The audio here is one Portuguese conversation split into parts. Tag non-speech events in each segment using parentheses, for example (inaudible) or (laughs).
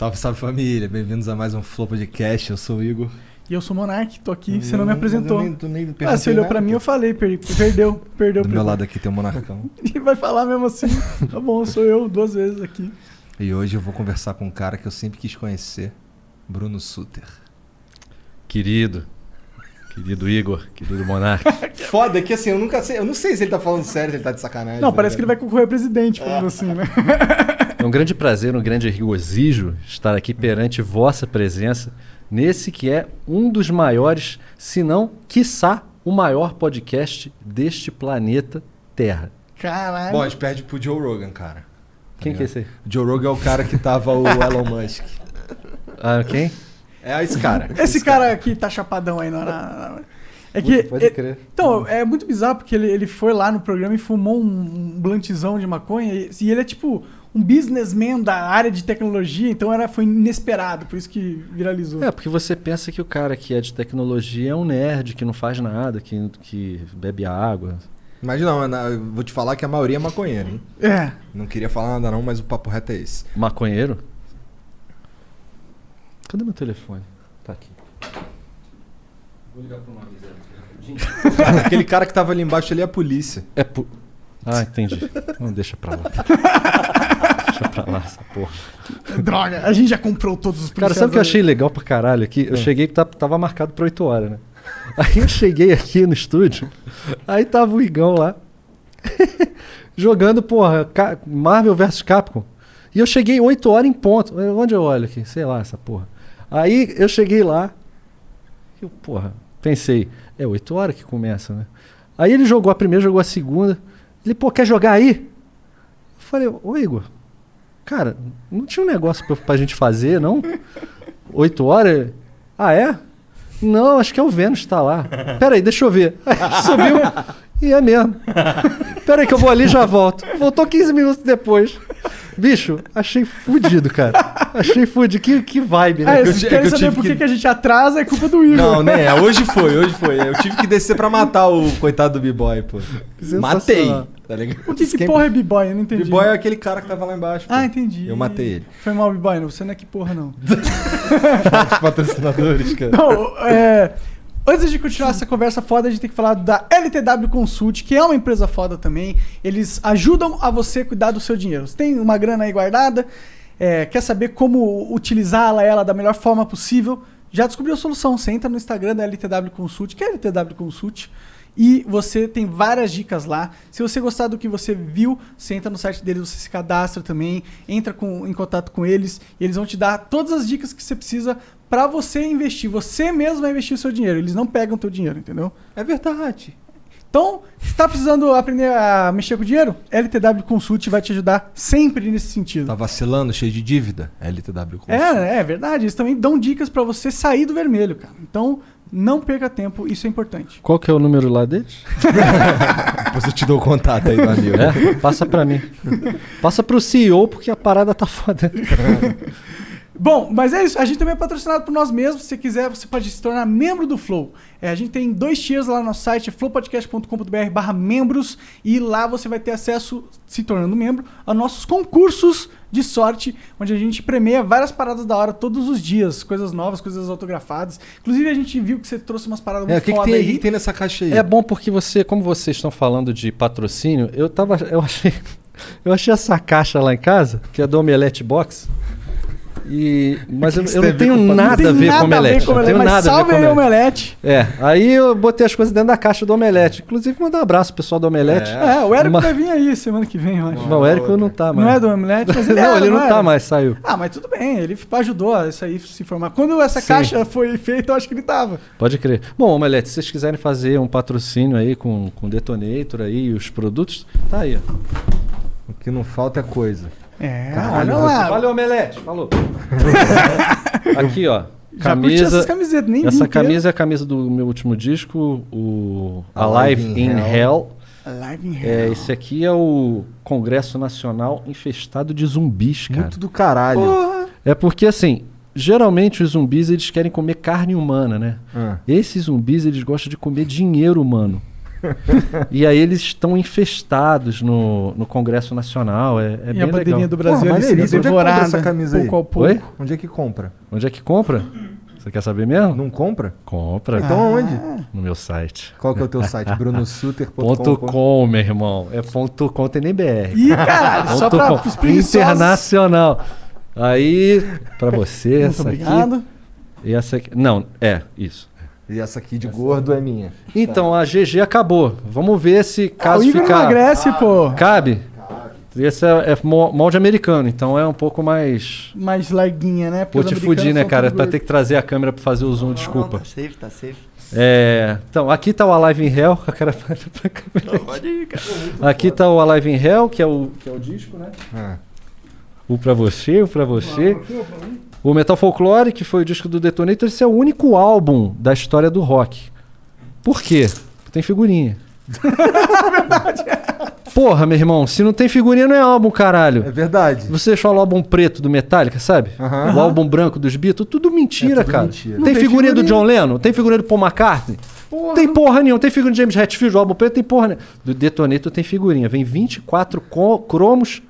Salve, salve família, bem-vindos a mais um Flow Podcast. Eu sou o Igor. E eu sou o Monark, tô aqui, você não me apresentou. Nem, nem me Ah, você olhou pra mim, eu falei, per- perdeu, perdeu. Do meu lado aqui tem o Monarcão. (laughs) E vai falar mesmo assim. Tá bom, sou eu duas vezes aqui. e hoje eu vou conversar com um cara que eu sempre quis conhecer, Bruno Suter. Querido, querido Igor, querido Monark. (laughs) Foda que assim, eu nunca sei, eu não sei se ele tá falando sério, se ele tá de sacanagem. Não, parece que ele vai concorrer a presidente, falando assim, né? (laughs) É um grande prazer, um grande regozijo estar aqui perante vossa presença nesse que é um dos maiores, se não, quiçá, o maior podcast deste planeta Terra. Caralho. Bom, a gente perde pro Joe Rogan, cara. Quem que é esse aí? O Joe Rogan é o cara que tava o (laughs) Elon Musk. Ah, quem? É esse cara. Esse cara aqui tá chapadão aí na. É que. Pode é- crer. Então, é muito bizarro porque ele, ele foi lá no programa e fumou um, um blantzão de maconha. E, e ele é tipo um businessman da área de tecnologia, então era, foi inesperado, por isso que viralizou. É, porque você pensa que o cara que é de tecnologia é um nerd, que não faz nada, que, que bebe água. Mas não, vou te falar que a maioria é maconheiro, hein? É. Não queria falar nada não, mas o papo reto é esse. Maconheiro? Cadê meu telefone? Tá aqui. Vou ligar pro Marisa rapidinho. (laughs) Aquele cara que tava ali embaixo ali é a polícia. É pu... Ah, entendi. Não, deixa pra lá. deixa pra lá essa porra. Droga, a gente já comprou todos os Cara, sabe o que eu achei legal pra caralho aqui? É. Eu cheguei que tá- tava marcado pra 8 horas, né? Aí eu cheguei aqui no estúdio, aí tava o Igão lá, (laughs) jogando, porra, Marvel vs Capcom. E eu cheguei 8 horas em ponto. Onde eu olho aqui? Sei lá, essa porra. Aí eu cheguei lá, eu, porra, pensei, é 8 horas que começa, né? Aí ele jogou a primeira, jogou a segunda. Ele, pô, quer jogar aí? Eu falei, ô Igor, cara, não tinha um negócio pra, pra gente fazer, não? 8 horas? Ah, é? Não, acho que é o Vênus que tá lá. (laughs) Pera aí, deixa eu ver. Aí (laughs) subiu e é mesmo. Pera aí que eu vou ali e já volto. Voltou 15 minutos depois. Bicho, achei fudido, cara. Achei fudido. Que, que vibe, né? Ah, que eu é querem que eu saber por que, que- a gente atrasa, é culpa do Igor. Não, né? Hoje foi, hoje foi. Eu tive que descer pra matar o coitado do B-Boy, pô. Matei, tá ligado? O que, que porra é B-Boy? Eu não entendi. B-Boy é aquele cara que tava lá embaixo. pô. Ah, entendi. Eu matei ele. Foi mal, B-Boy. Você não é que porra, não. (laughs) Os patrocinadores, cara. Não, é, Antes de continuar essa conversa foda, a gente tem que falar da LTW Consult, que é uma empresa foda também. Eles ajudam a você cuidar do seu dinheiro. Você tem uma grana aí guardada, é, quer saber como utilizá-la ela da melhor forma possível? Já descobriu a solução. Você entra no Instagram da LTW Consult, que é LTW Consult, e você tem várias dicas lá. Se você gostar do que você viu, você entra no site deles, você se cadastra também, entra com- em contato com eles, e eles vão te dar todas as dicas que você precisa para você investir. Você mesmo vai investir o seu dinheiro. Eles não pegam o teu dinheiro, entendeu? É verdade. Então, se tá precisando aprender a mexer com dinheiro, LTW Consult vai te ajudar sempre nesse sentido. Tá vacilando, cheio de dívida? LTW Consult. É, é verdade. Eles também dão dicas para você sair do vermelho, cara. Então, não perca tempo, isso é importante. Qual que é o número lá deles? (laughs) Depois eu te dou o contato aí do amigo. É, passa pra mim. Passa pro CEO, porque a parada tá foda. (laughs) Bom, mas é isso. A gente também é patrocinado por nós mesmos. Se você quiser, você pode se tornar membro do Flow. É, a gente tem dois tiers lá no nosso site, flowpodcast.com.br barra membros. E lá você vai ter acesso, se tornando membro, a nossos concursos de sorte, onde a gente premia várias paradas da hora todos os dias. Coisas novas, coisas autografadas. Inclusive, a gente viu que você trouxe umas paradas É, muito o que, que, foda tem, aí. o que que tem nessa caixa aí? É bom porque você, como vocês estão falando de patrocínio, eu tava, eu achei, (laughs) Eu achei essa caixa lá em casa, que é do Omelete Box. E, mas eu, que eu não tenho com nada a ver com omelete. com Não tenho mas nada a ver salve com aí, omelete. omelete. É, aí eu botei as coisas dentro da caixa do omelete. Inclusive, mandar um abraço pro pessoal do omelete. É, o Érico Mas- vai vir aí semana que vem, eu acho. Não, o Érico não tá mais. Não é do omelete, mas (laughs) ele não, era, ele não era? tá mais, saiu. Ah, mas tudo bem, ele ajudou a isso aí se formar. Quando essa Sim. caixa foi feita, eu acho que ele tava. Pode crer. Bom, Omelete, se vocês quiserem fazer um patrocínio aí com, com Detonator aí e os produtos, tá aí, ó. O que não falta é coisa. É, Caralho, olha lá. Valeu, Omelete. Falou. (laughs) Aqui, ó. Já curti Camisa. essas camisetas, nem Essa inteiro. camisa é a camisa do meu último disco, o Alive Alive in in Hell. Hell. Live in É, Hell. esse aqui é o Congresso Nacional Infestado de Zumbis, cara. Muito do caralho. Porra. É porque, assim, geralmente os zumbis eles querem comer carne humana, né? Ah. Esses zumbis eles gostam de comer dinheiro humano. (laughs) e aí eles estão infestados no, no Congresso Nacional. É, é e bem a bandeirinha legal. do Brasil Porra, ali sendo maneiríssimo. Onde é que compra devorada. essa camisa aí? pouco ao pouco. Oi? Onde é que compra? Onde é que compra? Você quer saber mesmo? Não compra? Compra. Então onde? No meu site. Qual que é o teu site? (laughs) brunosuter.com. Ponto .com, meu irmão. É ponto .com, tem nem BR. Ih, caralho, só pra os. Internacional. Aí, pra você, Muito essa obrigado. aqui. E essa aqui. Não, é, isso. E essa aqui de gordo é minha. Então, a GG acabou. Vamos ver se Ah, caso o Igor ficar. emagrece, pô. Cabe? Esse é, é mo- molde americano, então é um pouco mais. Mais larguinha, né? Os te fudir, né, são cara? Pra gordo. ter que trazer a câmera pra fazer o zoom, Não, desculpa. Tá safe, tá safe. É, então, aqui tá o Alive in Hell. (laughs) Eu quero pra câmera. Não, pode ir, cara. Aqui tá o Alive in Hell, que é o, que é o disco, né? Ah. O pra você, o pra você. O Metal Folklore, que foi o disco do Detonator, esse é o único álbum da história do rock. Por quê? Tem figurinha. (laughs) Porra, meu irmão, se não tem figurinha não é álbum, caralho. É verdade. Você deixou o álbum preto do Metallica, sabe? O álbum branco dos Beatles, tudo mentira, É tudo cara. mentira. Tem, Não tem figurinha do figurinha. John Lennon? Tem figurinha do Paul McCartney? Porra. Tem porra nenhuma. Tem figurinha do James Hetfield, o álbum preto tem porra nenhuma. Do Detonator tem figurinha. Vem 24 co- cromos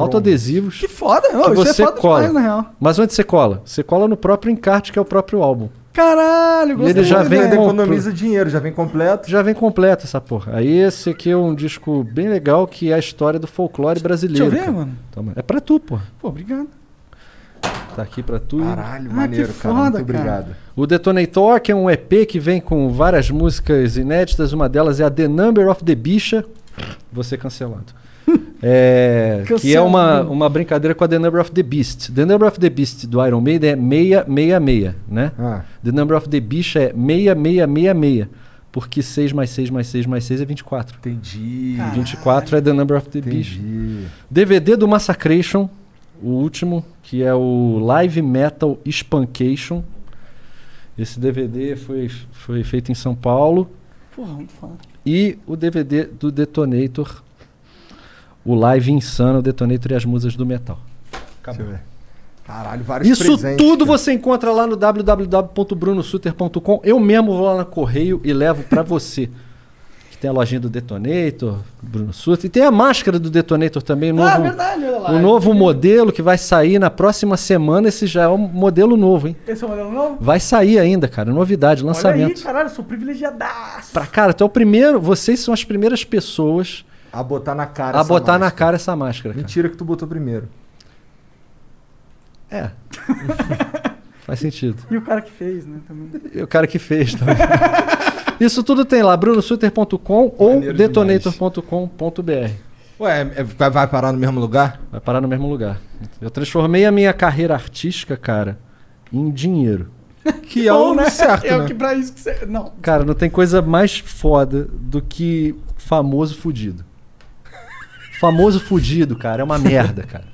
autoadesivos. Que foda. Que isso você é foda cola. demais, na real. Mas onde você cola? Você cola no próprio encarte, que é o próprio álbum. Caralho, gostei. ele já vem ideia. Ainda com- economiza dinheiro, já vem completo. Já vem completo essa porra. Aí esse aqui é um disco bem legal, que é a história do folclore Deixa brasileiro. eu ver, cara. mano. Toma. É pra tu, porra. Pô, obrigado. Tá aqui pra tu. Caralho, Ah, maneiro, que cara. foda, Muito cara. obrigado. O Detonator, que é um EP que vem com várias músicas inéditas, uma delas é a The Number of the Bicha. Você cancelado. (laughs) É, que é uma, uma brincadeira com a The Number of the Beast. The Number of the Beast do Iron Maiden é 666, né? Ah, The Number of the Bicha é 6666. Porque 6 mais 6 mais 6 mais 6 é 24. entendi. Caralho. 24 é The Number of the Beast. Entendi. DVD do Massacration, o último, que é o Live Metal Spankation. Esse DVD foi, foi feito em São Paulo. Porra, muito foda. E o DVD do Detonator, o Live Insano, Detonator e as Musas do Metal. Ver. Caralho, vários Isso presentes, tudo cara. você encontra lá no www.brunosuter.com. Eu mesmo vou lá no correio e levo pra você. (laughs) Que tem a lojinha do Detonator, Bruno Suter. E tem a máscara do Detonator também, o Ah, novo, verdade, olha lá. o novo modelo que vai sair na próxima semana. Esse já é um modelo novo, hein? Esse é o modelo novo? Vai sair ainda, cara. Novidade, Olha aí, lançamento. caralho, eu sou privilegiadaço. Pra cara, tu é o primeiro. Vocês são as primeiras pessoas A botar na cara a essa botar na máscara. cara essa máscara. Cara. Mentira que tu botou primeiro. É. (laughs) Faz sentido. E o cara que fez, né, também. E o cara que fez também. (laughs) Isso tudo tem lá, brunosuter.com ou Maneiro detonator.com.br. Ué, é- vai- vai parar no mesmo lugar? Vai parar no mesmo lugar. Eu transformei a minha carreira artística, cara, em dinheiro. (laughs) Que é o certo, É né? o que pra isso que você... Não. Cara, não tem coisa mais foda do que famoso fudido. Famoso fudido, cara, é uma merda, cara.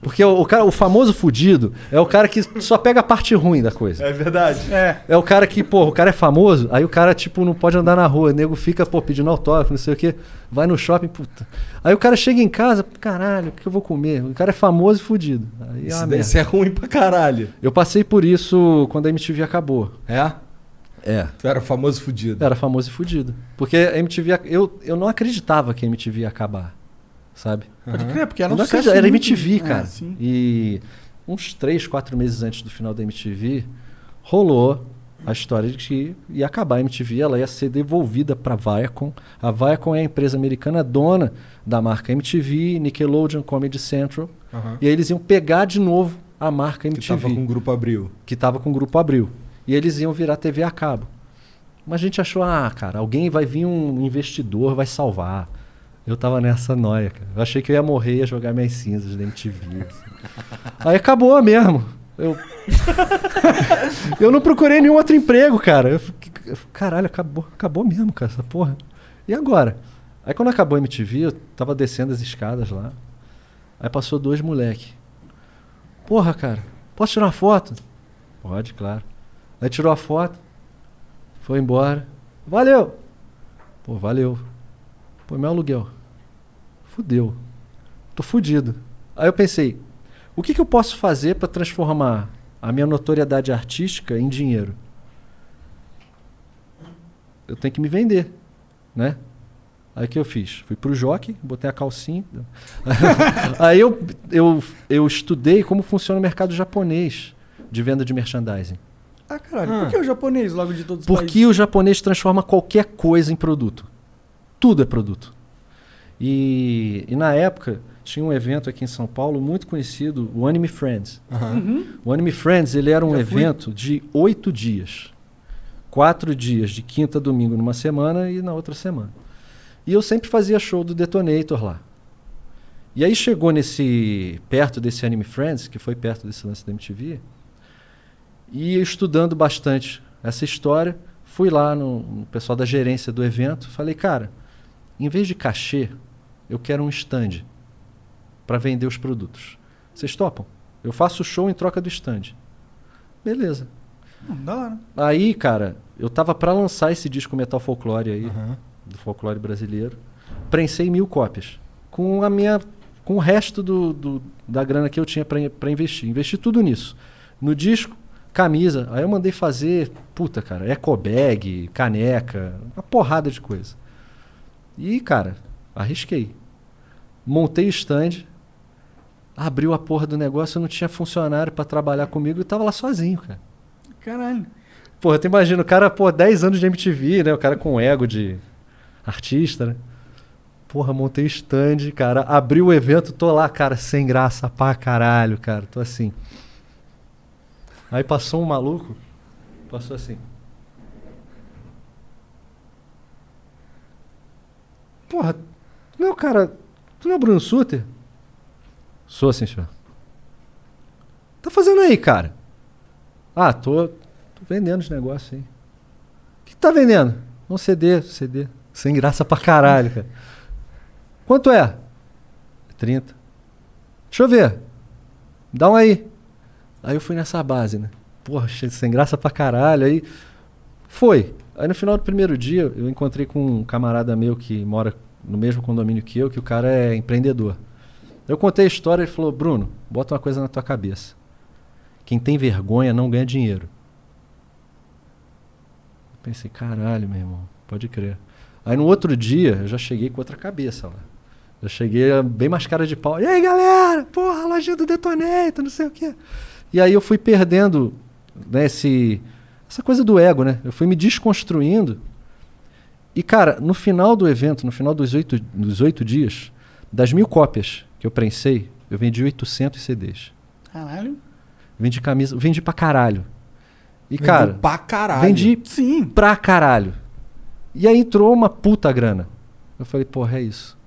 Porque o, o cara, o famoso fudido é o cara que só pega a parte ruim da coisa. É verdade. É. É o cara que, pô, o cara é famoso, aí o cara, tipo, não pode andar na rua. O nego fica, pô, pedindo autógrafo, não sei o quê. Vai no shopping, puta. Aí o cara chega em casa, caralho, o que eu vou comer? O cara é famoso e fudido. Aí é Isso, daí- merda. isso é ruim pra caralho. Eu passei por isso quando a MTV acabou. É? É. Tu era o famoso fudido. Era famoso e fudido. Porque a MTV, eu, eu não acreditava que a MTV ia acabar, sabe? Pode crer, porque era um não sucesso era MTV, É, cara. sim. E uns três, quatro meses antes do final da MTV, rolou a história de que ia acabar a MTV, ela ia ser devolvida para a Viacom. A Viacom é a empresa americana dona da marca MTV, Nickelodeon, Comedy Central. Aham. E aí eles iam pegar de novo a marca Que MTV, tava com o grupo Abril. que estava com o Grupo Abril. E eles iam virar TV a cabo. Mas a gente achou, ah, cara, alguém vai vir um investidor, vai salvar. Eu tava nessa noia, cara. Eu achei que eu ia morrer, ia jogar minhas cinzas da MTV. assim. Aí acabou mesmo. Eu... (laughs) eu não procurei nenhum outro emprego, cara. Eu fiquei, Caralho, acabou, acabou mesmo, cara, essa porra. E agora? Aí quando acabou a MTV, eu tava descendo as escadas lá. Aí passou dois moleque. Porra, cara, posso tirar uma foto? Pode, claro. Aí tirou a foto, foi embora. Valeu! Pô, valeu. Pô, meu aluguel. Fudeu. Tô fudido. Aí eu pensei, o que, que eu posso fazer para transformar a minha notoriedade artística em dinheiro? Eu tenho que me vender, né? Aí o que eu fiz? Fui pro jockey, botei a calcinha. (laughs) Aí eu, eu, eu estudei como funciona o mercado japonês de venda de merchandising. Ah, caralho. Ah. Por que o japonês logo de todos os Porque países? o japonês transforma qualquer coisa em produto. Tudo é produto. E, e na época tinha um evento aqui em São Paulo muito conhecido, o Anime Friends. Uhum. O Anime Friends ele era um Já fui. evento de oito dias. Quatro dias, de quinta a domingo numa semana e na outra semana. E eu sempre fazia show do Detonator lá. E aí chegou nesse perto desse Anime Friends, que foi perto desse lance da MTV, e estudando bastante essa história, fui lá no, no pessoal da gerência do evento, falei, cara, em vez de cachê, eu quero um stand para vender os produtos. Vocês topam? Eu faço o show em troca do stand. Beleza. Hum, da hora. Aí, cara, eu tava para lançar esse disco Metal Folklore aí, Aham. do folclore brasileiro. Prensei mil cópias. Com a minha. Com o resto do, do- da grana que eu tinha para investir. Investi tudo nisso. No disco, camisa. Aí eu mandei fazer, puta, cara, eco bag, caneca, uma porrada de coisa. E, cara, arrisquei. Montei o stand. Abriu a porra do negócio, eu não tinha funcionário para trabalhar comigo e tava lá sozinho, cara. Caralho. Porra, tu imagina, o cara, pô, 10 anos de MTV, né? O cara com ego de artista, né? Porra, montei stand, cara. Abri o evento, tô lá, cara, sem graça pra caralho, cara. Tô assim. Aí passou um maluco, passou assim. Porra, tu não é o cara. Tu não é o Bruno Suter? Sou assim, senhor. Tá fazendo aí, cara? Ah, tô, tô vendendo os negócios aí. O que, que tá vendendo? Um CD, CD. Sem graça pra caralho, cara. Quanto é? 30. Deixa eu ver. Dá um aí. Aí eu fui nessa base, né? Porra, sem graça pra caralho. Aí foi. Aí no final do primeiro dia, eu encontrei com um camarada meu que mora no mesmo condomínio que eu, que o cara é empreendedor. Eu contei a história e ele falou: Bruno, bota uma coisa na tua cabeça. Quem tem vergonha não ganha dinheiro. Eu pensei, caralho, meu irmão, pode crer. Aí no outro dia, eu já cheguei com outra cabeça lá. Eu cheguei eh, bem mais cara de pau. E aí, galera? Porra, lojinha do Detonator, não sei o quê. E aí eu fui perdendo né, esse, essa coisa do ego, né? Eu fui me desconstruindo. E, cara, no final do evento, no final dos oito, dos oito dias, das mil cópias que eu prensei, eu vendi 800 CDs. Caralho. Vendi camisa, vendi pra caralho. E, Vendeu cara, pra caralho. vendi Sim. pra caralho. E aí entrou uma puta grana. Eu falei, porra, é isso.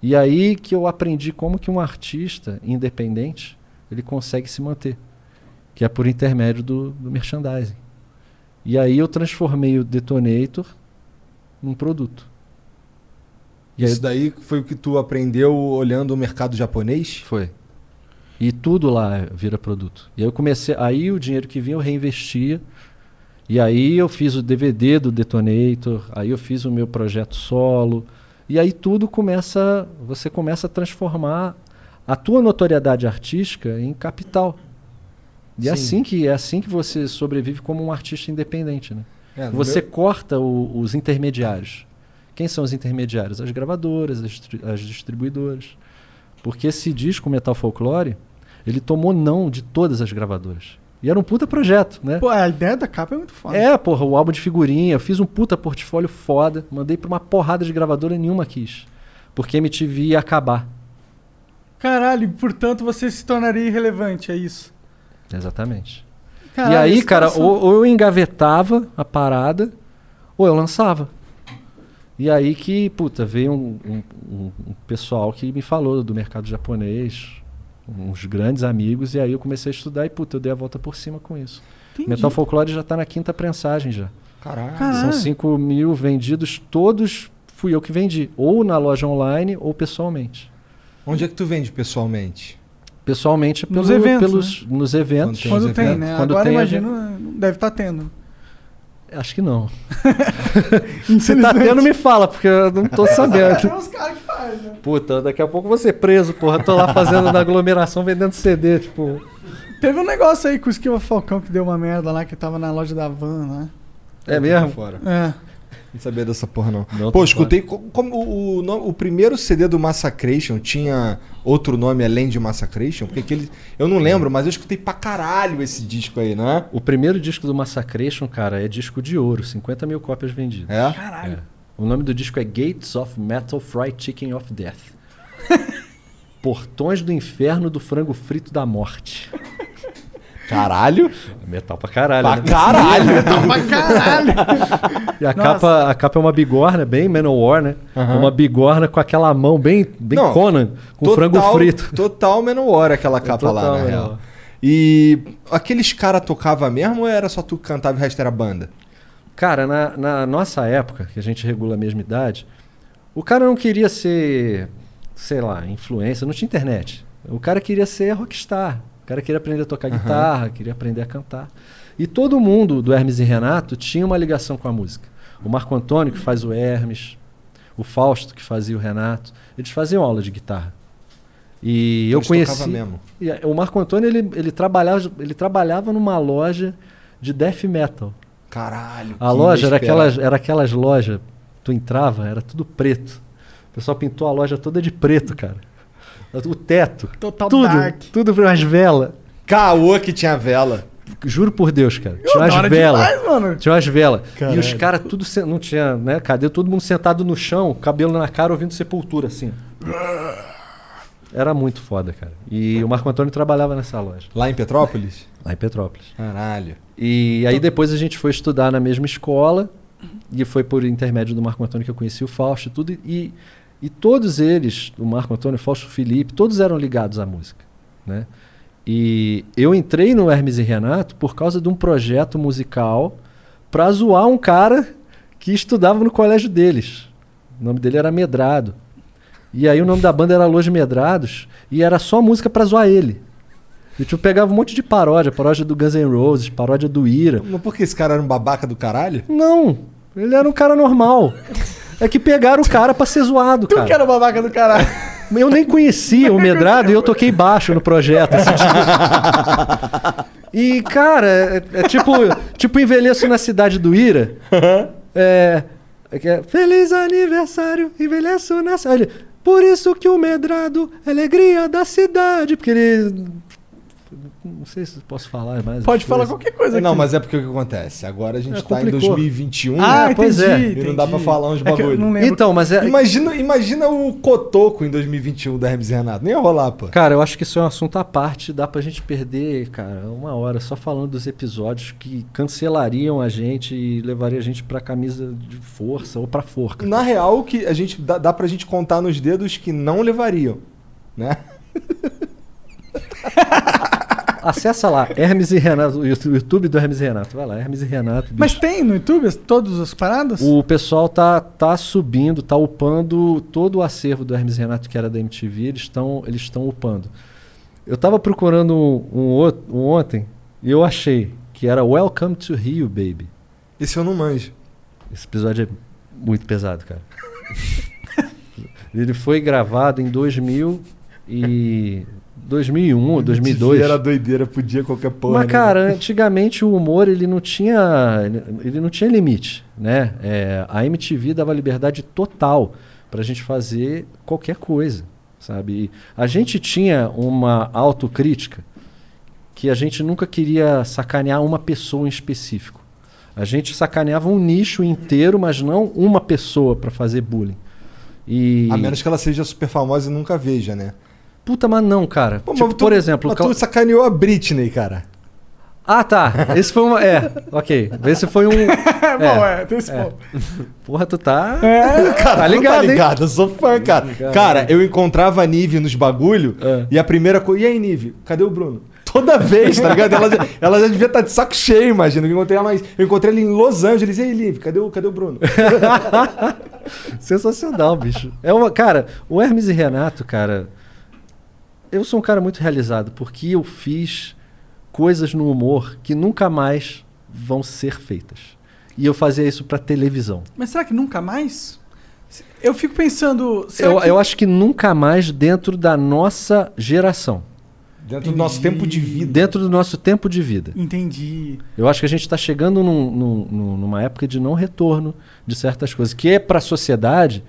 E aí que eu aprendi como que um artista independente, ele consegue se manter. Que é por intermédio do, do merchandising. E aí eu transformei o Detonator num produto. E aí Isso daí foi o que tu aprendeu olhando o mercado japonês? Foi. E tudo lá vira produto. E aí eu comecei, aí o dinheiro que vinha eu reinvestia. E aí eu fiz o DVD do Detonator, aí eu fiz o meu projeto solo. E aí tudo começa, você começa a transformar a tua notoriedade artística em capital. E é Sim. assim que é assim que você sobrevive como um artista independente, né? É, Você meu- corta o- os intermediários. Quem são os intermediários? As gravadoras, as, as distribuidoras. Porque esse disco Metal Folklore, ele tomou não de todas as gravadoras. E era um puta projeto, né? Pô, a ideia da capa é muito foda. É, porra, o álbum de figurinha. Eu fiz um puta portfólio foda. Mandei pra uma porrada de gravadora e nenhuma quis. Porque MTV ia acabar. Caralho, portanto você se tornaria irrelevante, é isso. Exatamente. Caralho, e aí, cara, ou, ou eu engavetava a parada, ou eu lançava. E aí que, puta, veio um, um- um- um pessoal que me falou do mercado japonês, uns grandes amigos, e aí eu comecei a estudar e, puta, eu dei a volta por cima com isso. Entendi. Metal Folklore já tá na quinta prensagem já. Caralho. Caralho. São 5 mil vendidos, todos fui eu que vendi. Ou na loja online, ou pessoalmente. Onde é que tu vende pessoalmente? Pessoalmente é Nos pelo- eventos, pelos, nos eventos. Quando os tem, né? Quando Agora tem, imagino, não deve estar tendo. Acho que não. (laughs) Se tá tendo, me fala, porque eu não tô sabendo. Tem uns caras que fazem, né? Puta, daqui a pouco eu vou ser preso, porra. Tô lá fazendo na aglomeração vendendo CD, tipo. Teve um negócio aí com o Esquiva Falcão que deu uma merda lá, que tava na loja da van, né? É mesmo? Fora. É. Não sabia dessa porra, não. Não, Pô, tô escutei co- como o, o, o primeiro CD do Massacration tinha outro nome além de Massacration, porque aquele. Eu não lembro, mas eu escutei pra caralho esse disco aí, né? O primeiro disco do Massacration, cara, é disco de ouro, 50 mil cópias vendidas. É? Caralho. É. O nome do disco é Gates of Metal Fried Chicken of Death. (laughs) Portões do Inferno do Frango Frito da Morte. Caralho? Metal pra caralho. Pra né? caralho! (laughs) Pra caralho. E a Nossa. capa, a capa é uma bigorna, bem Manowar, né? Aham. Uma bigorna com aquela mão bem, bem Não, Conan, com frango frito. Total Manowar aquela capa lá, total na real. E aqueles caras tocavam mesmo ou era só tu que cantava e o resto era banda? Cara, na, na nossa época, que a gente regula a mesma idade, o cara não queria ser, sei lá, influência, não tinha internet. O cara queria ser rockstar. O cara queria aprender a tocar Aham. guitarra, queria aprender a cantar. E todo mundo do Hermes e Renato tinha uma ligação com a música. O Marco Antônio, que faz o Hermes, o Fausto, que fazia o Renato, eles faziam aula de guitarra. E eu Eles conheci. tocavam mesmo. E, o Marco Antônio ele, ele, trabalhava, ele trabalhava numa loja de death metal. Caralho. A que loja era aquelas, era aquelas lojas, tu entrava, era tudo preto. O pessoal pintou a loja toda de preto, cara. O teto, Total tudo, dark. tudo com umas velas. Caô que tinha vela. Juro por Deus, cara. Tinha umas velas. Tinha umas velas. E os caras tudo não tinha, né? Cadê todo mundo sentado no chão, cabelo na cara, ouvindo sepultura assim. Era muito foda, cara. E o Marco Antônio trabalhava nessa loja, Lá em Petrópolis? lá em Petrópolis. Caralho. E aí depois a gente foi estudar na mesma escola e foi por intermédio do Marco Antônio que eu conheci o Fausto e tudo. E, e todos eles, o Marco Antônio, o Fausto Felipe, todos eram ligados à música, né? E eu entrei no Hermes e Renato por causa de um projeto musical pra zoar um cara que estudava no colégio deles. O nome dele era Medrado. E aí o nome da banda era Los Medrados e era só música pra zoar ele. E tipo, pegava um monte de paródia, paródia do Guns N' Roses, paródia do Ira. Mas por que esse cara era um babaca do caralho? Não, ele era um cara normal. É que pegaram o cara pra ser zoado, Tu cara. que era o babaca do caralho. Eu nem conhecia o (laughs) Medrado e eu toquei baixo no projeto. assim, tipo. E, cara, é, é tipo, tipo envelheço na cidade do Ira. É, é que é, Feliz aniversário, envelheço na cidade. Por isso que o Medrado é alegria da cidade. Porque ele. Não sei se posso falar mais. Pode falar coisas. qualquer coisa Não, aqui. mas é porque o que acontece? Agora a gente É, tá em complicou. 2021. Ah, É, pois entendi, é. E não dá entendi. pra falar uns É que eu bagulho. não lembro. Então, mas é. Imagina, imagina o Cotoco em 2021 da Hermes e Renato. Nem ia rolar, pô. Cara, eu acho que isso é um assunto à parte, dá pra gente perder, cara, uma hora só falando dos episódios que cancelariam a gente e levaria a gente pra camisa de força ou pra forca. Na real, que a gente dá, dá pra gente contar nos dedos que não levariam, né? (laughs) Acessa lá, Hermes e Renato, o YouTube do Hermes e Renato. Vai lá, Hermes e Renato. bicho. Mas tem no YouTube todas as paradas? O pessoal tá, tá subindo, tá upando todo o acervo do Hermes e Renato que era da MTV, eles estão eles estão upando. Eu tava procurando um, um, outro- um ontem e eu achei que era Welcome to Rio, Baby. Esse eu não manjo. Esse episódio é muito pesado, cara. (laughs) Ele foi gravado em 2000 e 2001 ou 2002. Era doideira, podia qualquer porra. Mas né? cara, antigamente o humor ele não tinha ele não tinha limite, né? É, a MTV dava liberdade total pra gente fazer qualquer coisa, sabe? E a gente tinha uma autocrítica que a gente nunca queria sacanear uma pessoa em específico. A gente sacaneava um nicho inteiro, mas não uma pessoa para fazer bullying. E A menos que ela seja super famosa e nunca veja, né? Puta, mas não, cara. Pô, Tipo, mas tu- por exemplo, mas cal- tu sacaneou a Britney, cara. Ah, tá. Esse foi uma. É, ok. Esse foi um. (laughs) É, bom, é, tem esse é. ponto. (laughs) Porra, tu tá. É, Cara, Tá ligado, tá hein? ligado? Eu sou fã, cara. ligado, cara, eu encontrava a Nive nos bagulho É. e a primeira coisa. E aí, Nive, cadê o Bruno? Toda vez, tá ligado? Ela já, ela já devia estar de saco cheio, imagina. Eu encontrei ela, eu encontrei ela em Los Angeles. E aí, Nive, cadê o, cadê o Bruno? (laughs) Sensacional, bicho. É uma, cara, o Hermes e Renato, cara, eu sou um cara muito realizado porque eu fiz coisas no humor que nunca mais vão ser feitas. E eu fazia isso pra televisão. Mas será que nunca mais? Eu fico pensando. será Eu, que- eu acho que nunca mais dentro da nossa geração. Dentro do nosso tempo de vida. Dentro do nosso tempo de vida. Entendi. Eu acho que a gente está chegando num- num- numa época de não retorno de certas coisas. Que é para a sociedade,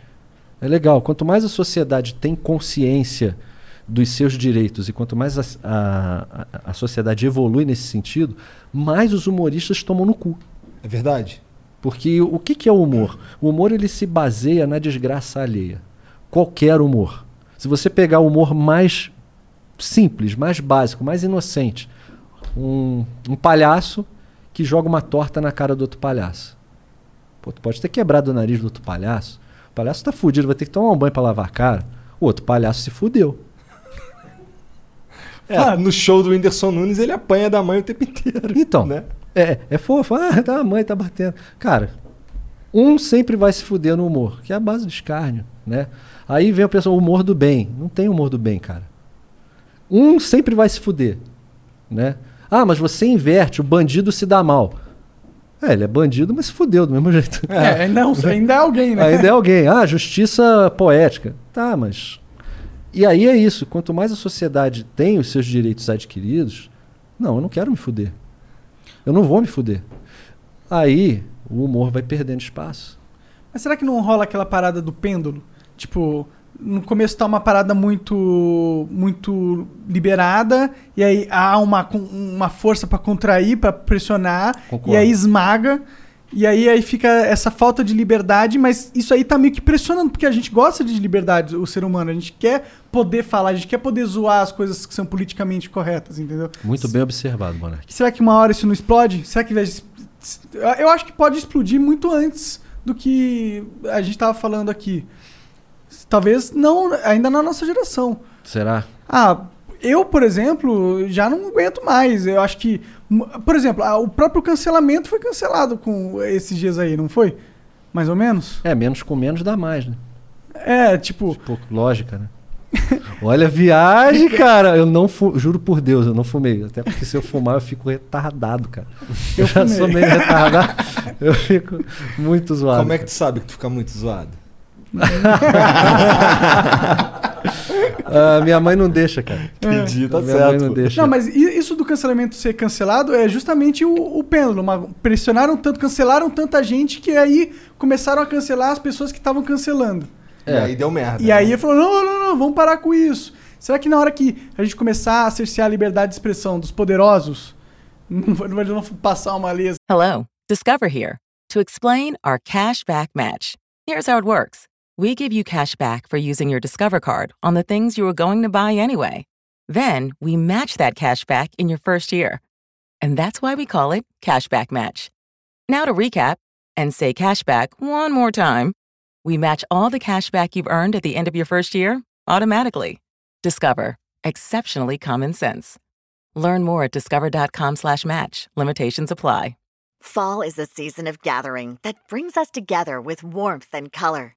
é legal. Quanto mais a sociedade tem consciência dos seus direitos e quanto mais a, a- a- sociedade evolui nesse sentido, mais os humoristas tomam no cu. É verdade? Porque o que, que é o humor? O humor ele se baseia na desgraça alheia. Qualquer humor. Se você pegar o humor mais simples, mais básico, mais inocente, um, um palhaço que joga uma torta na cara do outro palhaço. Pô, tu pode ter quebrado o nariz do outro palhaço. O palhaço tá fudido, vai ter que tomar um banho pra lavar a cara. O outro palhaço se fudeu. É, no show do Whindersson Nunes ele apanha da mãe o tempo inteiro. Então, né? é, é fofo. Ah, tá, a mãe tá batendo. Cara, um sempre vai se fuder no humor, que é a base do escárnio, né? Aí vem o pessoal, o humor do bem. Não tem humor do bem, cara. Um sempre vai se fuder, né? Ah, mas você inverte, o bandido se dá mal. É, ele é bandido, mas se fudeu do mesmo jeito. É, ainda, é ainda é alguém, né? Ainda é alguém. Ah, justiça poética. Tá, mas. E aí é isso. Quanto mais a sociedade tem os seus direitos adquiridos, não, eu não quero me fuder. Eu não vou me fuder. Aí o humor vai perdendo espaço. Mas será que não rola aquela parada do pêndulo? Tipo, no começo tá uma parada muito muito liberada e aí há uma, uma força pra contrair, pra pressionar Concordo. e aí esmaga. E aí, aí fica essa falta de liberdade, mas isso aí tá meio que pressionando, porque a gente gosta de liberdade, o ser humano. A gente quer poder falar, a gente quer poder zoar as coisas que são politicamente corretas, entendeu? Muito bem observado, Monark. Será que uma hora isso não explode? Será que Eu acho que pode explodir muito antes do que a gente tava falando aqui. Talvez não, ainda na nossa geração. Será? Ah, eu, por exemplo, já não aguento mais. Eu acho que. Por exemplo, o próprio cancelamento foi cancelado com esses dias aí, não foi? Mais ou menos? É, menos com menos dá mais, né? É, tipo. Tipo, lógica, né? (laughs) Olha a viagem, cara. Eu não fu juro por Deus, eu não fumei. Até porque se eu fumar, eu fico retardado, cara. Eu, já fumei. sou meio retardado. Eu fico muito zoado. Como é que tu sabe que tu fica muito zoado? (laughs) Ah, minha mãe não deixa, cara. Entendi, tá minha mãe certo. não deixa. Não, mas isso do cancelamento ser cancelado é justamente o, o pêndulo. Uma- pressionaram tanto, cancelaram tanta gente que aí começaram a cancelar as pessoas que estavam cancelando. E aí deu merda. E né? aí ele falou: não, não, não, vamos parar com isso. Será que na hora que a gente começar a cercear a liberdade de expressão dos poderosos, (laughs) não vai- passar uma assim? Hello, Discover here to explain our cash back match. Here's how it works we give you cash back for using your Discover card on the things you were going to buy anyway. Then we match that cash back in your first year. And that's why we call it Cashback Match. Now to recap and say cashback one more time. We match all the cash back you've earned at the end of your first year automatically. Discover. Exceptionally common sense. Learn more at discover.com/match. Limitations apply. Fall is a season of gathering that brings us together with warmth and color.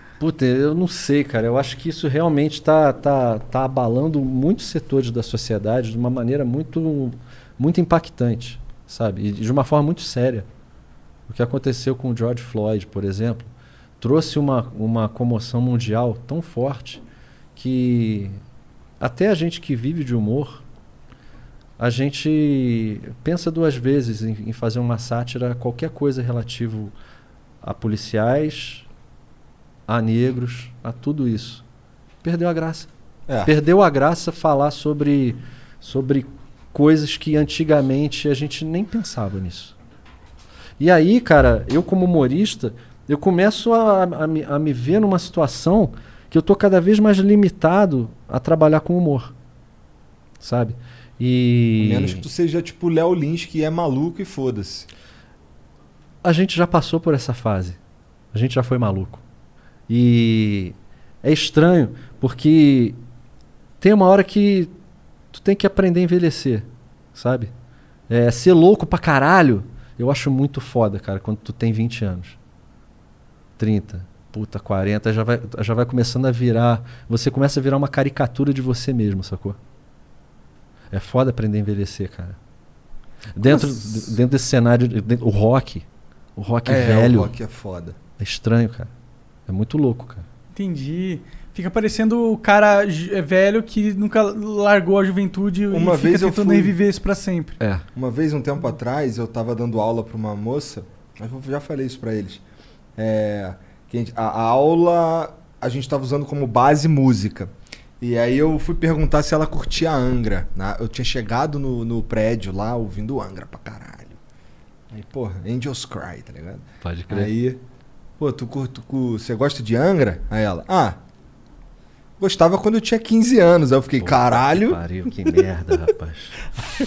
Puta, eu não sei, cara. Eu acho que isso realmente tá, tá, tá abalando muitos setores da sociedade de uma maneira muito, muito impactante, sabe? E de uma forma muito séria. O que aconteceu com o George Floyd, por exemplo, trouxe uma, uma comoção mundial tão forte que até a gente que vive de humor, a gente pensa duas vezes em, em fazer uma sátira a qualquer coisa relativo a policiais, a negros, a tudo isso. Perdeu a graça. É. Perdeu a graça falar sobre, sobre coisas que antigamente a gente nem pensava nisso. E aí, cara, eu como humorista, eu começo a, a, me, a me ver numa situação que eu tô cada vez mais limitado a trabalhar com humor. Sabe? E. Menos que tu seja tipo Léo Lins, que é maluco e foda-se. a gente já passou por essa fase. A gente já foi maluco. E é estranho, porque tem uma hora que tu tem que aprender a envelhecer, sabe? É, ser louco pra caralho, eu acho muito foda, cara, quando tu tem 20 anos. 30, puta, 40, já vai, já vai começando a virar. Você começa a virar uma caricatura de você mesmo, sacou? É foda aprender a envelhecer, cara. Dentro, dentro desse cenário, o rock, o rock é, velho, o rock é foda. é estranho, cara. É muito louco, cara. Entendi. Fica parecendo o cara é, velho que nunca largou a juventude Uma e fica vez eu tentando fui- reviver isso pra sempre. É. Uma vez, um tempo atrás, eu tava dando aula pra uma moça, eu já falei isso pra eles. É, que a, gente- a- a aula a gente tava usando como base música. E aí eu fui perguntar se ela curtia Angra. né? Eu tinha chegado no, no prédio lá ouvindo Angra pra caralho. Aí, porra, Angels Cry, tá ligado? Pode Aí, pô, tu cu- você gosta de Angra? Aí ela, ah, gostava quando eu tinha 15 anos. Aí eu fiquei, caralho. Pariu, que merda, rapaz.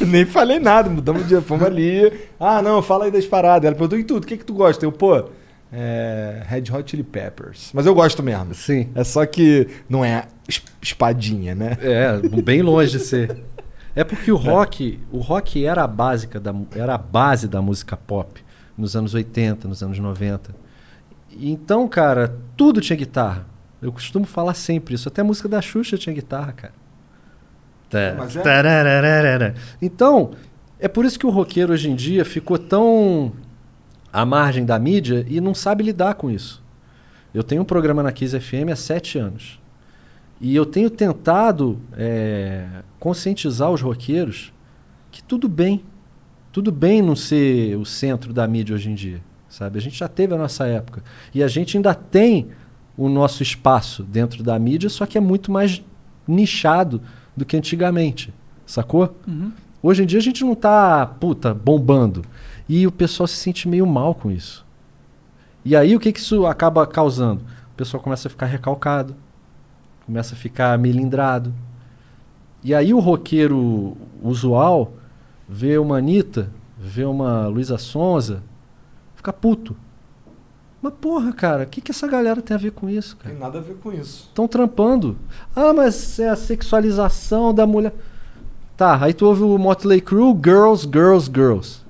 Eu (laughs) nem falei nada, mudamos de fomos ali. Ah, não, fala aí das paradas. Ela perguntou, e tudo, o que que tu gosta? Eu, pô, é, Red Hot Chili Peppers. Mas eu gosto mesmo. Sim. É só que não é es- espadinha, né? É, bem longe de ser. (laughs) É porque o rock, o rock era a básica da, era a base da música pop nos anos 80, nos anos 90. Então, cara, tudo tinha guitarra. Eu costumo falar sempre isso. Até a música da Xuxa tinha guitarra, cara. Tá. Mas é- Tarararara. Então, é por isso que o roqueiro hoje em dia ficou tão à margem da mídia e não sabe lidar com isso. Eu tenho um programa na Kiss FM há sete anos. E eu tenho tentado é, conscientizar os roqueiros que tudo bem. Tudo bem não ser o centro da mídia hoje em dia. Sabe? A gente já teve a nossa época. E a gente ainda tem o nosso espaço dentro da mídia, só que é muito mais nichado do que antigamente. Sacou? Hoje em dia a gente não tá, puta, bombando. E o pessoal se sente meio mal com isso. E aí o que, que isso acaba causando? O pessoal começa a ficar recalcado, começa a ficar melindrado. E aí o roqueiro usual vê uma Anitta, vê uma Luísa Sonza, fica puto. Mas porra, cara, o que, que essa galera tem a ver com isso, cara? Tem nada a ver com isso. Estão trampando. Ah, mas é a sexualização da mulher. Tá, aí tu ouve o Motley Crue, Girls, Girls, Girls.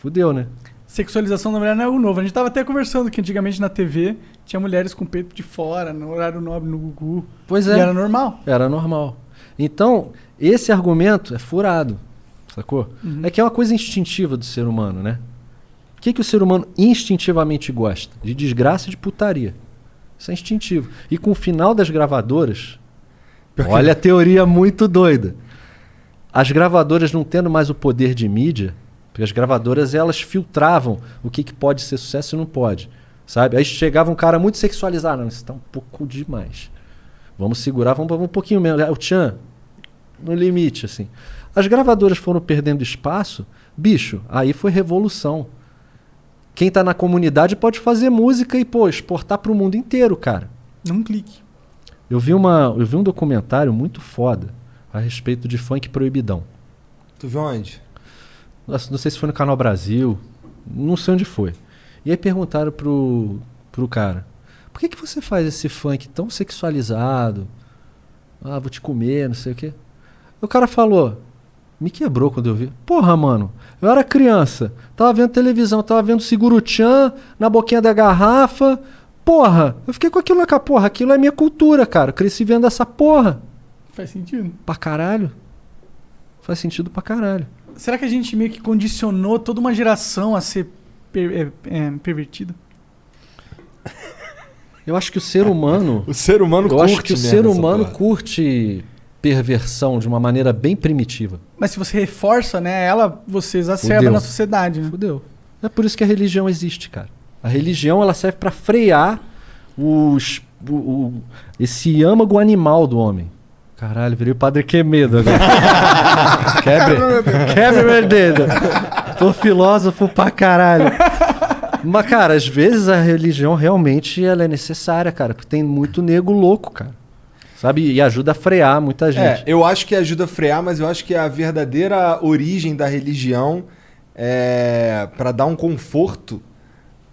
Fudeu, né? Sexualização da mulher não é algo novo. A gente tava até conversando que antigamente na TV tinha mulheres com peito de fora, no horário nobre, no Gugu. Pois E é. era normal. Era normal. Então, esse argumento é furado. Sacou? É que é uma coisa instintiva do ser humano, né? O que, que o ser humano instintivamente gosta? De desgraça e de putaria. Isso é instintivo. E com o final das gravadoras, Pior que- olha a teoria muito doida. As gravadoras não tendo mais o poder de mídia, porque as gravadoras elas filtravam o que, que pode ser sucesso e não pode. Sabe? Aí chegava um cara muito sexualizado. Não, isso tá um pouco demais. Vamos segurar, vamos, vamos um pouquinho menos. É, O Tchan, no limite, assim. As gravadoras foram perdendo espaço, bicho, aí foi revolução. Quem tá na comunidade pode fazer música e, pô, exportar pro mundo inteiro, cara. Num clique. Eu vi, uma, eu vi um documentário muito foda a respeito de funk proibidão. Tu viu onde? Nossa, Não sei se foi no Canal Brasil, não sei onde foi. E aí perguntaram pro, pro cara: por que, que você faz esse funk tão sexualizado? Ah, vou te comer, não sei o quê. O cara falou: me quebrou quando eu vi. Porra, mano, eu era criança, tava vendo televisão, tava vendo Seguro-chan na boquinha da garrafa. Porra, eu fiquei com aquilo na. Porra, aquilo é minha cultura, cara. Eu cresci vendo essa porra. Faz sentido. Pra caralho. Faz sentido pra caralho. Será que a gente meio que condicionou toda uma geração a ser per- é, é, pervertida? Eu acho que o ser humano. (laughs) O ser humano eu curte acho que o ser humano porra. curte perversão de uma maneira bem primitiva. Mas se você reforça, né, ela, você exacerba Fudeu. na sociedade, né? Fudeu. É por isso que a religião existe, cara. A religião ela serve pra frear os, o, o- esse âmago animal do homem. Caralho, virei o padre Quemedo agora. (laughs) quebre, quebre meu dedo. Tô filósofo pra caralho. Mas, cara, às vezes a religião realmente ela é necessária, cara. Porque tem muito nego louco, cara. Sabe? E ajuda a frear muita É, gente. eu acho que ajuda a frear, mas eu acho que a verdadeira origem da religião é para dar um conforto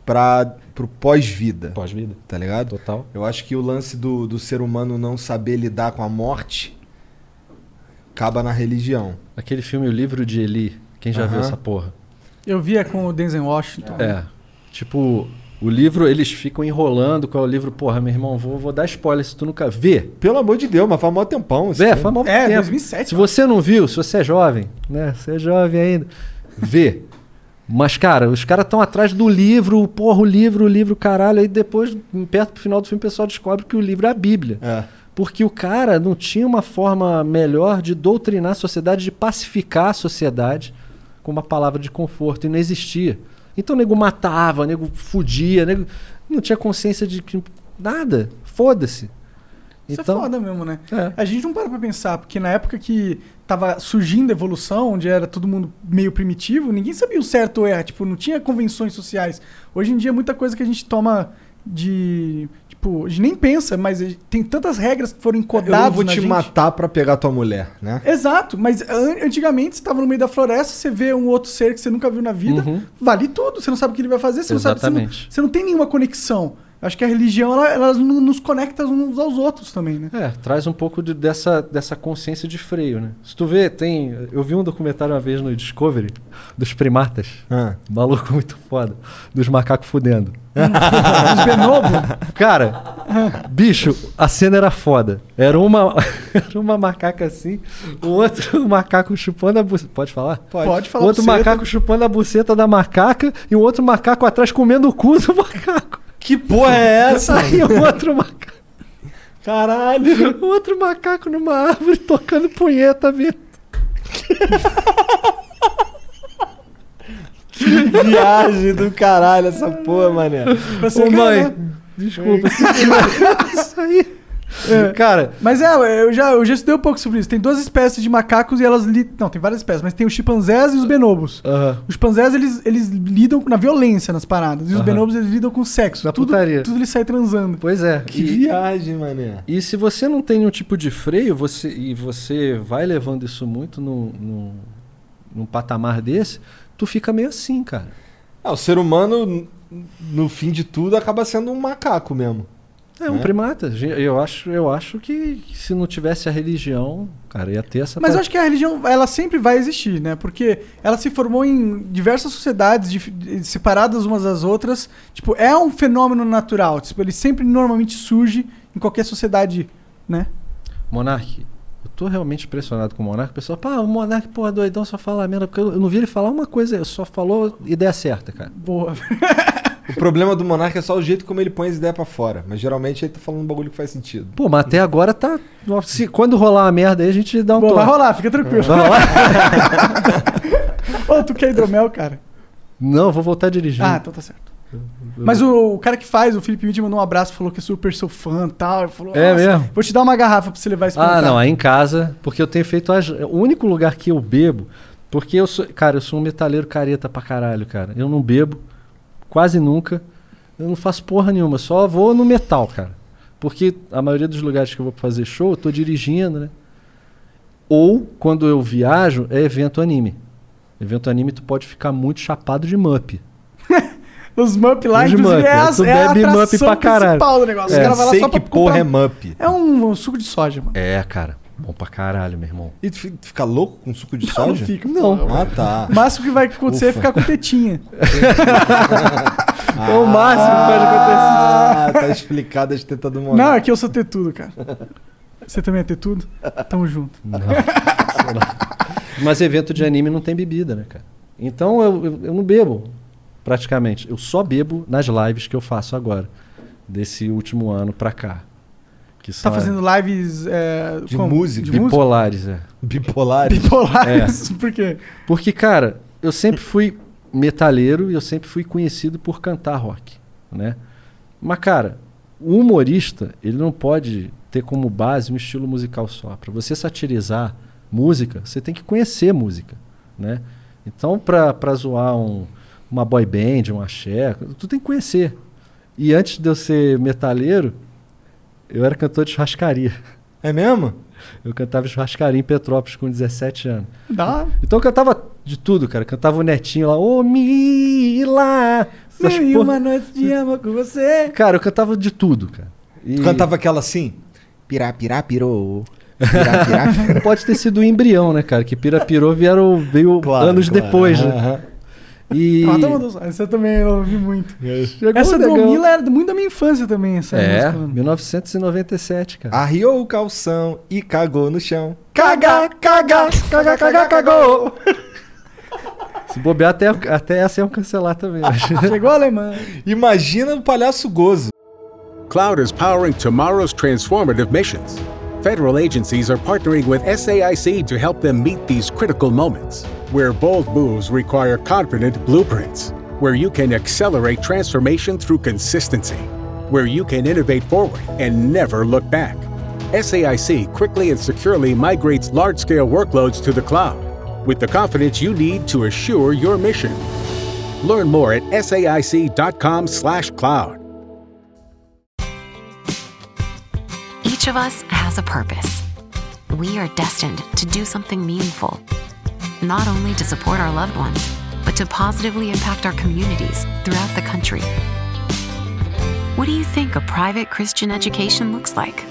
para pro pós-vida, Pós-vida. tá ligado? Total. Eu acho que o lance do, do ser humano não saber lidar com a morte acaba na religião. Aquele filme O Livro de Eli. Quem já viu Aham. essa porra? Eu via com o Denzel Washington. É. Tipo, o livro, eles ficam enrolando qual é o livro. Porra, meu irmão, vou, vou dar spoiler se tu nunca vê. Pelo amor de Deus, mas faz mó tempão. Vê, filme. faz mal É, tempo. 2007, Se mano. você não viu, se você é jovem, né? Você é jovem ainda, vê. Mas, cara, os caras estão atrás do livro, porra, o livro, o livro, caralho. Aí depois, perto do final do filme, o pessoal descobre que o livro é a Bíblia. É. Porque o cara não tinha uma forma melhor de doutrinar a sociedade, de pacificar a sociedade com uma palavra de conforto. E não existia. Então o nego matava, o nego fudia, o nego não tinha consciência de que nada. Foda-se. Isso Então, é foda mesmo, né? é. A gente não para pra pensar, porque na época que tava surgindo a evolução, onde era todo mundo meio primitivo, ninguém sabia o certo ou erro, tipo, não tinha convenções sociais. Hoje em dia, muita coisa que a gente toma de. Tipo, a gente nem pensa, mas tem tantas regras que foram Eu encodadas. não vou te gente. matar pra pegar tua mulher, né? Exato, mas an- antigamente você estava no meio da floresta, você vê um outro ser que você nunca viu na vida, Uhum. vale tudo, você não sabe o que ele vai fazer, você não sabe, você não, Exatamente. você não tem nenhuma conexão. Acho que a religião, ela, ela nos nos conecta uns aos outros também, né? É, traz um pouco de- dessa, dessa consciência de freio, né? Se tu vê, tem. Eu vi um documentário uma vez no Discovery dos primatas. Ah. Maluco muito foda. Dos macacos fudendo. (laughs) Os Benobo, Cara, bicho, a cena era foda. Era uma, (laughs) era uma macaca assim, o outro (laughs) macaco chupando a buceta. Pode falar? pode, O falar outro buceta. macaco chupando a buceta da macaca e o outro macaco atrás comendo o cu do macaco. Que porra é essa? Aí o outro macaco. Caralho! O outro macaco numa árvore tocando punheta, Vitor. Viagem do caralho essa porra, mané. Ô mãe, né? desculpa. Isso aí. Cara, Mas é, eu já, eu já estudei um pouco sobre isso. Tem duas espécies de macacos e elas lidam. Não, tem várias espécies, mas tem os chimpanzés e os bonobos. Os chimpanzés, eles, eles lidam na violência nas paradas. E os bonobos, eles lidam com sexo. Na tudo, putaria. tudo eles saem transando. pois é. Que E- viagem, mané. E se você não tem nenhum tipo de freio, você, e você vai levando isso muito num, num, num patamar desse, tu fica meio assim, cara. Ah, o ser humano, no fim de tudo, acaba sendo um macaco mesmo. É um Né? primata. Eu acho, eu acho que se não tivesse a religião, cara, ia ter essa. Mas eu pa- acho que a religião, ela sempre vai existir, né? Porque ela se formou em diversas sociedades separadas umas das outras. Tipo, é um fenômeno natural. Tipo, ele sempre normalmente surge em qualquer sociedade, né? Monark, eu tô realmente impressionado com o Monark. O pessoal, pá, o Monark, porra, doidão, só fala merda. Porque eu eu não vi ele falar uma coisa, só falou ideia certa, cara. Boa. (laughs) O problema do monarca é só o jeito como ele põe as ideias pra fora. Mas geralmente ele tá falando um bagulho que faz sentido. Pô, mas até agora tá. Se, quando rolar uma merda aí, a gente dá um Boa, vai rolar, fica tranquilo. Vai rolar? Ô, tu quer hidromel, cara? Não, vou voltar dirigindo. Ah, então tá certo. Mas o, o cara que faz, o Felipe Witt, mandou um abraço, falou que é super seu fã e tal. Ele falou, É "Nossa, mesmo? Vou te dar uma garrafa pra você levar esse Ah, não, aí em casa, porque eu tenho feito as, o único lugar que eu bebo, porque eu sou, cara, eu sou um metaleiro careta pra caralho, cara. Eu não bebo quase nunca. Eu não faço porra nenhuma, só vou no metal, cara. Porque a maioria dos lugares que eu vou fazer show, eu tô dirigindo, né? Ou quando eu viajo, é evento anime. Evento anime tu pode ficar muito chapado de mup. (laughs) Os Mup lá, Os inclusive, Mup, é, tu é a bebe Mup atração pra caralho. principal do negócio. Os É, sei só que porra é comprar- mup. É um, um suco de soja, mano. É, cara. Bom pra caralho, meu irmão. E tu fi- tu fica louco com suco de Não, soja? não fica. Não. Ah, tá. O máximo que vai acontecer é Ufa. ficar com tetinha. (laughs) É o máximo que pode acontecer. Ah, tá explicado as tetas do monarca. Não, aqui eu sou tetudo, cara. Você também é tetudo? Tamo junto. Não. (laughs) Mas evento de anime não tem bebida, né, cara? Então eu, eu, eu não bebo, praticamente. Eu só bebo nas lives que eu faço agora, desse último ano pra cá. Que Tá são fazendo lives é, De como? música. De música? bipolares, é. Bipolar. Bipolares. Por quê? Porque, cara, eu sempre fui metalheiro e eu sempre fui conhecido por cantar rock, né? Mas, cara, o humorista, ele não pode ter como base um estilo musical só. Para você satirizar música, você tem que conhecer música, né? Então, pra, pra zoar um, uma boy band, um axé, tu tem que conhecer. E antes de eu ser metalheiro, eu era cantor de churrascaria. É mesmo? Eu cantava churrascaria em Petrópolis com 17 anos. Dá. Então eu cantava de tudo, cara. Cantava o netinho lá, ô Mila! Mil e porra- uma noite de amor com você. Cara, eu cantava de tudo, cara. E Tu cantava aquela assim? Pirá, pirá, pirou. Pirá, pirá, (laughs) pirou. Pode ter sido o embrião, né, cara? Que Pirapirou vieram, veio Claro, anos claro. depois, né? Aham. E... (laughs) Ah, tá mandando- Essa eu também ouvi muito. Chegou Essa do. Mila era muito da minha infância também, essa É, música. 1997, cara. Arriou o calção e cagou no chão. Caga, caga, caga, caga, cagou. (laughs) Se bobear, até, até essa iam cancelar também. eu. (laughs) Chegou a alemã. Imagina o palhaço gozo. Cloud is powering tomorrow's transformative missions. Federal agencies are partnering with SAIC to help them meet these critical moments, where bold moves require confident blueprints, where you can accelerate transformation through consistency, where you can innovate forward and never look back. SAIC quickly and securely migrates large scale workloads to the cloud with the confidence you need to assure your mission. Learn more at saic.com/slash cloud. Each of us has a purpose. We are destined to do something meaningful, not only to support our loved ones, but to positively impact our communities throughout the country. What do you think a private Christian education looks like?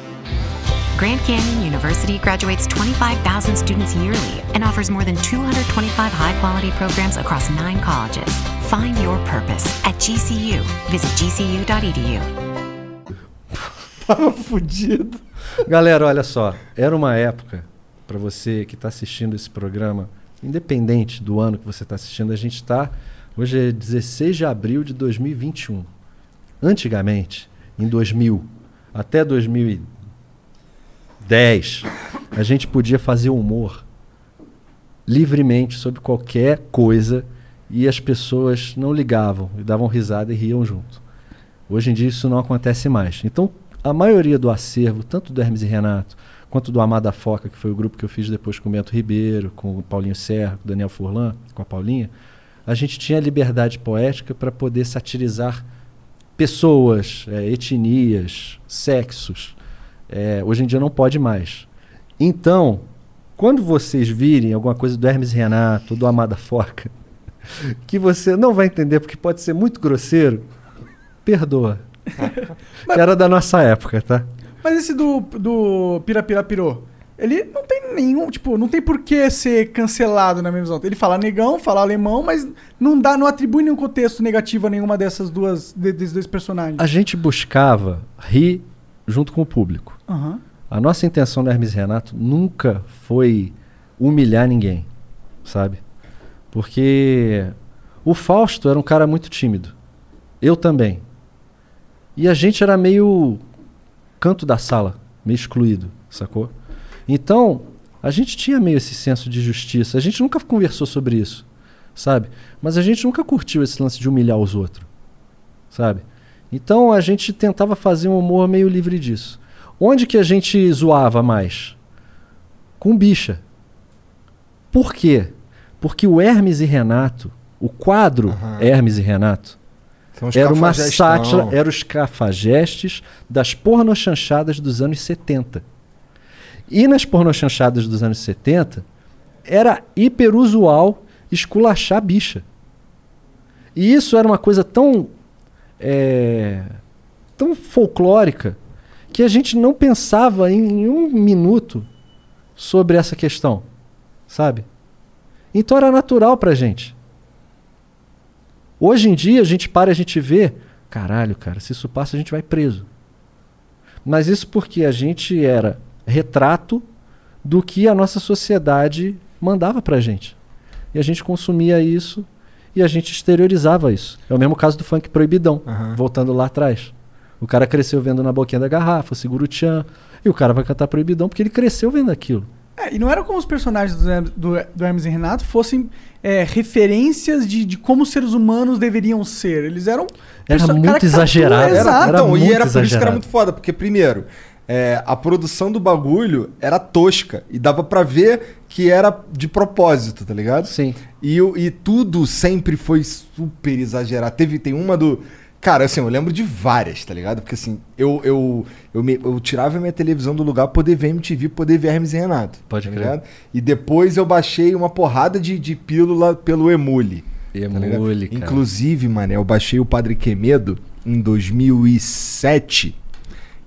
Grand Canyon University graduates 25,000 students yearly and offers more than 225 high quality programs across nine colleges. Find your purpose at GCU. Visit gcu.edu. (laughs) Tava fudido. Galera, olha só. Era uma época, para você que está assistindo esse programa, independente do ano que você está assistindo, a gente está. Hoje é 16 de abril de 2021. Antigamente, em 2000 até 2010, a gente podia fazer humor livremente sobre qualquer coisa e as pessoas não ligavam e davam risada e riam junto. Hoje em dia isso não acontece mais. Então, a maioria do acervo, tanto do Hermes e Renato, quanto do Amada Foca, que foi o grupo que eu fiz depois com o Bento Ribeiro, com o Paulinho Serra, com o Daniel Furlan, com a Paulinha, a gente tinha liberdade poética para poder satirizar pessoas, eh, etnias, sexos. Eh, hoje em dia não pode mais. Então, quando vocês virem alguma coisa do Hermes Renato, do Amada Foca, (laughs) que você não vai entender porque pode ser muito grosseiro, perdoa. (laughs) que era da nossa época, tá? Mas esse do, do Pirapirapirô, ele não tem nenhum, tipo, não tem por que ser cancelado na minha visão. Ele fala negão, fala alemão, mas não dá, não atribui nenhum contexto negativo a nenhuma dessas duas, de- desses dois personagens. A gente buscava rir junto com o público. Aham. A nossa intenção no Hermes Renato nunca foi humilhar ninguém, sabe? Porque o Fausto era um cara muito tímido. Eu também. E a gente era meio canto da sala, meio excluído, sacou? Então, a gente tinha meio esse senso de justiça. A gente nunca conversou sobre isso, sabe? Mas a gente nunca curtiu esse lance de humilhar os outros, sabe? Então a gente tentava fazer um humor meio livre disso. Onde que a gente zoava mais? Com bicha. Por quê? Porque o Hermes e Renato, o quadro Aham. Hermes e Renato, era uma sátira, era os cafajestes das pornochanchadas dos anos 70. E nas pornochanchadas dos anos 70, era hiperusual esculachar bicha. E isso era uma coisa tão é, tão folclórica que a gente não pensava em, em um minuto sobre essa questão, sabe? Então era natural pra gente. Hoje em dia a gente para e a gente vê, caralho, cara, se isso passa a gente vai preso. Mas isso porque a gente era retrato do que a nossa sociedade mandava pra gente. E a gente consumia isso e a gente exteriorizava isso. É o mesmo caso do funk proibidão, Aham. voltando lá atrás. O cara cresceu vendo na boquinha da garrafa, segura o tchan, e o cara vai cantar proibidão porque ele cresceu vendo aquilo. É, e não era como os personagens do, Hermes- do, do Hermes e Renato fossem é, referências de, de como os seres humanos deveriam ser. Eles eram. Era muito exagerado. Exato. Era então, e muito era por isso que era exagerado. muito foda, porque primeiro, é, a produção do bagulho era tosca e dava pra ver que era de propósito, tá ligado? Sim. E, e tudo sempre foi super exagerado. Teve, tem uma do. Cara, assim, eu lembro de várias, tá ligado? Porque assim, eu, eu, eu, me- eu tirava minha televisão do lugar pra poder ver MTV, poder ver Hermes e Renato. Pode tá crer. ligado? E depois eu baixei uma porrada de, de pílula pelo Emule. tá? Emule, cara. Inclusive, mano, eu baixei o Padre Quemedo em 2007.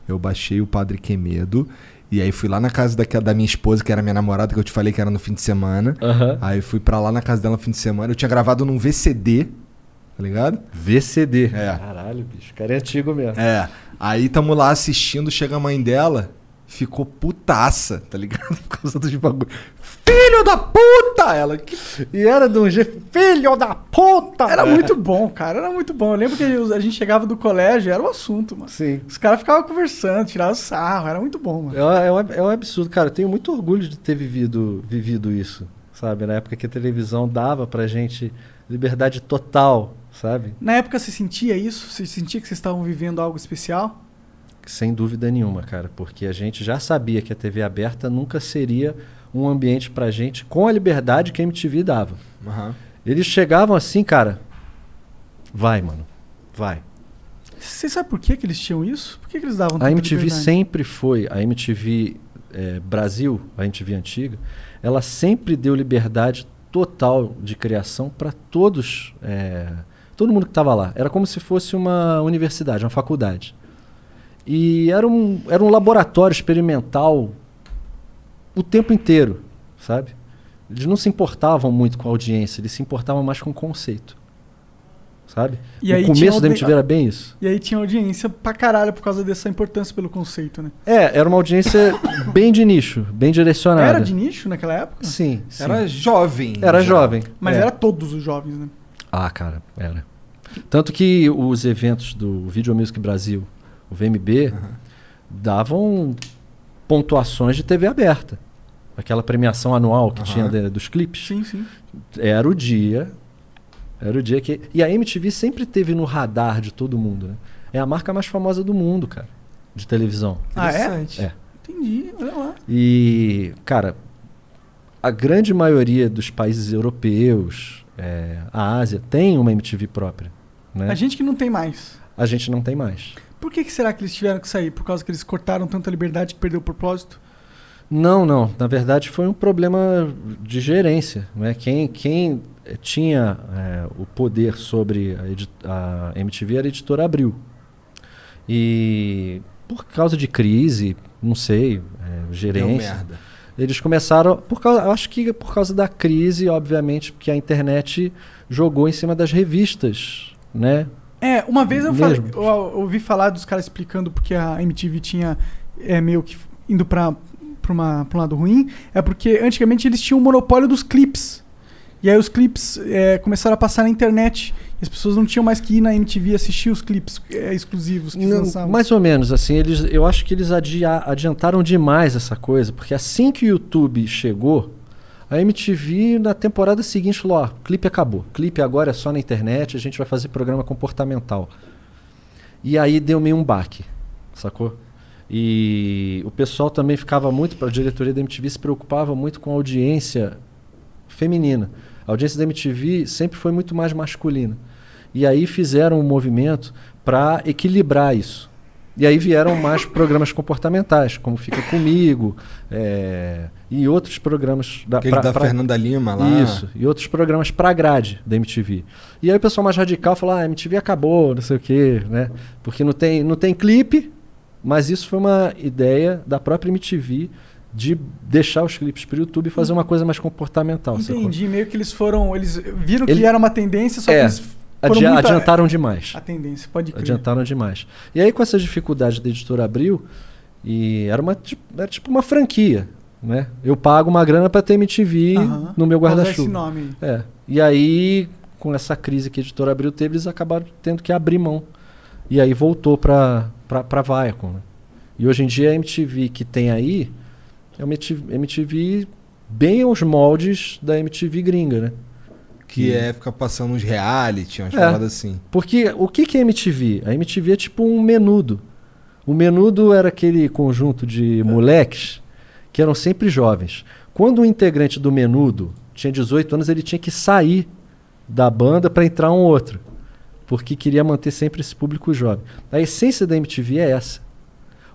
Eu baixei o Padre Quemedo. E aí fui lá na casa da, da minha esposa, que era minha namorada, que eu te falei que era no fim de semana. Aham. Aí fui pra lá na casa dela no fim de semana. Eu tinha gravado num VCD, tá ligado? VCD. É. Caralho, bicho. O cara é antigo mesmo. É. Aí tamo lá assistindo, chega a mãe dela, ficou putaça, tá ligado? (laughs) Por causa dos bagulho. Filho da puta! Ela, que E era de um jeito. Filho da puta! Era muito bom, cara. Era muito bom. Eu lembro que os- a gente chegava do colégio, era o assunto, mano. Sim. Os caras ficavam conversando, tiravam sarro. Era muito bom, mano. É, é, um, é um absurdo, cara. Eu tenho muito orgulho de ter vivido, vivido isso, sabe? Na época que a televisão dava pra gente liberdade total, sabe? Na época você sentia isso? Você sentia que vocês estavam vivendo algo especial? Sem dúvida nenhuma, cara. Porque a gente já sabia que a TV aberta nunca seria um ambiente pra gente com a liberdade que a MTV dava. Aham. Eles chegavam assim, cara. Vai, mano. Vai. Você sabe por que, que eles tinham isso? Por que, que eles davam A MTV liberdade? sempre foi, a MTV eh, Brasil, a MTV antiga, ela sempre deu liberdade total de criação para todos, eh, todo mundo que estava lá. Era como se fosse uma universidade, uma faculdade. E era um, era um laboratório experimental o tempo inteiro, sabe? Eles não se importavam muito com a audiência, eles se importavam mais com o conceito. Sabe? E aí o começo da MTV era bem isso. E aí tinha audiência pra caralho por causa dessa importância pelo conceito, né? É, era uma audiência (coughs) bem de nicho, bem direcionada. Era de nicho naquela época? Sim, sim. Era jovem. Era jovem. Mas é. era todos os jovens, né? Ah, cara, era. Tanto que os eventos do Video Music Brasil, o VMB, davam pontuações de TV aberta. Aquela premiação anual que Aham. tinha de- dos clipes. Sim, sim. Era o dia. Era o dia que. E a MTV sempre teve no radar de todo mundo, né? É a marca mais famosa do mundo, cara, de televisão. Ah, é? É. Entendi, olha lá. E, cara, a grande maioria dos países europeus, é, a Ásia, tem uma MTV própria. Né? A gente que não tem mais. A gente não tem mais. Por que, que será que eles tiveram que sair? Por causa que eles cortaram tanta liberdade que perdeu o propósito? Não, não. Na verdade, foi um problema de gerência. Né? Quem, quem tinha eh, o poder sobre a, a MTV era a editora Abril. E por causa de crise, não sei, Deu gerência. merda. Eles começaram, por causa, acho que por causa da crise, obviamente, porque a internet jogou em cima das revistas, né? É, uma vez eu, falei, eu, eu ouvi falar dos caras explicando porque a MTV tinha é, meio que indo pra, uma, pra um lado ruim. É porque antigamente eles tinham o monopólio dos clipes. E aí os clipes é, começaram a passar na internet. E as pessoas não tinham mais que ir na MTV assistir os clipes é, exclusivos que Não, lançavam. mais ou menos, assim, eles, eu acho que eles adia- adiantaram demais essa coisa, porque assim que o YouTube chegou, a MTV na temporada seguinte falou, ó, clipe acabou, clipe agora é só na internet, a gente vai fazer programa comportamental. E aí deu meio um baque, sacou? E o pessoal também ficava muito, a diretoria da MTV se preocupava muito com a audiência feminina. A audiência da MTV sempre foi muito mais masculina. E aí fizeram um movimento para equilibrar isso. E aí vieram mais programas comportamentais, como Fica Comigo, é, e outros programas da, Aquele pra- da pra- Fernanda Lima lá. Isso, e outros programas pra grade da MTV. E aí o pessoal mais radical falou: ah, a MTV acabou, não sei o quê, né? Porque não tem, não tem clipe, mas isso foi uma ideia da própria MTV de deixar os clipes pro YouTube e fazer uma coisa mais comportamental. Entendi, meio que eles foram. Eles viram que Ele- era uma tendência, só É, que eles foram Adia- muito a- adiantaram demais. A tendência, pode crer. Adiantaram demais. E aí, com essas dificuldades da editora Abril, e era, uma, tipo- era tipo uma franquia. né? Eu pago uma grana pra ter MTV no meu guarda-chuva. É. E aí, com essa crise que a editora Abril teve, eles acabaram tendo que abrir mão. E aí voltou pra, pra, pra Viacom. Né? E hoje em dia a MTV que tem aí é uma MTV, MTV bem aos moldes da MTV gringa, né? Que é ficar passando uns reality, umas É. paradas assim. Porque o que, que é MTV? A MTV é tipo um menudo. O menudo era aquele conjunto de moleques que eram sempre jovens. Quando um integrante do menudo tinha 18 anos, ele tinha que sair da banda para entrar um outro. Porque queria manter sempre esse público jovem. A essência da MTV é essa.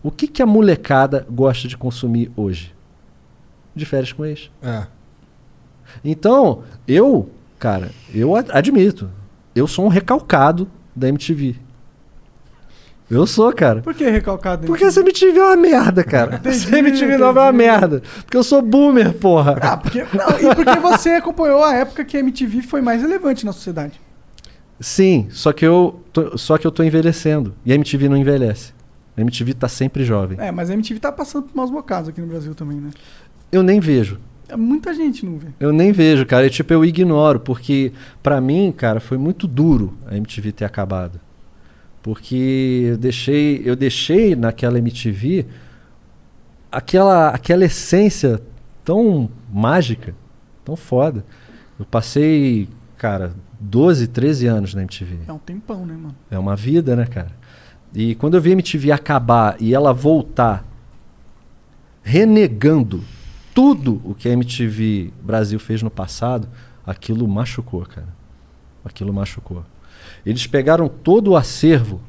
O que, que a molecada gosta de consumir hoje? De férias com ex. É. Então, eu, cara, eu ad- admito, eu sou um recalcado da MTV. Eu sou, cara. Por que recalcado? Porque essa MTV é uma merda, cara. Essa MTV nova é uma entendi. merda. Porque eu sou boomer, porra. Ah, porque, não, e porque você acompanhou a época que a MTV foi mais relevante na sociedade. Sim, só que eu tô, só que eu tô envelhecendo. E a MTV não envelhece. A MTV tá sempre jovem. É, mas a MTV tá passando por maus bocados aqui no Brasil também, né? Eu nem vejo. É, Muita gente não vê. Eu nem vejo, cara. E, tipo, eu ignoro, porque pra mim, cara, foi muito duro a MTV ter acabado. Porque eu deixei, eu deixei naquela MTV aquela, aquela essência tão mágica, tão foda. Eu passei, cara, 12, 13 anos na MTV. É um tempão, né, mano? É uma vida, né, cara? E quando eu vi a MTV acabar e ela voltar renegando tudo o que a MTV Brasil fez no passado, aquilo machucou, cara. Aquilo machucou. Eles pegaram todo o acervo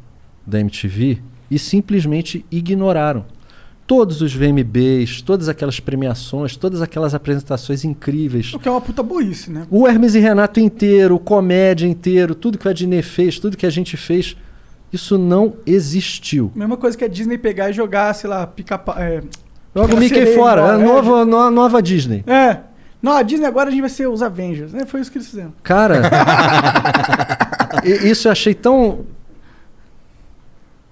da MTV e simplesmente ignoraram. Todos os VMBs, todas aquelas premiações, todas aquelas apresentações incríveis. O que é uma puta burrice, né? O Hermes e Renato inteiro, o comédia inteiro, tudo que a Disney fez, tudo que a gente fez, isso não existiu. Mesma coisa que a Disney pegar e jogar, sei lá, pica é, Logo o Mickey fora, igual, é a nova, no- nova Disney. é. Não, a Disney agora a gente vai ser os Avengers. né? Foi isso que eles fizeram. Cara, (laughs) isso eu achei tão.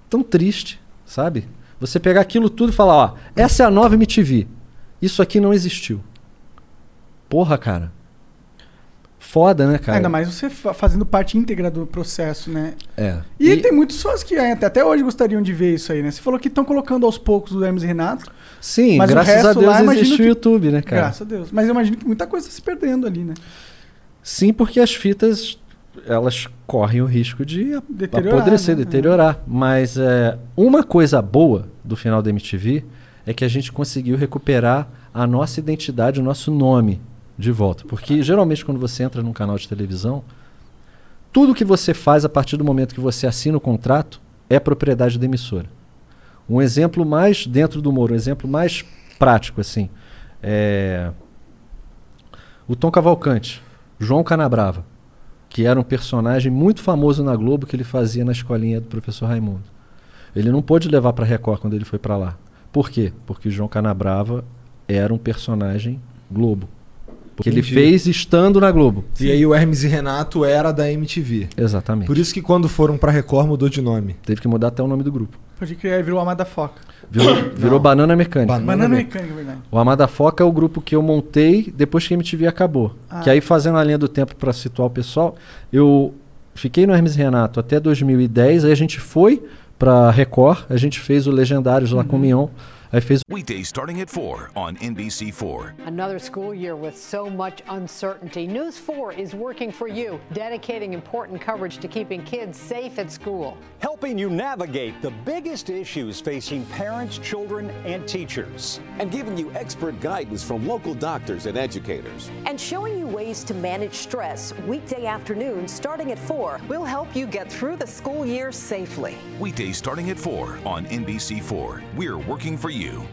tão triste, sabe? Você pegar aquilo tudo e falar, ó, essa é a nova MTV. Isso aqui não existiu. Porra, cara. Foda, né, cara? Ainda mais você fa- fazendo parte íntegra do processo, né? É. E, tem muitos fãs que até, hoje gostariam de ver isso aí, né? Você falou que estão colocando aos poucos o Hermes e Renato. Sim, Mas graças a Deus lá, existe que- o YouTube, né, cara? Graças a Deus. Mas eu imagino que muita coisa tá se perdendo ali, né? Sim, porque as fitas elas correm o risco de Deteriorar, apodrecer, né? deteriorar. Mas é, uma coisa boa do final da MTV é que a gente conseguiu recuperar a nossa identidade, o nosso nome de volta. Porque geralmente quando você entra num canal de televisão, tudo que você faz a partir do momento que você assina o contrato é propriedade da emissora. Um exemplo mais dentro do humor, um exemplo mais prático assim, é o Tom Cavalcante, João Canabrava, que era um personagem muito famoso na Globo que ele fazia na escolinha do professor Raimundo. Ele não pôde levar para Record quando ele foi para lá. Por quê? Porque João Canabrava era um personagem Globo. Que ele Entendi. fez estando na Globo. E aí o Hermes e Renato era da MTV. Exatamente. Por isso que quando foram pra Record mudou de nome. Teve que mudar até o nome do grupo. Pode criar e virou Amada Foca. Virou, (coughs) virou Banana Mecânica. Banana Banana Me- mecânica, é verdade. O Amada Foca é o grupo que eu montei depois que a MTV acabou. Ah. Que aí, fazendo a linha do tempo para situar o pessoal, eu fiquei no Hermes e Renato até 2010, aí a gente foi pra Record, a gente fez o Legendários lá Uhum. com o Mion, aí fez Weekdays starting at 4 on NBC4. Another school year with so much uncertainty. News 4 is working for you, dedicating important coverage to keeping kids safe at school. helping you navigate the biggest issues facing parents, children, and teachers. and giving you expert guidance from local doctors and educators. and showing you ways to manage stress weekday afternoons starting at 4. We'll help you get through the school year safely. Weekdays starting at 4 on NBC4. We're working for you.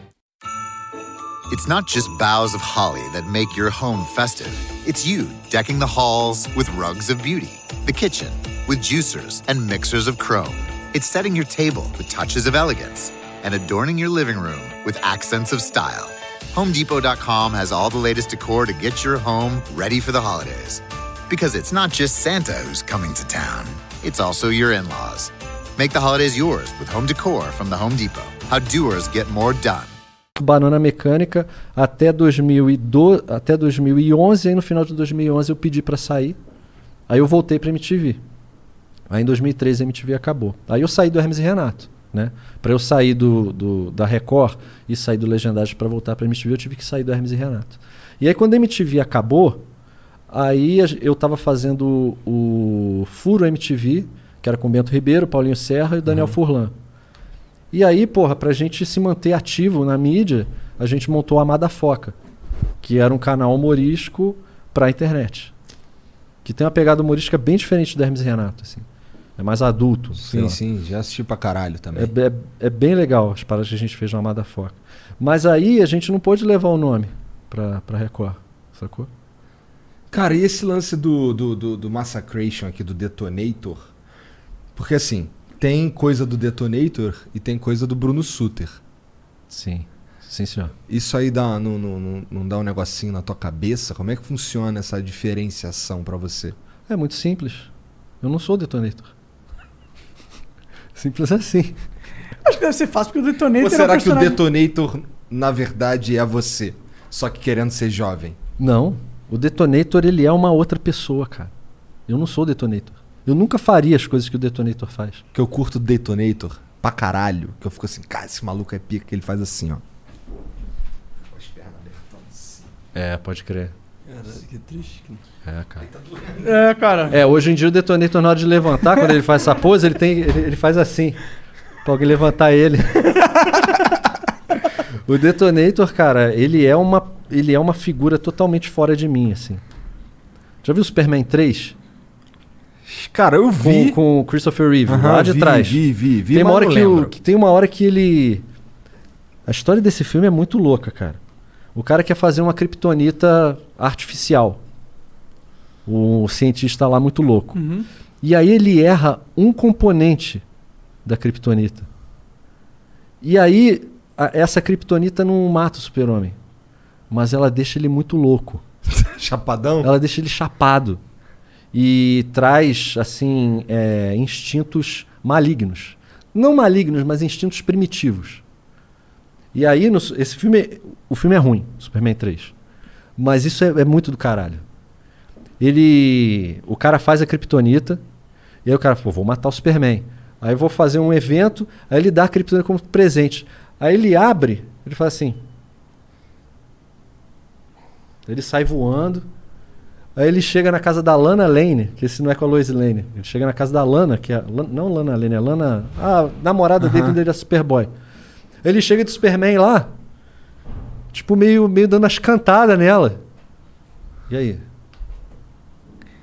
It's not just boughs of holly that make your home festive. It's you decking the halls with rugs of beauty, the kitchen with juicers and mixers of chrome. It's setting your table with touches of elegance and adorning your living room with accents of style. HomeDepot.com has all the latest decor to get your home ready for the holidays. Because it's not just Santa who's coming to town, it's also your in laws. Make the holidays yours with home decor from the Home Depot. How doers get more done. Banana Mecânica até, 2012, até 2011. Aí no final de 2011 eu pedi pra sair. Aí eu voltei pra MTV. Aí em 2013 a MTV acabou. Aí eu saí do Hermes e Renato. Né? Para eu sair do, do, da Record e sair do Legendários para voltar para MTV, eu tive que sair do Hermes e Renato. E aí quando a MTV acabou, aí eu tava fazendo o Furo MTV, que era com Bento Ribeiro, Paulinho Serra e Daniel Furlan. E aí, porra, pra gente se manter ativo na mídia, a gente montou a Amada Foca, que era um canal humorístico pra internet. Que tem uma pegada humorística bem diferente do Hermes e Renato, assim. É mais adulto. Sim, sim, já assisti pra caralho também. É, é, é bem legal as paradas que a gente fez no Amada Foca. Mas aí a gente não pôde levar o nome pra, pra Record, sacou? Cara, e esse lance do, do, do, do Massacration aqui, do Detonator? Porque assim, tem coisa do Detonator e tem coisa do Bruno Suter. Sim, sim senhor. Isso aí dá, não, não, não, não dá um negocinho na tua cabeça? Como é que funciona essa diferenciação pra você? É muito simples. Eu não sou detonator. (laughs) Simples assim. Acho que deve ser fácil, porque o Detonator Ou é um será que o personagem... Detonator, na verdade, é você? Só que querendo ser jovem? Não. O detonator, ele é uma outra pessoa, cara. Eu não sou o detonator. Eu nunca faria as coisas que o detonator faz. Que eu curto Detonator pra caralho. Que eu fico assim, cara, esse maluco é pica, que ele faz assim, ó. É, pode crer. Caralho, que triste. É, cara. É, cara. É, hoje em dia o detonator, na hora de levantar, quando ele faz essa pose, ele, tem, ele, ele faz assim. Pra alguém levantar ele. (laughs) o detonator, cara, ele é, uma, ele é uma figura totalmente fora de mim, assim. Já viu o Superman 3? Cara, eu vi. Com, com o Christopher Reeve, lá de vi, trás. vi, vi, vi, tem uma hora que, o, que tem uma hora que ele. A história desse filme é muito louca, cara. O cara quer fazer uma kryptonita artificial. O cientista lá muito louco. Uhum. E aí ele erra um componente da kryptonita. E aí a- essa kryptonita não mata o super-homem, mas ela deixa ele muito louco. (laughs) Chapadão? Ela deixa ele chapado e traz assim é, instintos malignos, não malignos, mas instintos primitivos. E aí no- esse filme, o filme é ruim, Superman 3, mas isso é, é muito do caralho. Ele, o cara faz a kryptonita e aí o cara, pô, vou matar o Superman. Aí vou fazer um evento, aí ele dá a kryptonita como presente. Aí ele abre, ele faz assim. Ele sai voando. Aí ele chega na casa da Lana Lane, que esse não é com a Lois Lane. Ele chega na casa da Lana, que é. Não Lana Lane, é Lana. A namorada dele Aham. quando ele era Superboy. Ele chega de Superman lá, tipo, meio, meio dando as cantadas nela. E aí?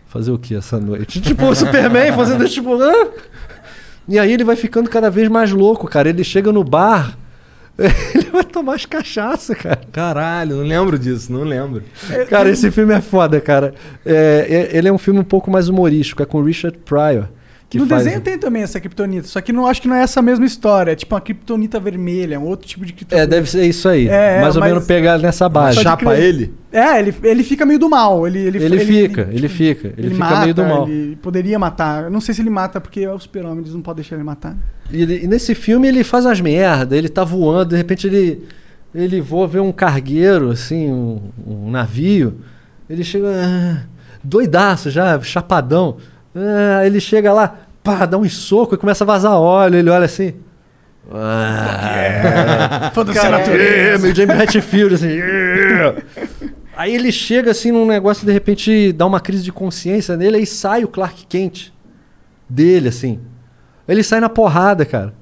Fazer o que essa noite? (laughs) tipo, o Superman fazendo tipo. Hã? E aí ele vai ficando cada vez mais louco, cara. Ele chega no bar, (laughs) ele vai tomar as cachaça, cara. Caralho, não lembro disso, não lembro. Cara, esse filme é foda, cara. É, é- ele é um filme um pouco mais humorístico, é com o Richard Pryor. Que no faz... desenho tem também essa kryptonita, só que não acho que não é essa mesma história. É tipo uma kryptonita vermelha, um outro tipo de kryptonita. É, deve ser isso aí. É, mais ou menos pegar nessa base. Pode crer. É, ele, ele fica meio do mal. Ele, ele, Ele fica, ele fica. Ele, fica mata, meio do mal. Ele poderia matar. Eu não sei se ele mata, porque é o super-homem, eles não podem deixar ele matar. E, ele- e nesse filme ele faz umas merda, ele tá voando, de repente ele ele voa ver um cargueiro, assim, um, um navio. Ele chega ah, doidaço já, chapadão. Ah, ele chega lá, pá, dá um soco e começa a vazar óleo. Ele olha assim. Ah, Foda-se a natureza. é, meio James Hetfield, assim. Aí ele chega assim num negócio, de repente dá uma crise de consciência nele, aí sai o Clark Kent dele, assim. Ele sai na porrada, cara.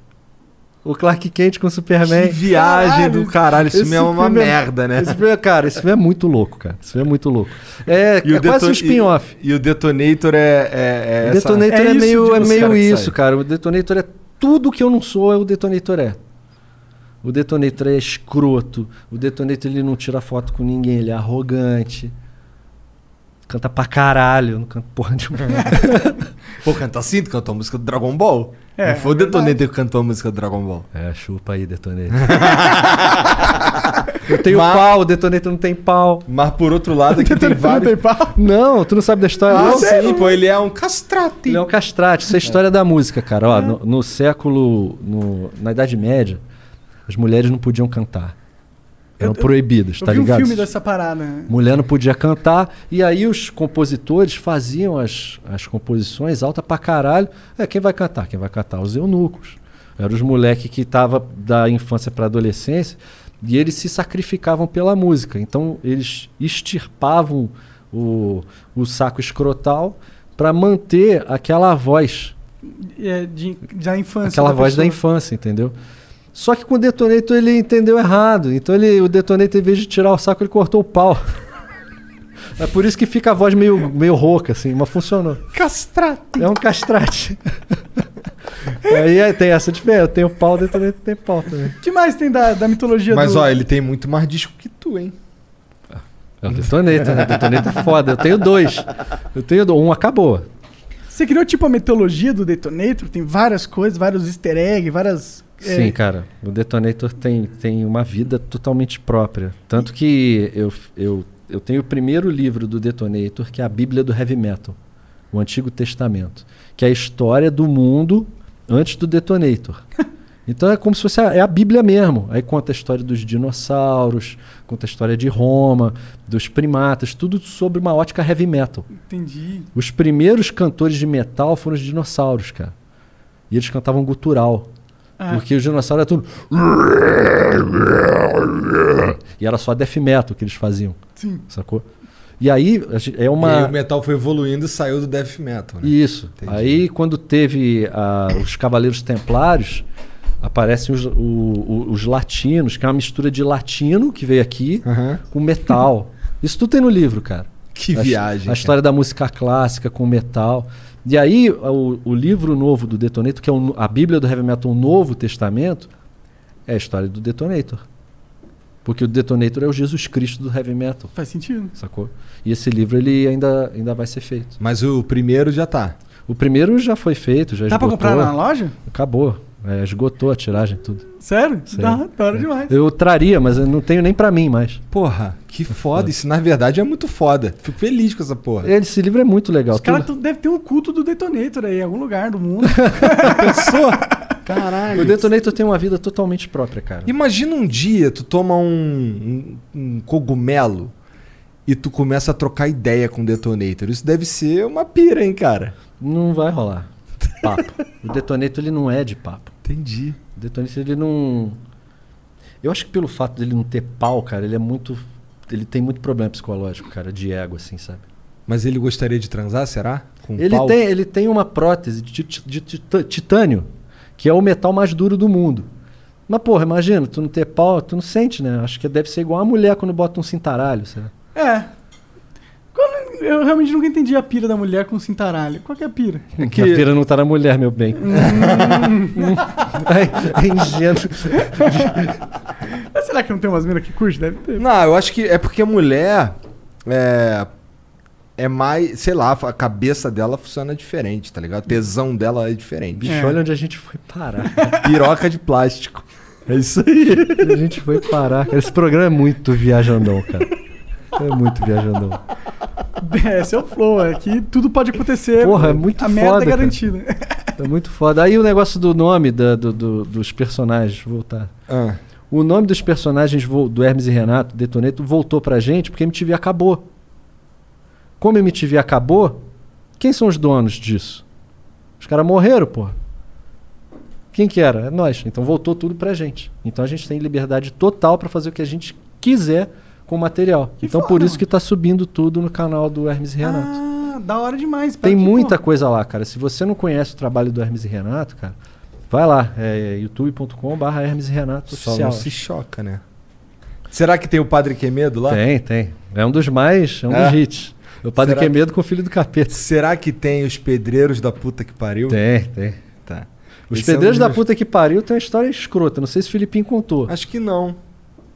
O Clark Kent com o Superman. Que viagem do caralho, esse filme é uma merda, né? Esse filme, é- cara, esse filme é muito louco, cara. Esse filme é muito louco. É, E o é quase um spin-off. E, e o Detonator é. é, é O Detonator é, isso meio, é meio caras que isso, cara. O Detonator é tudo que eu não sou, é o Detonator é. O Detonator é escroto. O Detonator ele não tira foto com ninguém, ele é arrogante. Canta pra caralho, não canta porra de (laughs) Pô, canta assim, tu cantou a música do Dragon Ball. É, não foi o Detonator que cantou a música do Dragon Ball. É, chupa aí, Detonator. (laughs) eu tenho pau, o Detonator não tem pau. Mas por outro lado, aqui (laughs) tem vários. Não, tu não sabe da história, Ah, não? sim, pô, ele é um castrate. Ele é um castrate. Isso é a história da música, cara. Ó, no, no século. no- na Idade Média, as mulheres não podiam cantar. Eram Eu- eu- proibidas, eu tá vi ligado? um filme dessa parada. Mulher não podia cantar. E aí os compositores faziam as, as composições alta pra caralho. É, quem vai cantar? Quem vai cantar? Os eunucos. Eram os moleques que estavam da infância pra adolescência. E eles se sacrificavam pela música. Então eles extirpavam o, o saco escrotal para manter aquela voz. É, de, da infância. Aquela voz da pessoa. infância, entendeu? Só que com o Detonator ele entendeu errado. Então ele, o Detonator, em vez de tirar o saco, ele cortou o pau. (laughs) É por isso que fica a voz meio, meio rouca, assim, mas funcionou. Castrate. É um castrate. (laughs) Aí é, tem essa diferença. Eu tenho pau, o Detonator tem pau também. O que mais tem da, da mitologia Mas do... ó, ele tem muito mais disco que tu, hein? É o Detonator, né? O Detonator é foda. Eu tenho dois. Eu tenho do- um, acabou. Você criou tipo a mitologia do Detonator? Tem várias coisas, vários easter eggs, várias... é, Sim, cara. O Detonator tem, tem uma vida totalmente própria. Tanto que eu, eu, eu tenho o primeiro livro do Detonator, que é a Bíblia do Heavy Metal, o Antigo Testamento, que é a história do mundo antes do Detonator. (laughs) Então é como se fosse a, é a Bíblia mesmo. Aí conta a história dos dinossauros, conta a história de Roma, dos primatas, tudo sobre uma ótica heavy metal. Entendi. Os primeiros cantores de metal foram os dinossauros, cara. E eles cantavam gutural. Ah. Porque os dinossauros era tudo. E era só death metal que eles faziam. Sim. Sacou? E aí é E aí uma. o metal foi evoluindo e saiu do death metal, né? Isso. Aí quando teve ah, os Cavaleiros Templários, aparecem os, o- o- os latinos, que é uma mistura de latino, que veio aqui, com metal. Isso tudo tem no livro, cara. Que A viagem, A cara. história da música clássica com metal. E aí, o, o livro novo do Detonator, que é o- a Bíblia do Heavy Metal, o Novo Testamento, é a história do Detonator. Porque o Detonator é o Jesus Cristo do Heavy Metal. Faz sentido. Sacou? E esse livro ele ainda, ainda vai ser feito. Mas o primeiro já tá. O primeiro já foi feito, já Dá pra esgotou. comprar na loja? Acabou. É, esgotou a tiragem tudo. Sério? Sério. Dá, da hora demais. Eu traria, mas eu não tenho nem pra mim mais. Porra, que foda. Isso na verdade é muito foda. Fico feliz com essa porra. Esse livro é muito legal. Os caras devem ter um culto do Detonator aí, em algum lugar do mundo. (laughs) Pensou? Caralho. O Detonator tem uma vida totalmente própria, cara. Imagina um dia tu toma um, um- um cogumelo e tu começa a trocar ideia com o detonator. Isso deve ser uma pira, hein, cara? Não vai rolar. Papo. o Detonator ele não é de papo. Entendi. O Detonator ele não. Eu acho que pelo fato dele não ter pau, cara, ele é muito. Ele tem muito problema psicológico, cara, de ego, assim, sabe? Mas ele gostaria de transar, será? Com Ele pau? tem, ele tem uma prótese de, ti- de tita- titânio, que é o metal mais duro do mundo. Mas, porra, imagina, tu não ter pau, tu não sente, né? Acho que deve ser igual a mulher quando bota um cintaralho, sabe? é. Eu realmente nunca entendi a pira da mulher com cintaralho. Qual que é a pira? A pira não tá na mulher, meu bem. (laughs) é, é ingênuo. Mas será que não tem umas minas que curte? Deve ter. Não, eu acho que é porque a mulher é, é mais, sei lá, a cabeça dela funciona diferente, tá ligado? O tesão dela é diferente. Bicho, olha onde a gente foi parar. (laughs) Piroca de plástico. É isso aí. a gente foi parar. Esse programa é muito viajandão, cara. É muito viajandão. Esse é o flow, é que tudo pode acontecer. Porra, é muito A foda. merda é cara. garantida. É muito foda. Aí o negócio do nome da- do- do- dos personagens, vou voltar. Ah. O nome dos personagens do Hermes e Renato, Detoneto, voltou pra gente porque a MTV acabou. Como a MTV acabou, quem são os donos disso? Os caras morreram, porra. Quem que era? É nós. Então voltou tudo pra gente. Então a gente tem liberdade total pra fazer o que a gente quiser com material. então por isso que tá subindo tudo no canal do Hermes e Renato. Ah, da hora demais. Tem que, muita pô, coisa lá, cara. Se você não conhece o trabalho do Hermes e Renato, cara, vai lá. É youtube.com.br Hermes e Renato Só oficial. não se choca, né? Será que tem o Padre Quemedo lá? Tem, tem. É um dos mais, é um É? dos hits. O Padre Será que- Quemedo com o Filho do Capeta. Será que tem os pedreiros da puta que pariu? Tem, tem. Tá. Os Esse é um Pedreiros da Puta que Pariu tem uma história escrota. Não sei se o Filipinho contou. Acho que não.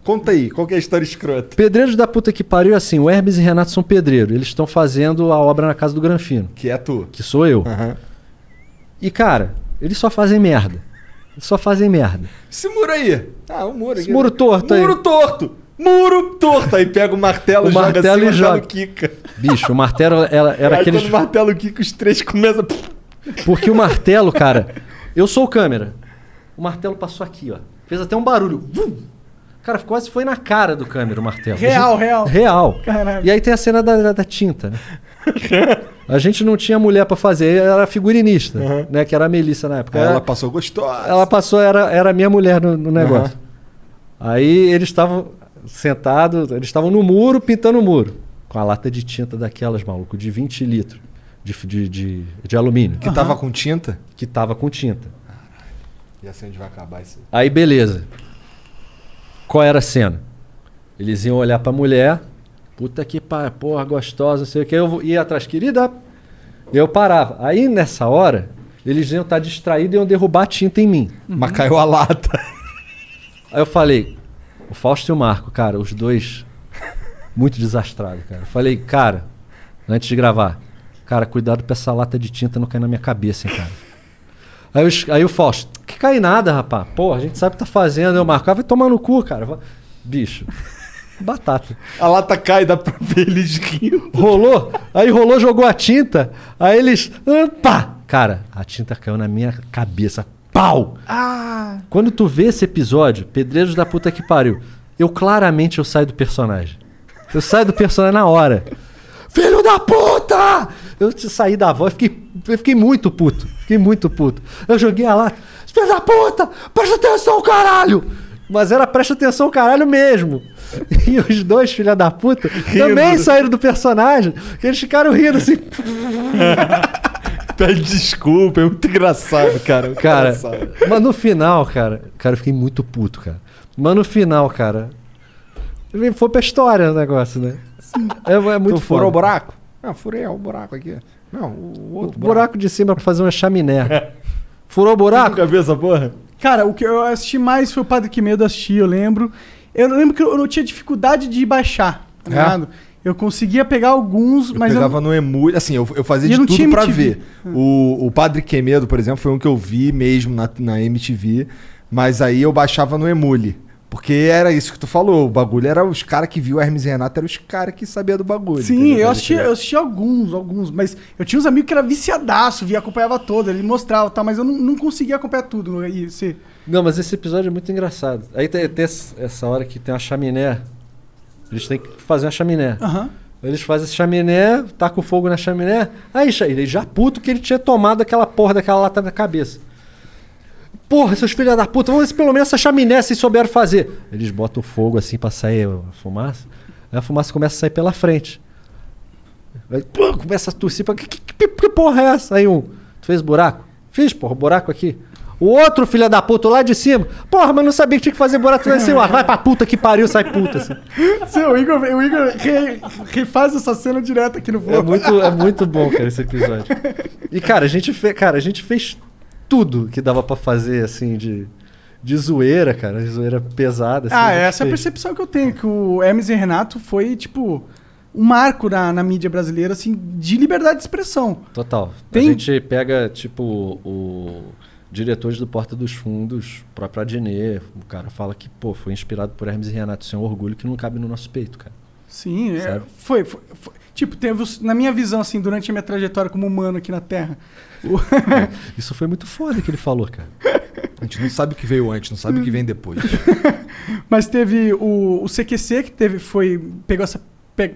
Conta aí, qual que é a história escrota? Pedreiros da Puta que Pariu é assim, o Hermes e Renato são pedreiros. Eles estão fazendo a obra na casa do Granfino. Que é tu. Que sou eu. Aham. E, cara, eles só fazem merda. Eles só fazem merda. Esse muro aí. Ah, o muro Esse aqui. muro torto aí. Muro torto! Muro torto! Aí pega o martelo, O joga martelo assim, e martelo joga. quica. Bicho, o martelo ela, era (laughs) aí aqueles... quando o martelo quica, os três começam... Porque o martelo, cara, (laughs) eu sou o câmera. O martelo passou aqui, ó. Fez até um barulho. Vum! Cara, quase foi na cara do câmera o martelo. Real, A gente- real. Real. Caralho. E aí tem a cena da, da- da tinta, né? (laughs) A gente não tinha mulher pra fazer, era figurinista, né? Que era a Melissa na época. Ela Ela, passou gostosa. ela passou, era, era a minha mulher no, no negócio. Aí eles estavam sentados, eles estavam no muro, pintando o muro. Com a lata de tinta daquelas, maluco, de 20 litros de, de, de, de alumínio. Que tava com tinta? Que tava com tinta. E assim onde vai acabar isso aí. Aí, beleza. Qual era a cena? Eles iam olhar pra mulher. Puta que pariu, porra, gostosa, não sei o que. Eu ia atrás, querida. Eu parava. Aí, nessa hora, eles iam estar distraídos e iam derrubar a tinta em mim. Mas caiu a lata. Aí eu falei, o Fausto e o Marco, cara, os dois muito desastrados, cara. Eu falei, cara, antes de gravar, cara, cuidado pra essa lata de tinta não cair na minha cabeça, hein, cara. Aí, os- aí o Fausto, que cai nada, rapaz. Pô, a gente sabe o que tá fazendo. Eu marco, ah, vai tomar no cu, cara. Bicho, batata. A lata cai, dá pra ver eles rindo. Rolou, aí rolou, jogou a tinta, aí eles, pá! Cara, a tinta caiu na minha cabeça, pau! Ah! Quando tu vê esse episódio, Pedreiros da puta que pariu, eu claramente eu saio do personagem. Eu saio do personagem na hora. Filho da puta! Eu te saí da voz, fiquei, eu fiquei muito puto. Fiquei muito puto. Eu joguei a lata. Filho da puta! Presta atenção, caralho! Mas era presta atenção, caralho mesmo. (laughs) E os dois, filha da puta, também saíram do personagem. Que eles ficaram rindo assim. (laughs) Pede desculpa, é muito engraçado, cara. muito Cara, engraçado. mas no final, cara, cara, eu fiquei muito puto, cara. Mas no final, cara, foi pra história o negócio, né? É, é muito tu furou foda. o buraco? Não, furei o buraco aqui. Não, o O outro buraco de cima pra fazer uma chaminé. Furou o buraco? Nunca essa porra? Cara, o que eu assisti mais foi o Padre Que Medo assisti, eu lembro. Eu lembro que eu não tinha dificuldade de baixar, tá É? ligado? Eu conseguia pegar alguns, Eu mas pegava eu... no Emule, assim, eu, eu fazia E eu de não tudo pra ver. O, o Padre Quemedo, por exemplo, foi um que eu vi mesmo na, na MTV, mas aí eu baixava no Emule. Porque era isso que tu falou, o bagulho era os caras que viu Hermes e Renato, eram os caras que sabiam do bagulho. Sim, eu assisti, eu assisti alguns, alguns, mas eu tinha uns amigos que era viciadaço, via, acompanhava todo, ele mostrava, tá, mas eu não, não conseguia acompanhar tudo. E. Não, mas esse episódio é muito engraçado. Aí tem, tem essa essa hora que tem uma chaminé. Eles têm que fazer uma chaminé. Aham. Eles fazem essa chaminé, tacam fogo na chaminé. Aí ele já puto que ele tinha tomado aquela porra daquela lata na cabeça. Porra, seus filhos da puta, vamos ver se pelo menos essa chaminé vocês souberam fazer. Eles botam fogo assim pra sair a fumaça. Aí a fumaça começa a sair pela frente. Aí, pô, começa a tossir. pra- Que, que, que, que porra é essa? Aí um, tu fez buraco? Fiz, porra, buraco aqui. O outro filho da puta lá de cima. Porra, mas não sabia que tinha que fazer buraco lá em cima. Vai pra puta que pariu, sai puta. Assim. Sim, o Igor, o Igor re- refaz essa cena direto aqui no Flow. É muito, é muito bom, cara, esse episódio. E, cara, a gente, fe, cara, a gente fez tudo que dava pra fazer, assim, de, de zoeira, cara. De zoeira pesada. Assim, Ah, essa é a percepção que eu tenho, que o Hermes e Renato foi, tipo, um marco na, na mídia brasileira, assim, de liberdade de expressão. Total. Tem- A gente pega, tipo, o diretores do Porta dos Fundos, o próprio Adnet, o cara fala que, pô, foi inspirado por Hermes e Renato. Isso é um orgulho que não cabe no nosso peito, cara. Sim, é, foi, foi, foi- Tipo, teve, na minha visão, assim, durante a minha trajetória como humano aqui na Terra. (laughs) Isso foi muito foda que ele falou, cara. A gente não sabe o que veio antes, não sabe o que vem depois. (laughs) Mas teve o, o CQC, que teve, foi, pegou essa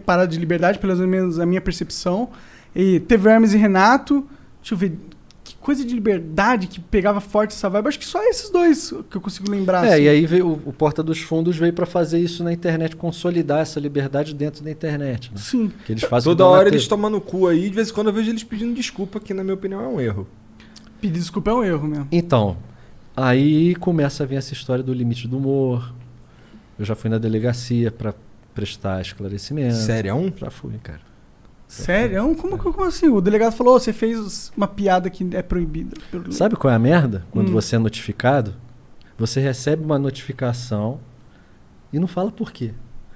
parada de liberdade, pelo menos a minha percepção. E teve Hermes e Renato. Deixa eu ver. Coisa de liberdade que pegava forte essa vibe. Acho que só esses dois que eu consigo lembrar. É, assim. e aí veio, o, Porta dos Fundos veio pra fazer isso na internet, consolidar essa liberdade dentro da internet. Né? Sim. Que eles fazem Toda hora eles tomam no cu aí, de vez em quando eu vejo eles pedindo desculpa, que na minha opinião é um erro. Pedir desculpa é um erro mesmo. Então, aí começa a vir essa história do limite do humor. Eu já fui na delegacia pra prestar esclarecimento. Sério? Já fui, cara. Sério? Como, como assim? O delegado falou, "Ô, você fez uma piada que é proibida. pelo- Sabe qual é a merda? Quando Hum. você é notificado, você recebe uma notificação e não fala por quê.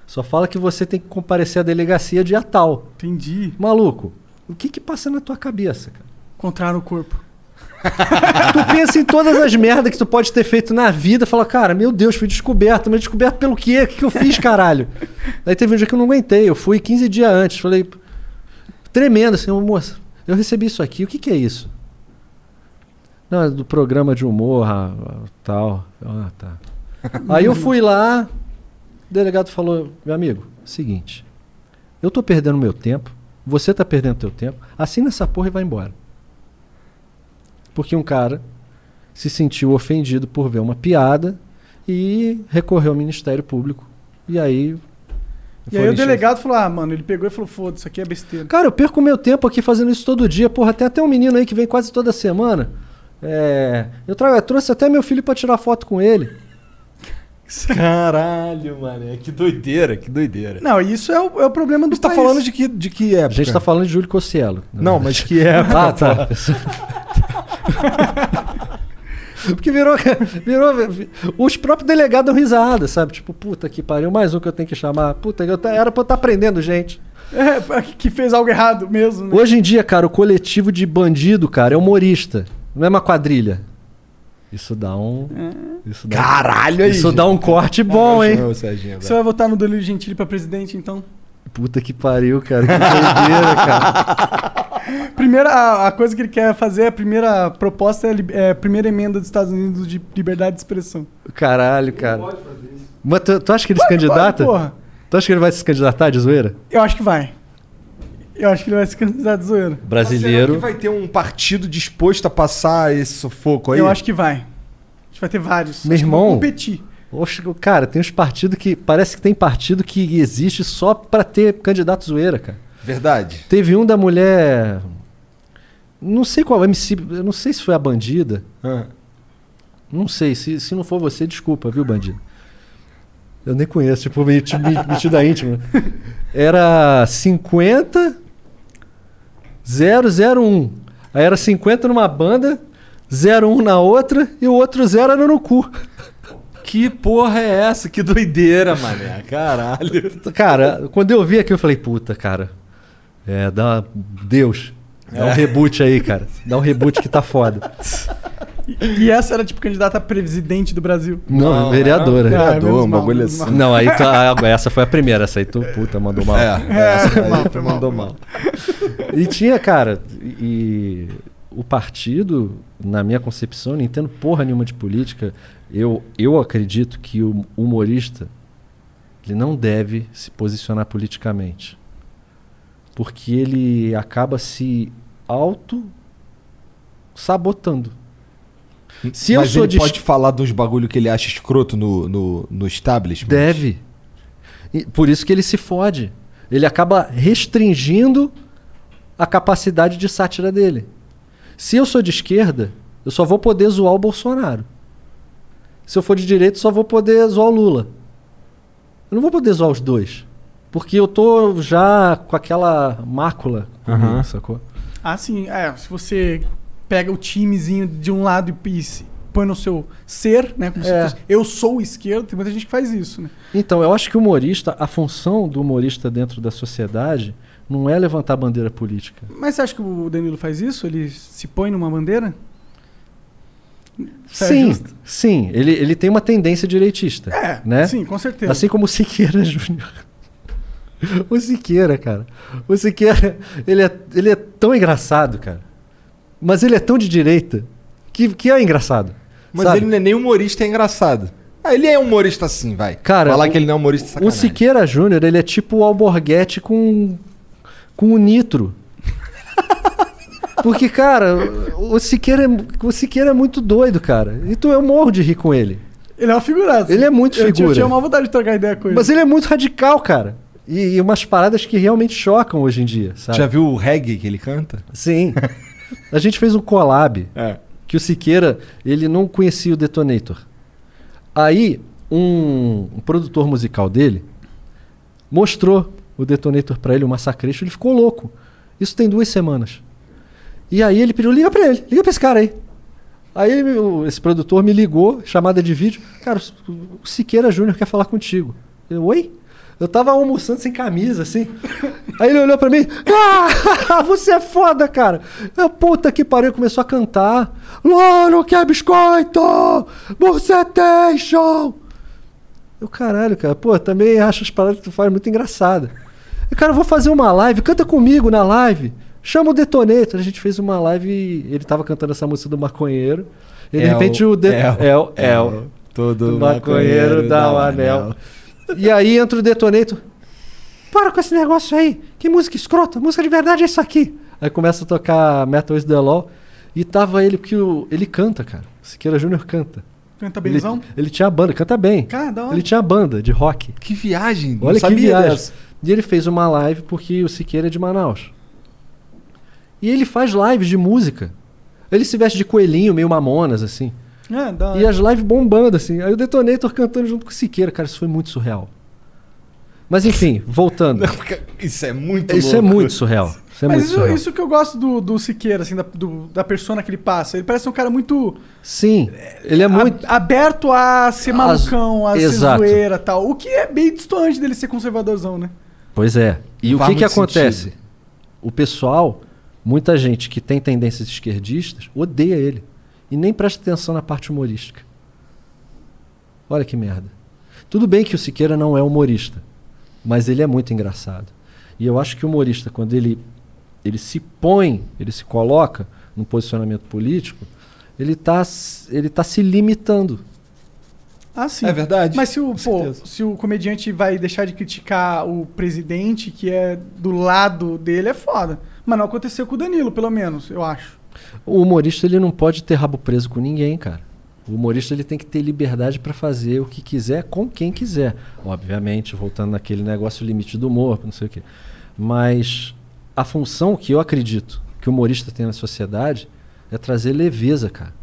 Só fala que você tem que comparecer à delegacia dia tal. Entendi. Maluco, o que que passa na tua cabeça, cara? Encontraram o corpo. (laughs) tu pensa em todas as merdas que tu pode ter feito na vida, fala, cara, meu Deus, fui descoberto, mas descoberto pelo quê? O que, que eu fiz, caralho? Aí teve um dia que eu não aguentei, eu fui 15 dias antes, falei, tremendo assim, moça, eu recebi isso aqui, o que, que é isso? Não, é do programa de humor, ah, tal. Ah, tá. (laughs) Aí eu fui lá, O delegado falou: meu amigo, seguinte, eu tô perdendo meu tempo, você tá perdendo teu tempo, assina essa porra e vai embora. Porque um cara se sentiu ofendido por ver uma piada e recorreu ao Ministério Público. E aí. E aí o delegado falou: ah, mano, ele pegou e falou: foda, isso aqui é besteira. Cara, eu perco meu tempo aqui fazendo isso todo dia. Porra, tem até um menino aí que vem quase toda semana. É, eu, trago, eu trouxe até meu filho pra tirar foto com ele. Caralho, mano. Que doideira, que doideira. Não, isso é o, é o problema do Você tá país. falando de que, de que A época? gente tá falando de Júlio Cossielo. Não, mas que (laughs) época? Ah, tá. (laughs) Porque virou, (laughs) virou. Os próprios delegados dão risada, sabe? Tipo, puta que pariu, mais um que eu tenho que chamar. Puta, eu tá- era pra eu estar prendendo gente. É, que fez algo errado mesmo. Né? Hoje em dia, cara, o coletivo de bandido, cara, é humorista. Não é uma quadrilha. Isso dá um. Isso dá Caralho, aí. Isso dá um corte bom, hein? Você vai votar no Danilo Gentili pra presidente, então? Puta que pariu, cara. Que doideira, cara. (laughs) Primeira, a, a coisa que ele quer fazer, a primeira proposta é é a primeira emenda dos Estados Unidos de liberdade de expressão. Caralho, cara. Mas tu, tu acha que ele se Pode, candidata? pode, porra. Tu acha que ele vai se candidatar de zoeira? Eu acho que vai. Eu acho que ele vai se candidatar de zoeira. Será Brasileiro. que vai ter um partido disposto a passar esse sufoco aí? Eu acho que vai. A gente vai ter vários. Meu Acho que vão irmão. competir. Oxe, cara, tem uns partidos que. Parece que tem partido que existe só pra ter candidato zoeira, cara. Verdade. Teve um da mulher. Não sei qual MC. Eu não sei se foi a bandida. Ah. Não sei. Se, se não for você, desculpa, viu, bandido? Eu nem conheço, tipo, meti- me- metida íntima. Era 50 001. Aí era 50 numa banda, 01 na outra e o outro zero era no cu. Que porra é essa? Que doideira, mané. Caralho. Cara, quando eu vi aqui, eu falei, puta, cara. É, dá. Deus. Dá um É. reboot aí, cara. Dá um reboot que tá foda. E, e essa era tipo candidata a presidente do Brasil. Não, vereadora. Ah, Vereador, menos um mal, bagulho assim. mal. Não, aí tá, ah, essa foi a primeira. Essa aí tu, puta, mandou mal. É, essa aí tu mandou mal. E tinha, cara, e o partido, na minha concepção, não entendo porra nenhuma de política. Eu, eu acredito que o humorista ele não deve se posicionar politicamente. Porque ele acaba se auto sabotando. Se eu Mas sou ele de pode falar dos bagulho que ele acha escroto no, no, no establishment? Deve. E por isso que ele se fode. Ele acaba restringindo a capacidade de sátira dele. Se eu sou de esquerda, eu só vou poder zoar o Bolsonaro. Se eu for de direita, só vou poder zoar o Lula. Eu não vou poder zoar os dois. Porque eu tô já com aquela mácula, Aham. sacou? Ah, sim. É, se você pega o timezinho de um lado e, e põe no seu ser, né? Como É. se fosse, eu sou o esquerdo, tem muita gente que faz isso, né? Então, eu acho que o humorista, a função do humorista dentro da sociedade não é levantar bandeira política. Mas você acha que o Danilo faz isso? Ele se põe numa bandeira? Isso é Sim, justo? sim. Ele, ele tem uma tendência direitista. É, né? sim, com certeza. Assim como o Siqueira (laughs) Júnior. O Siqueira, cara. O Siqueira, ele é, ele é tão engraçado, cara. Mas ele é tão de direita que, que é engraçado. Mas sabe? ele não é nem humorista, é engraçado. Ah, ele é humorista sim, vai. Cara, Falar o- que ele não é humorista é O sacanagem. Siqueira Júnior, ele é tipo o Alborguete com, com o Nitro. (laughs) Porque, cara, o Siqueira, é, o Siqueira é muito doido, cara. Então eu morro de rir com ele. Ele é uma figuraça. Ele é muito eu, tinha- figura. Eu tinha uma vontade de trocar ideia com ele. Mas ele é muito radical, cara. E, e umas paradas que realmente chocam hoje em dia, sabe? Já viu o reggae que ele canta? Sim. A gente fez um collab (laughs) É. que o Siqueira, ele não conhecia o Detonator. Aí, um, um produtor musical dele mostrou o Detonator pra ele, o Massacration, ele ficou louco. Isso tem duas semanas. E aí ele pediu, liga pra ele, liga pra esse cara aí. Aí o- esse produtor me ligou, chamada de vídeo. Cara, o Siqueira Júnior quer falar contigo. Eu, oi? Eu tava almoçando sem camisa, assim. Aí ele olhou pra mim. Ah, (laughs) você é foda, cara. Eu, puta que pariu, começou a cantar. Louro quer biscoito! Bucetation! Eu, caralho, cara, pô, também acho as paradas que tu faz muito engraçada. Eu, cara, eu vou fazer uma live, canta comigo na live. Chama o Detonator. A gente fez uma live e ele tava cantando essa música do maconheiro. E de É repente o- o, de... é o- é o, o, o- todo do maconheiro dá o anel. E aí entra o detonator. Para com esse negócio aí. Que música escrota. Música de verdade é isso aqui. Aí começa a tocar Metal is the Law. E tava ele, porque o, ele canta, cara. Siqueira Júnior canta. Canta Ele, benzão? ele tinha a banda, canta bem. Cara, da hora. Ele tinha a banda de rock. Que viagem. não Olha que sabia viagem. dessa. E ele fez uma live porque o Siqueira é de Manaus. E ele faz lives de música. Ele se veste de coelhinho, meio mamonas, assim. É, hora. E as lives bombando, assim. Aí o Detonator cantando junto com o Siqueira. Cara, isso foi muito surreal. Mas enfim, (laughs) voltando. Isso é muito Isso é louco. muito surreal. Isso é Mas muito isso, surreal. isso que eu gosto do, do Siqueira, assim, da, do- da persona que ele passa. Ele parece um cara muito Sim, ele é a- muito. aberto a ser malucão, a ser Exato. zoeira e tal. O que é bem distante dele ser conservadorzão, né? Pois é. E o que, que acontece? sentido. O pessoal, muita gente que tem tendências esquerdistas, odeia ele. E nem presta atenção na parte humorística. Olha que merda. Tudo bem que o Siqueira não é humorista, mas ele é muito engraçado. E eu acho que o humorista, quando ele, ele se põe, ele se coloca num posicionamento político, ele está ele tá se limitando. Ah, sim. É verdade. Mas se o, pô, se o comediante vai deixar de criticar o presidente, que é do lado dele, é foda. Mas não aconteceu com o Danilo, pelo menos, eu acho. O humorista ele não pode ter rabo preso com ninguém, cara. O humorista ele tem que ter liberdade para fazer o que quiser com quem quiser. Obviamente, voltando naquele negócio limite do humor, não sei o quê. Mas a função que eu acredito que o humorista tem na sociedade é trazer leveza, cara.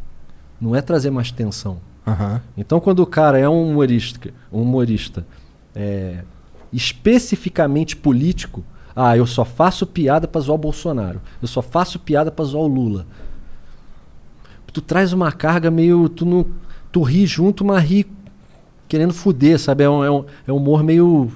Não é trazer mais tensão. Aham. Então, quando o cara é um humorista, um humorista é, especificamente político, ah, eu só faço piada pra zoar o Bolsonaro, eu só faço piada pra zoar o Lula. Tu traz uma carga meio. Tu, não, tu ri junto, mas ri querendo fuder, sabe? É um, é um, é um humor meio.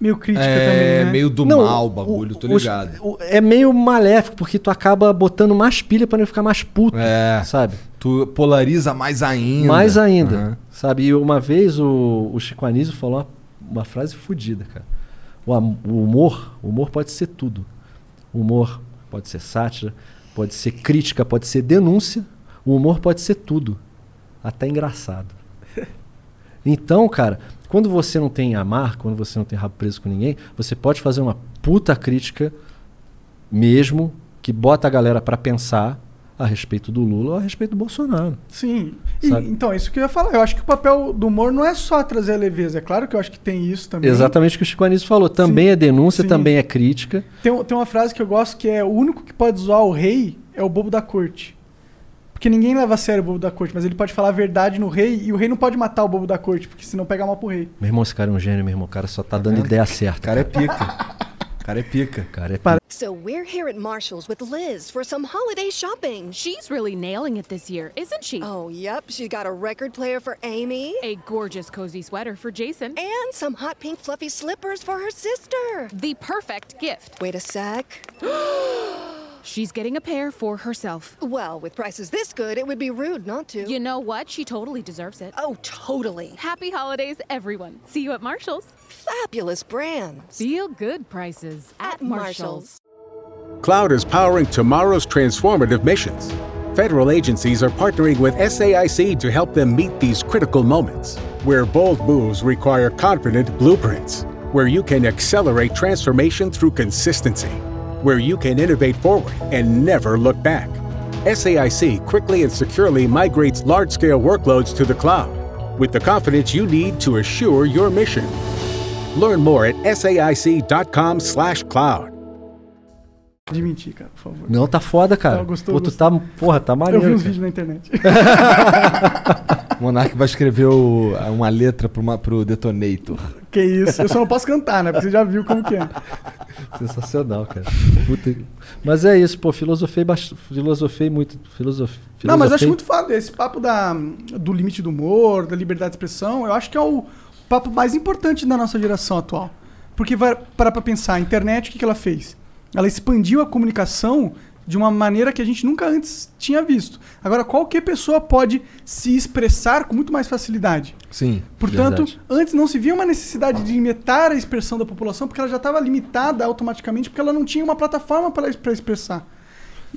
Meio crítica É também, né? meio do Não, mal o bagulho, tô ligado. o- é meio maléfico, porque tu acaba botando mais pilha pra não ficar mais puto, É. sabe? Tu polariza mais ainda. Mais ainda. Aham. Sabe? E uma vez o, o Chico Anísio falou uma, uma frase fodida, cara. O, o humor, o humor pode ser tudo. O humor pode ser sátira, pode ser crítica, pode ser denúncia. O humor pode ser tudo. Até engraçado. (laughs) Então, cara, quando você não tem amar, quando você não tem rabo preso com ninguém, você pode fazer uma puta crítica mesmo que bota a galera pra pensar a respeito do Lula ou a respeito do Bolsonaro. Sim. E, então, isso que eu ia falar. Eu acho que o papel do humor não é só trazer a leveza. É claro que eu acho que tem isso também. Exatamente o que o Chico Anísio falou. Também Sim, é denúncia, sim. também é crítica. Tem, tem uma frase que eu gosto que é: o único que pode zoar o rei é o bobo da corte. Porque ninguém leva a sério o bobo da corte, mas ele pode falar a verdade no rei e o rei não pode matar o bobo da corte, porque senão pega mal pro rei. Meu irmão, esse cara é um gênio, meu irmão. O cara só tá dando ideia certa. O cara é pica. (laughs) O cara é pica. Cara é pica. So we're here at Marshall's with Liz for some holiday shopping. She's really nailing it this year, isn't she? Oh, yep. She's got a record player for Amy. A gorgeous cozy sweater for Jason. And some hot pink fluffy slippers for her sister. The perfect gift. Wait a sec. (gasps) She's getting a pair for herself. Well, with prices this good, it would be rude not to. You know what? She totally deserves it. Oh, totally. Happy holidays, everyone. See you at Marshall's. Fabulous brands. Feel good prices at, At Marshall's. Cloud is powering tomorrow's transformative missions. Federal agencies are partnering with SAIC to help them meet these critical moments, where bold moves require confident blueprints, where you can accelerate transformation through consistency, where you can innovate forward and never look back. SAIC quickly and securely migrates large scale workloads to the cloud with the confidence you need to assure your mission. Learn more at saic.com/cloud. De mentir, cara, por favor. Não, tá foda, cara. Tá, gostou, Pô, tu gostou. tá. Porra, tá Eu maneiro. vi uns vídeos na internet. O (laughs) Monark vai escrever o- uma letra pro, ma- pro Detonator. que isso. Eu só não posso cantar, né? Porque você já viu como que é. Sensacional, cara. Puta Mas é isso, pô. Filosofei, bast... filosofei muito. Filosof... Não, mas eu acho filosofei- muito foda. Esse papo da, do limite do humor, da liberdade de expressão, eu acho que é o papo mais importante da nossa geração atual. Porque vai parar pra pensar, a internet, o que, que ela fez? Ela expandiu a comunicação de uma maneira que a gente nunca antes tinha visto. Agora, qualquer pessoa pode se expressar com muito mais facilidade. Sim. Portanto, Verdade. antes não se via uma necessidade de limitar a expressão da população, porque ela já estava limitada automaticamente, porque ela não tinha uma plataforma para expressar.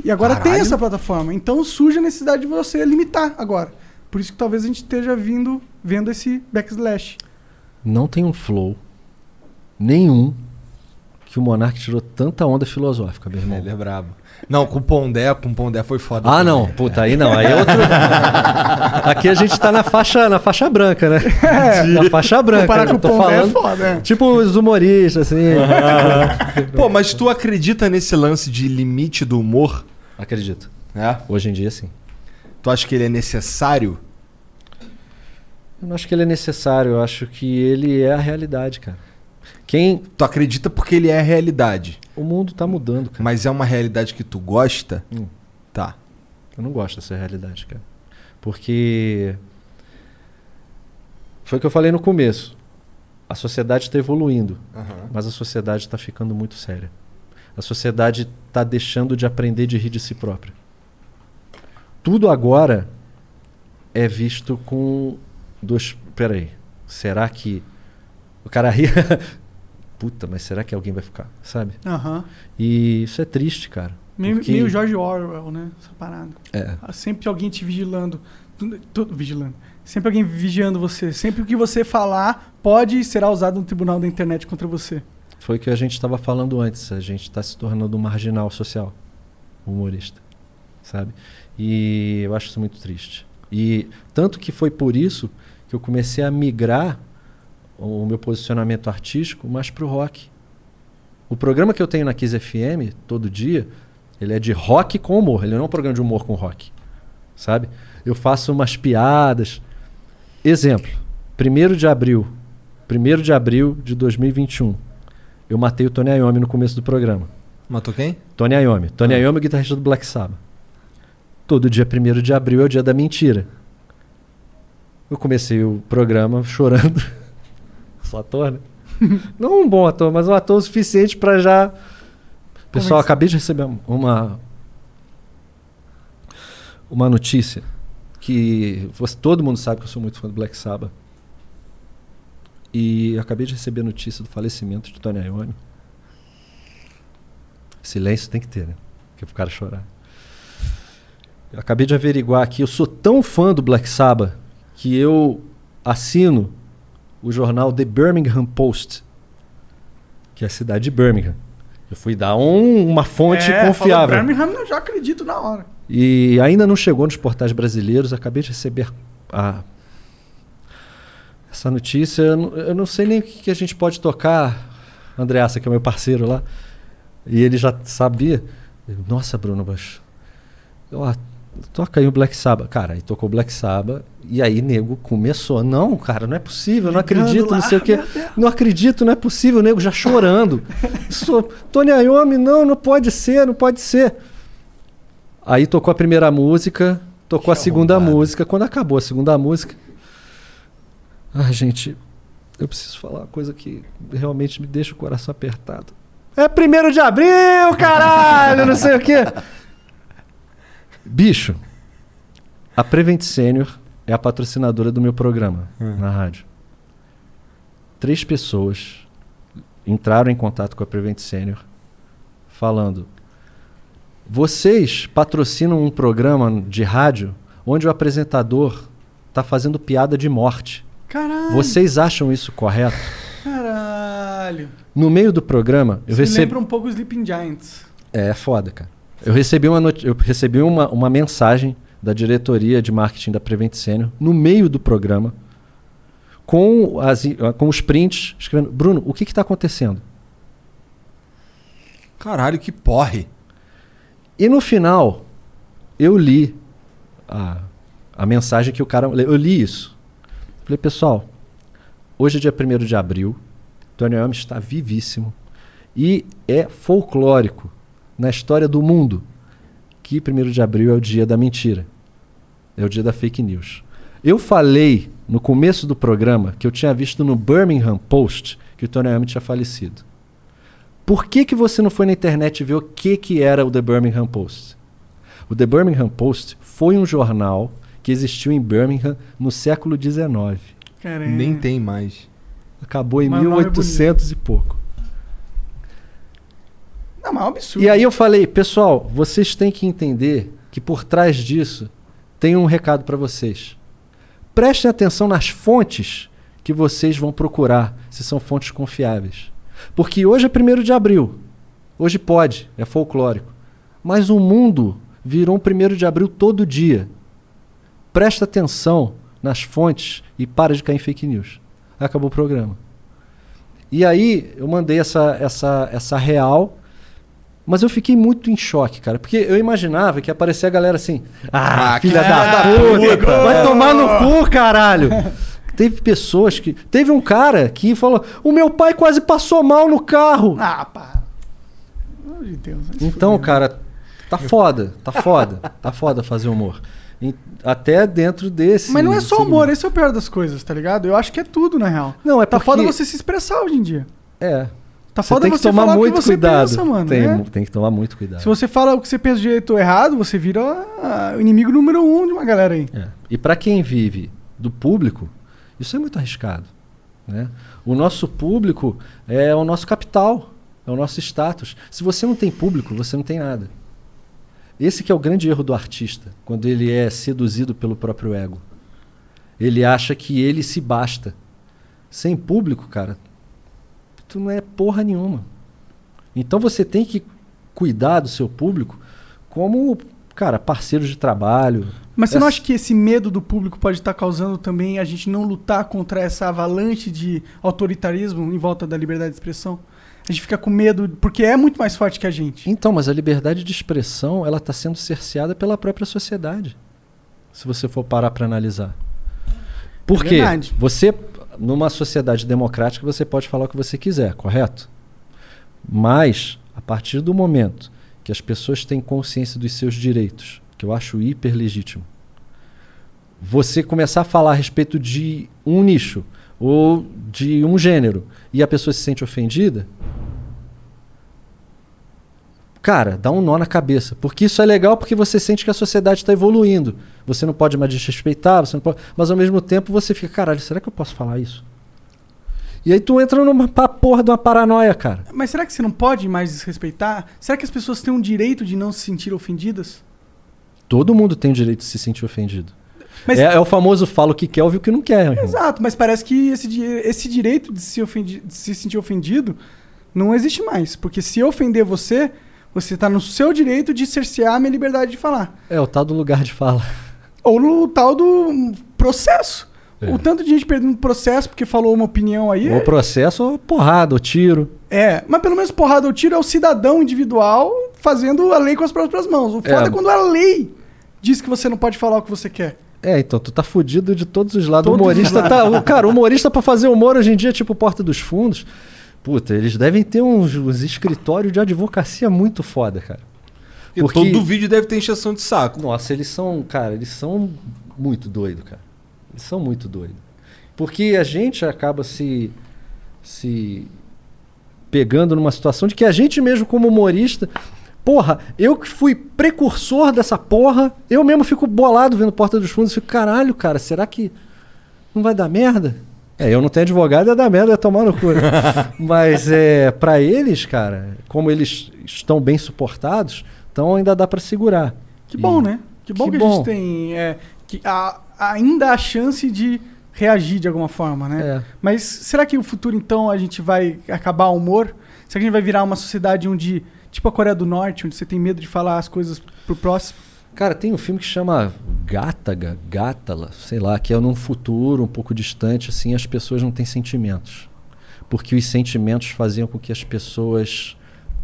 E agora tem Caralho. essa plataforma. Então surge a necessidade de você limitar agora. Por isso que talvez a gente esteja vindo, vendo esse backslash. Não tem um flow nenhum que o Monark tirou tanta onda filosófica, meu irmão. Ele é brabo. Não, com o Pondé, com o Pondé foi foda. Ah, também. não. Puta, aí não. Aí é outro. (laughs) Aqui a gente tá na faixa, na faixa branca, né? na faixa branca. Comparar né? com o Tô Pondé é falando. foda, é. Tipo os humoristas, assim. (laughs) Pô, mas tu acredita nesse lance de limite do humor? Acredito. É? Hoje em dia, sim. Tu acha que ele é necessário? Eu não acho que ele é necessário. Eu acho que ele é a realidade, cara. Quem. Tu acredita porque ele é a realidade. O mundo tá mudando, cara. Mas é uma realidade que tu gosta? Hum. Tá. Eu não gosto dessa realidade, cara. Porque. Foi o que eu falei no começo. A sociedade está evoluindo, Aham. mas a sociedade está ficando muito séria. A sociedade está deixando de aprender de rir de si própria. Tudo agora é visto com dois. Peraí, será que o cara ri? (laughs) Puta, mas será que alguém vai ficar? Sabe? Aham. E isso é triste, cara. Meio, porque- meio George Orwell, né? Essa parada. É. Ah, Sempre alguém te vigilando. Tudo, vigilando. Sempre alguém vigiando você. Sempre o que você falar pode será usado no tribunal da internet contra você. Foi o que a gente estava falando antes. A gente está se tornando um marginal social, humorista, sabe? E eu acho isso muito triste. E tanto que foi por isso que eu comecei a migrar o meu posicionamento artístico mais pro rock. O programa que eu tenho na Kiss FM todo dia, ele é de rock com humor. Ele não é um programa de humor com rock, sabe? Eu faço umas piadas. Exemplo, 1 de abril, 1 de abril de 2021, eu matei o Tony Iommi no começo do programa. Matou quem? Tony Iommi. Tony Iommi é o guitarrista do Black Sabbath. Todo dia 1 de abril é o dia da mentira. Eu comecei o programa (laughs) chorando. Sou ator, né? (laughs) Não um bom ator, mas um ator o suficiente para já. Pessoal, Convencer. acabei de receber uma uma notícia que você, todo mundo sabe que eu sou muito fã do Black Sabbath. E eu acabei de receber a notícia do falecimento de Tony Iommi. Silêncio tem que ter, né? Porque pro cara chorar. Eu acabei de averiguar aqui, eu sou tão fã do Black Sabbath que eu assino o jornal The Birmingham Post, que é a cidade de Birmingham. Eu fui dar um- uma fonte É, confiável. falou Birmingham, eu já acredito na hora. E ainda não chegou nos portais brasileiros. Acabei de receber a- essa notícia. Eu não, eu não sei nem o que, que a gente pode tocar. Andreassa, que é meu parceiro lá. E ele já sabia. Eu, Nossa, Bruno, mas. Ó, toca aí o Black Sabbath. Cara, aí tocou o Black Sabbath. E aí, nego, começou. Não, cara, não é possível, não acredito, não sei o quê. Não acredito, não é possível, o nego já chorando. (laughs) Sou, Tony Iommi, não, não pode ser, não pode ser. Aí tocou a primeira música, tocou a segunda música. Quando acabou a segunda música. Ai, gente, eu preciso falar uma coisa que realmente me deixa o coração apertado. É primeiro de abril, caralho, não sei o quê. (laughs) Bicho, a Prevent Senior é a patrocinadora do meu programa na rádio. Três pessoas entraram em contato com a Prevent Senior falando: vocês patrocinam um programa de rádio onde o apresentador está fazendo piada de morte. Caralho. Vocês acham isso correto? Caralho. No meio do programa, eu recebi. lembra um pouco os Sleeping Giants. É, é foda, cara. Eu recebi uma, noti- eu recebi uma, uma mensagem da diretoria de marketing da Prevent Senior no meio do programa com, as, com os prints escrevendo: Bruno, o que está acontecendo? Caralho, que porre. E no final, eu li a, a mensagem que o cara. Eu li isso. Falei, pessoal, hoje é dia 1 de abril. Tony Iommi está vivíssimo. E é folclórico na história do mundo que 1 de abril é o dia da mentira. É o dia da fake news. Eu falei no começo do programa que eu tinha visto no Birmingham Post que o Tony Iommi tinha falecido. Por que, que você não foi na internet ver o que, que era o The Birmingham Post? O The Birmingham Post foi um jornal que existiu em Birmingham no século XIX. Caramba. Nem tem mais. Acabou em Mas o nome é 1800 e pouco. Não, mas é um absurdo. E aí eu falei, pessoal, vocês têm que entender que por trás disso tem um recado para vocês. Prestem atenção nas fontes que vocês vão procurar, se são fontes confiáveis. Porque hoje é 1 de abril. Hoje pode, é folclórico. Mas o mundo virou um 1 de abril todo dia. Presta atenção nas fontes e para de cair em fake news. Acabou o programa. E aí eu mandei essa, essa, essa real, mas eu fiquei muito em choque, cara, porque eu imaginava que ia aparecer a galera assim, ah, Ah, que filha da, da puta, puta. vai tomar no cu, (laughs) caralho. Teve pessoas que. Teve um cara que falou: o meu pai quase passou mal no carro. Ah, pá. Pelo amor de Deus. Então, fuder. cara, tá foda, tá foda, tá foda fazer humor. Até dentro desse. Mas não é só segmento. humor, esse é o pior das coisas, tá ligado? Eu acho que é tudo, na real. Não, é Tá porque- foda você se expressar hoje em dia. É. Tá Você tem que você tomar que muito você cuidado. pensa, mano, tem, né? tem que tomar muito cuidado. Se você fala o que você pensa de jeito errado, você vira ah, o inimigo número um de uma galera aí. É. E para quem vive do público, isso é muito arriscado. Né? O nosso público é o nosso capital, é o nosso status. Se você não tem público, você não tem nada. Esse que é o grande erro do artista, quando ele é seduzido pelo próprio ego. Ele acha que ele se basta. Sem público, cara, tu não é porra nenhuma. Então você tem que cuidar do seu público como, cara, parceiros de trabalho. Mas você não Essa- acha que esse medo do público pode estar causando também a gente não lutar contra essa avalanche de autoritarismo em volta da liberdade de expressão? A gente fica com medo, porque é muito mais forte que a gente. Então, mas a liberdade de expressão ela está sendo cerceada pela própria sociedade. Se você for parar para analisar. Por É quê? Você, numa sociedade democrática, você pode falar o que você quiser, correto? Mas, a partir do momento que as pessoas têm consciência dos seus direitos, que eu acho hiper legítimo, você começar a falar a respeito de um nicho ou de um gênero e a pessoa se sente ofendida, cara, dá um nó na cabeça. Porque isso é legal porque você sente que a sociedade está evoluindo. Você não pode mais desrespeitar, você não pode, mas ao mesmo tempo você fica, caralho, será que eu posso falar isso? E aí tu entra numa porra de uma paranoia, cara. Mas será que você não pode mais desrespeitar? Será que as pessoas têm um direito de não se sentir ofendidas? Todo mundo tem o direito de se sentir ofendido. Mas- É, é o famoso fala o que quer, ouve o que não quer. irmão. Exato, mas parece que esse, esse direito de se, ofendi- de se sentir ofendido não existe mais. Porque se eu ofender você, você está no seu direito de cercear a minha liberdade de falar. É o tal do lugar de fala. Ou no tal do processo. É. O tanto de gente perdendo processo porque falou uma opinião aí. Ou é- processo, ou porrada, ou tiro. É, mas pelo menos porrada ou tiro é o cidadão individual fazendo a lei com as próprias mãos. O foda é, É. quando a lei diz que você não pode falar o que você quer. É, então, tu tá fudido de todos os lados. Todos o humorista os tá. O, cara, o humorista pra fazer humor hoje em dia é tipo Porta dos Fundos. Puta, eles devem ter uns, uns escritórios de advocacia muito foda, cara. E todo vídeo deve ter encheção de saco. Nossa, eles são, cara, eles são muito doidos, cara. Eles são muito doidos. Porque a gente acaba se se pegando numa situação de que a gente mesmo como humorista, porra, eu que fui precursor dessa porra, eu mesmo fico bolado vendo Porta dos Fundos, fico, caralho, cara, será que não vai dar merda? É, eu não tenho advogado, ia dar merda, ia tomar no cu. né? (laughs) Mas é, para eles, cara, como eles estão bem suportados, então ainda dá para segurar. Que bom, né? Que bom que, Que a bom. gente tem é, que há ainda a chance de reagir de alguma forma, né? É. Mas será que o futuro, então, a gente vai acabar o humor? Será que a gente vai virar uma sociedade onde, tipo a Coreia do Norte, onde você tem medo de falar as coisas pro próximo? Cara, tem um filme que chama Gataga, Gátala, sei lá, que é num futuro um pouco distante, assim, as pessoas não têm sentimentos. Porque os sentimentos faziam com que as pessoas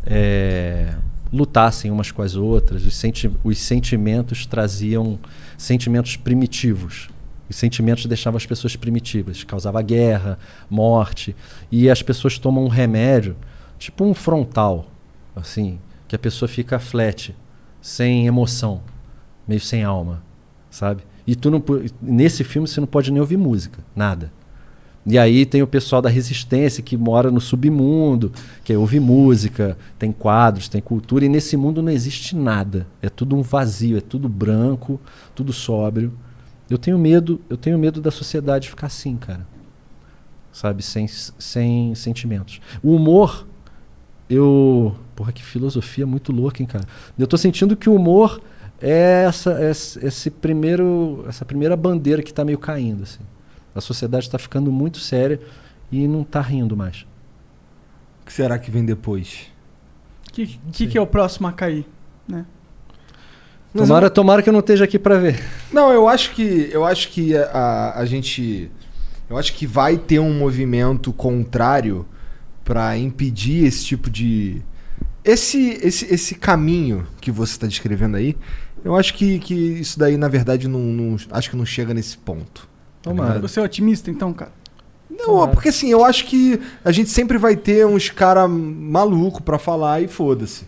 é, lutassem umas com as outras. Os, senti os sentimentos traziam sentimentos primitivos. Os sentimentos deixavam as pessoas primitivas. Causava guerra, morte. E as pessoas tomam um remédio, tipo um frontal, assim, que a pessoa fica flat, sem emoção, meio sem alma, sabe? E tu não, nesse filme você não pode nem ouvir música, nada. E aí tem o pessoal da resistência que mora no submundo, que ouve música, tem quadros, tem cultura, e nesse mundo não existe nada. É tudo um vazio, é tudo branco, tudo sóbrio. Eu tenho medo, eu tenho medo da sociedade ficar assim, cara. Sabe, sem, sem sentimentos. O humor, eu. Porra, que filosofia muito louca, hein, cara. Eu tô sentindo que o humor é essa, esse, esse primeiro, essa primeira bandeira que tá meio caindo, assim. A sociedade tá ficando muito séria e não tá rindo mais. O que será que vem depois? O que, que, que é o próximo a cair? Né? Tomara, tomara que eu não esteja aqui pra ver. Não, eu acho que eu acho que a, a, a gente eu acho que vai ter um movimento contrário pra impedir esse tipo de esse esse, esse caminho que você está descrevendo aí. Eu acho que, que isso daí na verdade não, não- acho que não chega nesse ponto. tá ligado? Você é otimista, então, cara? Não, porque assim, eu acho que a gente sempre vai ter uns cara maluco pra falar e foda-se.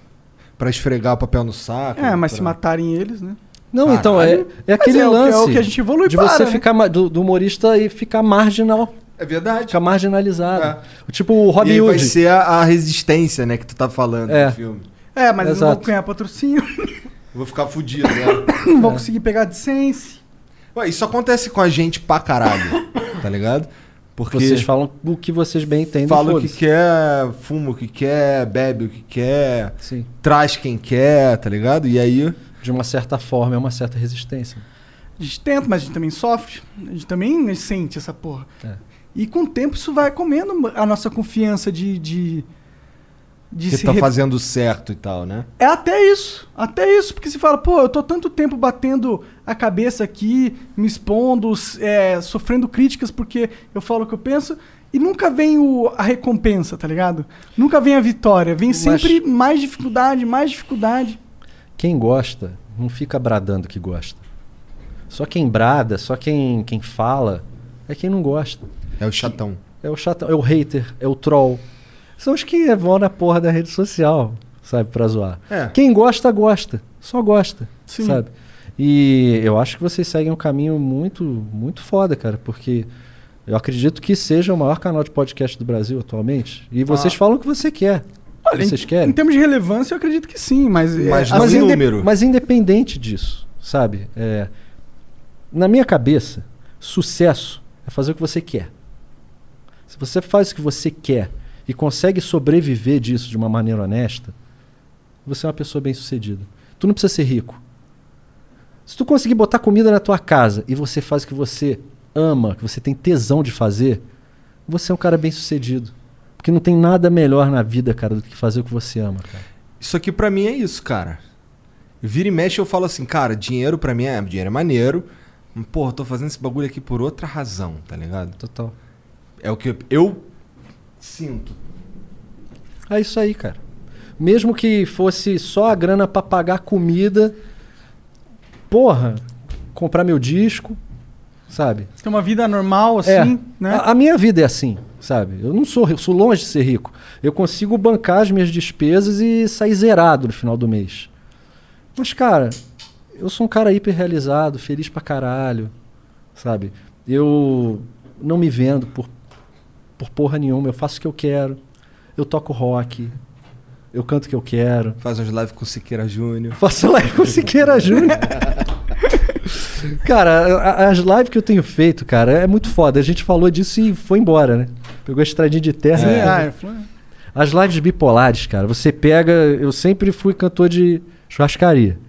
Pra esfregar o papel no saco. É, mas se pra- matarem eles, né? Não, então, é, é aquele é o que- é lance. o que a gente evolui De para, você né? ficar do, do humorista e ficar marginal. É verdade. Ficar marginalizado. Tipo o Robin E aí vai Hood. ser a, a resistência, né, que tu tá falando É. no filme. É, mas eles não vão Exato. ganhar patrocínio, (laughs) Vou ficar fudido, né? (coughs) não vão conseguir pegar AdSense. Ué, isso acontece com a gente pra caralho, tá ligado? Porque Vocês falam o que vocês bem entendem. fala o que quer, fuma o que quer, bebe o que quer, Sim. traz quem quer, tá ligado? E aí... De uma certa forma, é uma certa resistência. A gente tenta, mas a gente também sofre. A gente também sente essa porra. É. E com o tempo isso vai comendo a nossa confiança de. de, de Que se tá re- fazendo certo e tal, né? É até isso. Até isso. Porque se fala, pô, eu tô tanto tempo batendo a cabeça aqui, me expondo, é, sofrendo críticas porque eu falo o que eu penso. E nunca vem o, a recompensa, tá ligado? Nunca vem a vitória. Vem Mas- sempre mais dificuldade, mais dificuldade. Quem gosta, não fica bradando que gosta. Só quem brada, só quem, quem fala, é quem não gosta. É o chatão. É o chatão, é o hater, é o troll. São os que vão na porra da rede social, sabe, pra zoar. É. Quem gosta, gosta. Só gosta, Sim. sabe? E eu acho que vocês seguem um caminho muito, muito foda, cara, porque eu acredito que seja o maior canal de podcast do Brasil atualmente. E vocês Ah. falam o que você quer. Olha, vocês em, querem. em termos de relevância, eu acredito que sim, mas. é, Mas assim, mas, inde- número. mas independente disso, sabe? É, na minha cabeça, sucesso é fazer o que você quer. Se você faz o que você quer e consegue sobreviver disso de uma maneira honesta, você é uma pessoa bem-sucedida. Tu não precisa ser rico. Se tu conseguir botar comida na tua casa e você faz o que você ama, que você tem tesão de fazer, você é um cara bem-sucedido. Porque não tem nada melhor na vida, cara, do que fazer o que você ama, cara. Isso aqui pra mim é isso, cara. Vira e mexe eu falo assim, cara, dinheiro pra mim é, dinheiro é maneiro. Porra, eu tô fazendo esse bagulho aqui por outra razão, tá ligado? Total. É o que eu sinto. É isso aí, cara. Mesmo que fosse só a grana pra pagar comida, porra, comprar meu disco, sabe? Tem uma vida normal, assim, É. né? A, a minha vida é assim, sabe? Eu não sou, ri- sou longe de ser rico. Eu consigo bancar as minhas despesas e sair zerado no final do mês. Mas, cara, eu sou um cara hiper realizado, feliz pra caralho, sabe? Eu não me vendo por, por porra nenhuma, eu faço o que eu quero. Eu toco rock, eu canto o que eu quero. Faz umas lives com o Siqueira Júnior. (laughs) Faço live com o Siqueira Júnior. (laughs) cara, as lives que eu tenho feito, cara, é muito foda. A gente falou disso e foi embora, né? Pegou a estradinha de terra. Sim, né? ah, é, As lives bipolares, cara, você pega. Eu sempre fui cantor de churrascaria.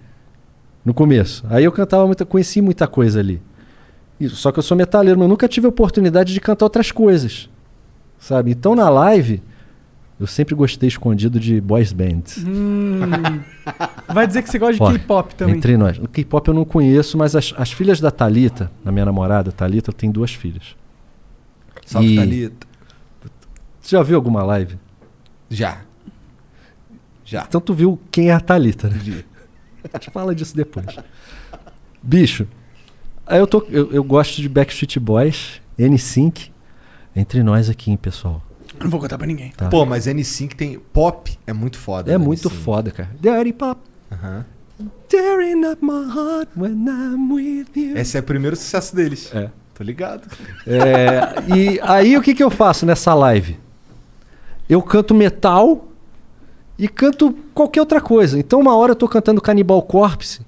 No começo. Aí eu cantava muita. Conheci muita coisa ali. Isso, só que eu sou metaleiro, mas eu nunca tive a oportunidade de cantar outras coisas. Sabe? Então na live, eu sempre gostei escondido de boys bands. Hum. Vai dizer que você gosta de K-pop também. Entre nós. O K-pop eu não conheço, mas as, as filhas da Thalita, da minha namorada, Thalita, eu tenho duas filhas. Salve, E- Thalita. Você já viu alguma live? Já. Já. Então tu viu quem é a Thalita, né? Vi. A gente fala disso depois. Bicho, aí eu, tô, eu, eu gosto de Backstreet Boys, N5. Entre nós aqui, hein, pessoal. Não vou contar pra ninguém. Tá. Pô, mas N5 tem. Pop é muito foda. É né, muito N5. foda, cara. Daddy Pop. Aham. Tearing up my heart when I'm with you. Esse é o primeiro sucesso deles. É. Tô ligado. É, e aí o que, que eu faço nessa live? Eu canto metal e canto qualquer outra coisa. Então uma hora eu tô cantando Cannibal Corpse,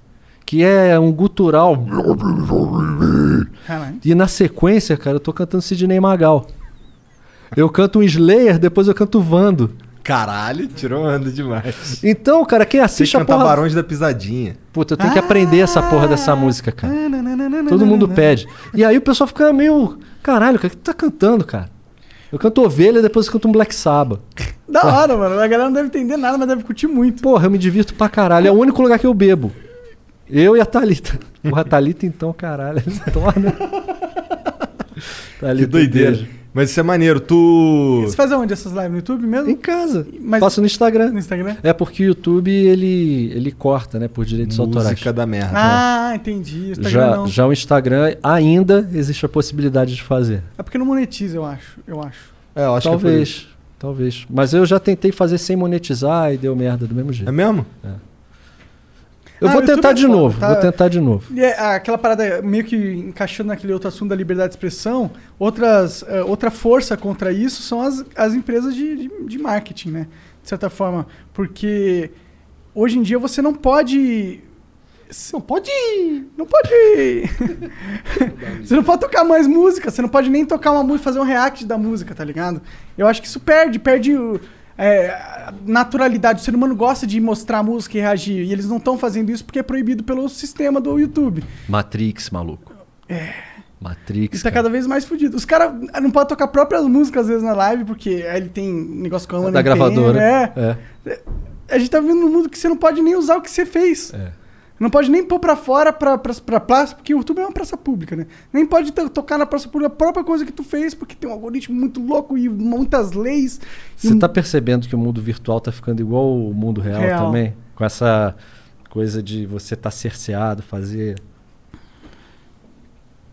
que é um gutural. Caralho. E na sequência, cara, eu tô cantando Sidney Magal. Eu canto um Slayer, depois eu canto Vando. Caralho, tirou onda demais. Então, cara, quem Você assiste a cantar porra... Barões da Pisadinha. Puta, eu tenho que aprender essa porra dessa música, cara. Todo mundo pede. E aí o pessoal fica meio. Caralho, cara, o que tu tá cantando, cara? Eu canto ovelha depois eu canto um Black Sabbath. Da hora, mano. A galera não deve entender nada, mas deve curtir muito. Porra, eu me divirto pra caralho. É o único lugar que eu bebo. Eu e a Thalita. Porra, a Thalita então, caralho. Torna. (laughs) Que doideira. Mas isso é maneiro. Tu. Você faz aonde essas lives? No YouTube mesmo? Em casa. Mas- Faço no Instagram. No Instagram? É porque o YouTube ele, ele corta, né? Por direitos autorais. Música da merda. Ah, entendi. O Instagram Já, não. já o Instagram ainda existe a possibilidade de fazer. É porque não monetiza, eu acho. Eu acho. É, eu acho que é talvez, isso. talvez. Mas eu já tentei fazer sem monetizar e deu merda do mesmo jeito. É mesmo? Eu Ah, vou tentar é de foda, novo, tá? vou tentar de novo. E é, aquela parada, meio que encaixando naquele outro assunto da liberdade de expressão, outras, eh, outra força contra isso são as, as empresas de, de, de marketing, né? De certa forma. Porque hoje em dia você não pode. Não pode. Não pode. (laughs) você não pode tocar mais música, você não pode nem tocar uma música, fazer um react da música, tá ligado? Eu acho que isso perde, perde o. é, naturalidade. O ser humano gosta de mostrar música e reagir. E eles não estão fazendo isso porque é proibido pelo sistema do YouTube. Matrix, maluco. É. Matrix. Isso tá cara. cada vez mais fudido. Os caras não podem tocar próprias músicas às vezes na live, porque aí ele tem negócio com a da gravadora. É. É. A gente tá vivendo num mundo que você não pode nem usar o que você fez. É. Não pode nem pôr pra fora pra, pra, pra praça, porque o YouTube é uma praça pública, né? Nem pode to- tocar na praça pública a própria coisa que tu fez, porque tem um algoritmo muito louco e muitas leis. Você E- tá percebendo que o mundo virtual tá ficando igual o mundo real, Real. também? Com essa coisa de você tá cerceado, fazer.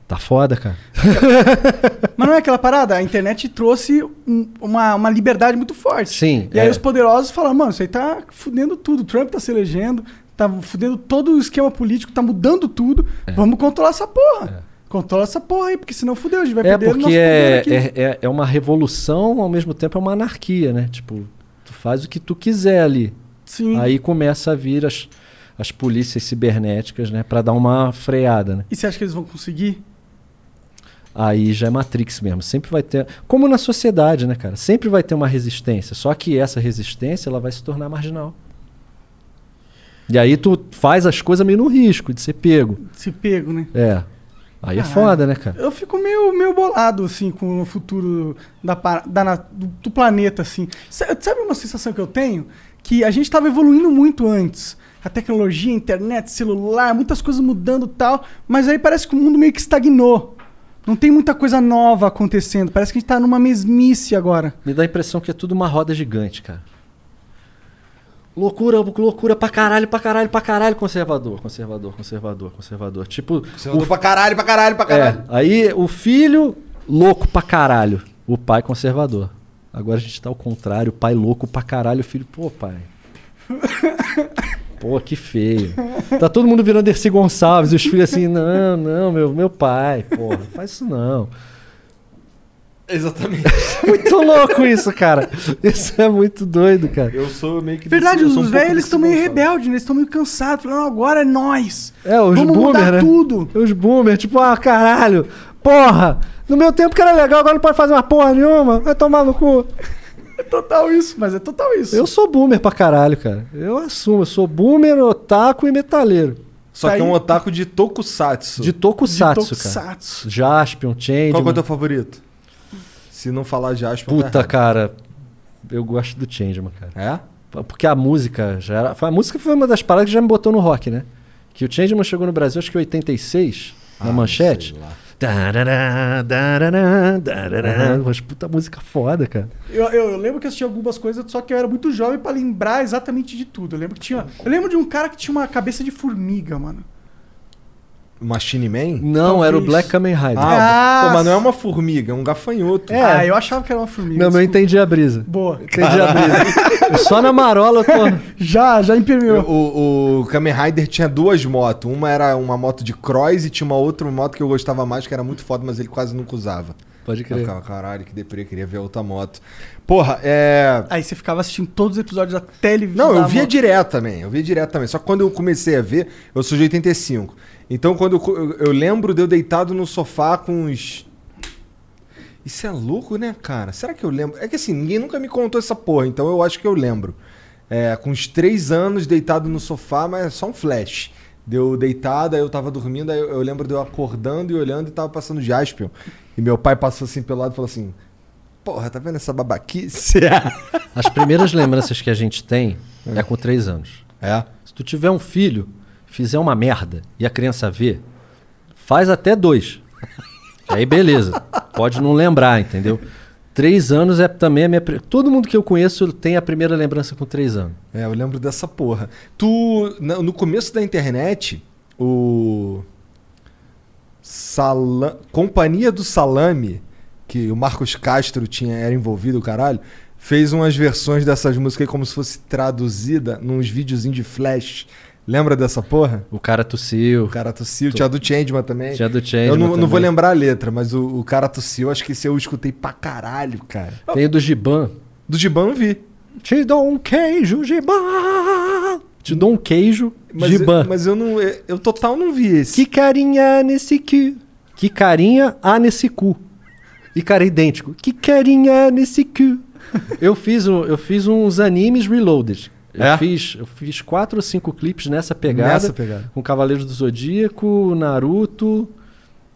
Tá foda, cara. Mas não é aquela parada? A internet trouxe um- uma, uma liberdade muito forte. Sim. E aí é. os poderosos falam, mano, isso aí tá fudendo tudo. Trump tá se elegendo, tá fudendo todo o esquema político, tá mudando tudo. Vamos controlar essa porra. Controla essa porra aí, porque senão fudeu, a gente vai É perder o nosso porque poder é, aqui. é, é, é uma revolução, ao mesmo tempo é uma anarquia, né? Tipo, tu faz o que tu quiser ali. Sim. Aí começa a vir as, as polícias cibernéticas, né? Pra dar uma freada, né? E você acha que eles vão conseguir? Aí já é Matrix mesmo. Sempre vai ter. Como na sociedade, né, cara? Sempre vai ter uma resistência. Só que essa resistência ela vai se tornar marginal. E aí tu faz as coisas meio no risco de ser pego. Se pego, né? É. Aí é foda, né, cara? Eu fico meio, meio bolado, assim, com o futuro da, da do, do planeta, assim. Sa- Sabe uma sensação que eu tenho? Que a gente estava evoluindo muito antes. A tecnologia, a internet, celular, muitas coisas mudando e tal. Mas aí parece que o mundo meio que estagnou. Não tem muita coisa nova acontecendo. Parece que a gente tá numa mesmice agora. Me dá a impressão que é tudo uma roda gigante, cara. Loucura, loucura pra caralho, pra caralho, pra caralho, conservador, conservador, conservador, conservador. Tipo. Conservador pra caralho, pra caralho, pra caralho. É, aí o filho, louco pra caralho. O pai, conservador. Agora a gente tá ao contrário, o pai louco pra caralho, o filho, pô, pai. Pô, que feio. Tá todo mundo virando Dercy Gonçalves, e os filhos assim, não, não, meu, meu pai, porra, faz isso não. Exatamente. (laughs) Muito louco isso, cara. Isso é muito doido, cara. Eu sou meio que. Verdade, desse- os um velhos estão meio rebeldes, né? eles estão meio cansados. Falando, "Não, agora é nós. É, os Vamos boomer, mudar né? tudo. Os boomer, tipo, ah, caralho, porra, no meu tempo que era legal, agora não pode fazer uma porra nenhuma, vai tomar no cu. É total isso, mas é total isso. Eu sou boomer pra caralho, cara. Eu assumo, eu sou boomer, otaku e metaleiro. Só Tá que é um otaku de tokusatsu. De tokusatsu, De cara. tokusatsu. Jaspion, Change. Qual que é o teu favorito? Se não falar tá Puta, errado. cara, eu gosto do Changeman, cara. É? Porque a música já era. A música foi uma das paradas que já me botou no rock, né? Que o Changeman chegou no Brasil, acho que em 86, na Ah, manchete. sei lá. Tarará, tarará, tarará. Mas puta música foda, cara. Eu, eu, eu lembro que eu assisti algumas coisas, só que eu era muito jovem pra lembrar exatamente de tudo. Eu lembro que tinha. Eu lembro de um cara que tinha uma cabeça de formiga, mano. Machine Man? Não, era o Talvez. Black Kamen Rider. Ah, Ah, pô, mas não é uma formiga, é um gafanhoto. É. Ah, eu achava que era uma formiga. Não, mas eu desculpa. entendi a brisa. Boa. Entendi a brisa. Só na marola eu tô. (laughs) Já, já impermeou. O, o Kamen Rider tinha duas motos. Uma era uma moto de cross e tinha uma outra moto que eu gostava mais, que era muito foda, mas ele quase nunca usava. Pode Eu crer. ficava, caralho, que deprê, queria ver outra moto. Porra, é. Aí você ficava assistindo todos os episódios até ele Não, eu via uma- direto também, eu via direto também. Só que quando eu comecei a ver, eu sou de 85. Então quando eu, eu, eu lembro de eu deitado no sofá com uns. Isso é louco, né, cara? Será que eu lembro? É que assim, ninguém nunca me contou essa porra, então eu acho que eu lembro. É, com uns três anos deitado no sofá, mas é só um flash. Deu deitado, aí eu tava dormindo, aí eu, eu lembro de eu acordando e olhando e tava passando Jaspion. E meu pai passou assim pelo lado e falou assim: Porra, tá vendo essa babaquice? (laughs) As primeiras lembranças que a gente tem é com três anos. É. Se tu tiver um filho, fizer uma merda e a criança vê, faz até dois. (laughs) Aí beleza. Pode não lembrar, entendeu? Três anos é também a minha. Todo mundo que eu conheço tem a primeira lembrança com três anos. É, eu lembro dessa porra. Tu, no começo da internet, o. Sala... Companhia do Salame, que o Marcos Castro tinha, era envolvido, o caralho, fez umas versões dessas músicas como se fosse traduzida nos videozinhos de flash. Lembra dessa porra? O cara tossiu. O cara tossiu. Tinha do Changeman também. Tinha do Eu Changeman não, não vou lembrar a letra, mas o, o cara tossiu. Acho que esse eu escutei pra caralho, cara. Tem o do Giban. Do Giban eu vi. Te dou um queijo, Giban. Te dou um queijo, Mas, Giban. eu, mas eu não. Eu, eu total não vi esse. Que carinha nesse cu. Que carinha há nesse cu. E cara idêntico. Que carinha nesse cu. eu, fiz um, eu fiz uns animes reloaded. Eu, É? fiz, eu fiz quatro ou cinco clipes nessa pegada. Nessa pegada. Com Cavaleiros do Zodíaco, Naruto.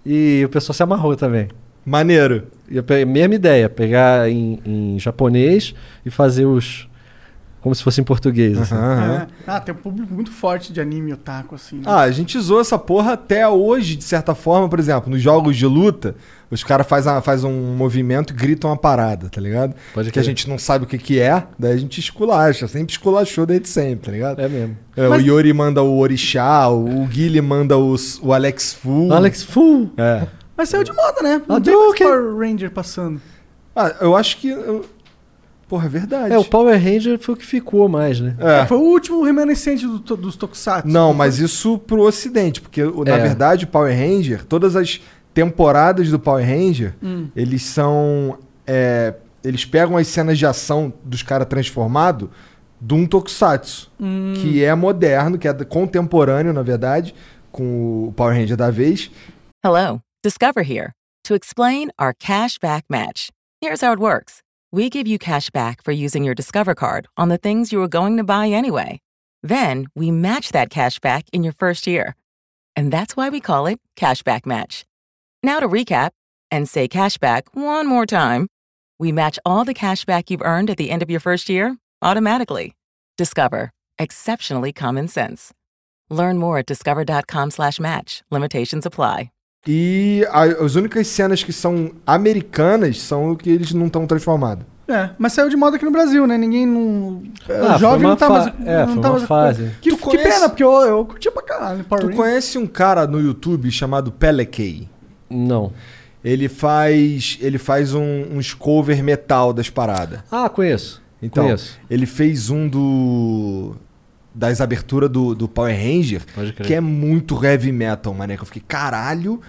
E o pessoal se amarrou também. Maneiro. E mesma ideia, pegar em, em japonês e fazer os. Como se fosse em português. assim. É. Ah, tem um público muito forte de anime otaku, assim. né? Ah, a gente usou essa porra até hoje, de certa forma, por exemplo, nos jogos de luta, os caras fazem faz um movimento e gritam uma parada, tá ligado? Pode que a gente não sabe o que, que é, daí a gente esculacha, sempre esculachou desde sempre, tá ligado? É mesmo. É, Mas- O Yori manda o Orixá, o, o Guile manda os- o Alex Fu. Alex Fu! É. Mas saiu de moda, né? Não Ah, tem. Power Ranger passando. Ah, eu acho que. eu- Porra, é verdade. É, o Power Ranger foi o que ficou mais, né? É. Foi o último remanescente do dos Tokusatsu. Não, mas isso pro ocidente, porque na É. verdade o Power Ranger, todas as temporadas do Power Ranger, Hum. eles são. é, eles pegam as cenas de ação dos caras transformados de um Tokusatsu, Hum. que é moderno, que é contemporâneo, na verdade, com o Power Ranger da vez. Hello, Discover here to explain our cash back match. Here's how it works we give you cash back for using your Discover card on the things you were going to buy anyway. Then we match that cash back in your first year. And that's why we call it Cashback Match. Now to recap and say cashback one more time. We match all the cash back you've earned at the end of your first year automatically. Discover. Exceptionally common sense. Learn more at discover.com/match. Limitations apply. E a- as únicas cenas que são americanas são o que eles não estão transformados. É, mas saiu de moda aqui no Brasil, né? Ninguém não. Ah, o jovem não tá mais. é, não foi tá uma mais- fase. Que, Tu que conhece- pena, porque eu, eu curtia pra caralho Power Tu Ranger. conhece um cara no YouTube chamado Pelekey? Não. Ele faz, ele faz um, uns cover metal das paradas. Ah, conheço. Então, Conheço. ele fez um do. Das aberturas do, do Power Ranger, que é muito heavy metal, mané. que Eu fiquei, caralho.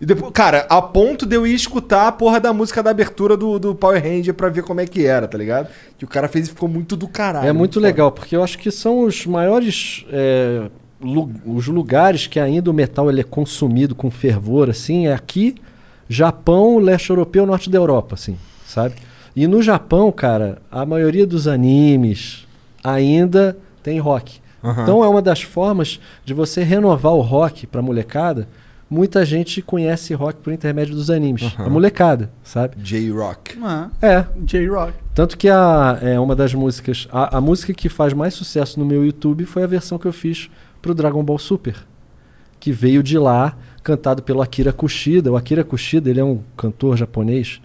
E depois, cara, a ponto de eu ir escutar a porra da música da abertura do, do Power Ranger pra ver como é que era, tá ligado? Que o cara fez e ficou muito do caralho. É muito foda. legal, porque eu acho que são os maiores é, lu- os lugares que ainda o metal ele é consumido com fervor, assim, é aqui, Japão, leste europeu, norte da Europa, assim, sabe? E no Japão, cara, a maioria dos animes ainda tem rock. Aham. Então é uma das formas de você renovar o rock pra molecada. Muita gente conhece rock por intermédio dos animes. Aham. A molecada, sabe? J-Rock. Ah, É, J-Rock. tanto que a, é uma das músicas. A, a música que faz mais sucesso no meu YouTube foi a versão que eu fiz pro Dragon Ball Super. Que veio de lá, cantado pelo Akira Kushida. O Akira Kushida ele é um cantor japonês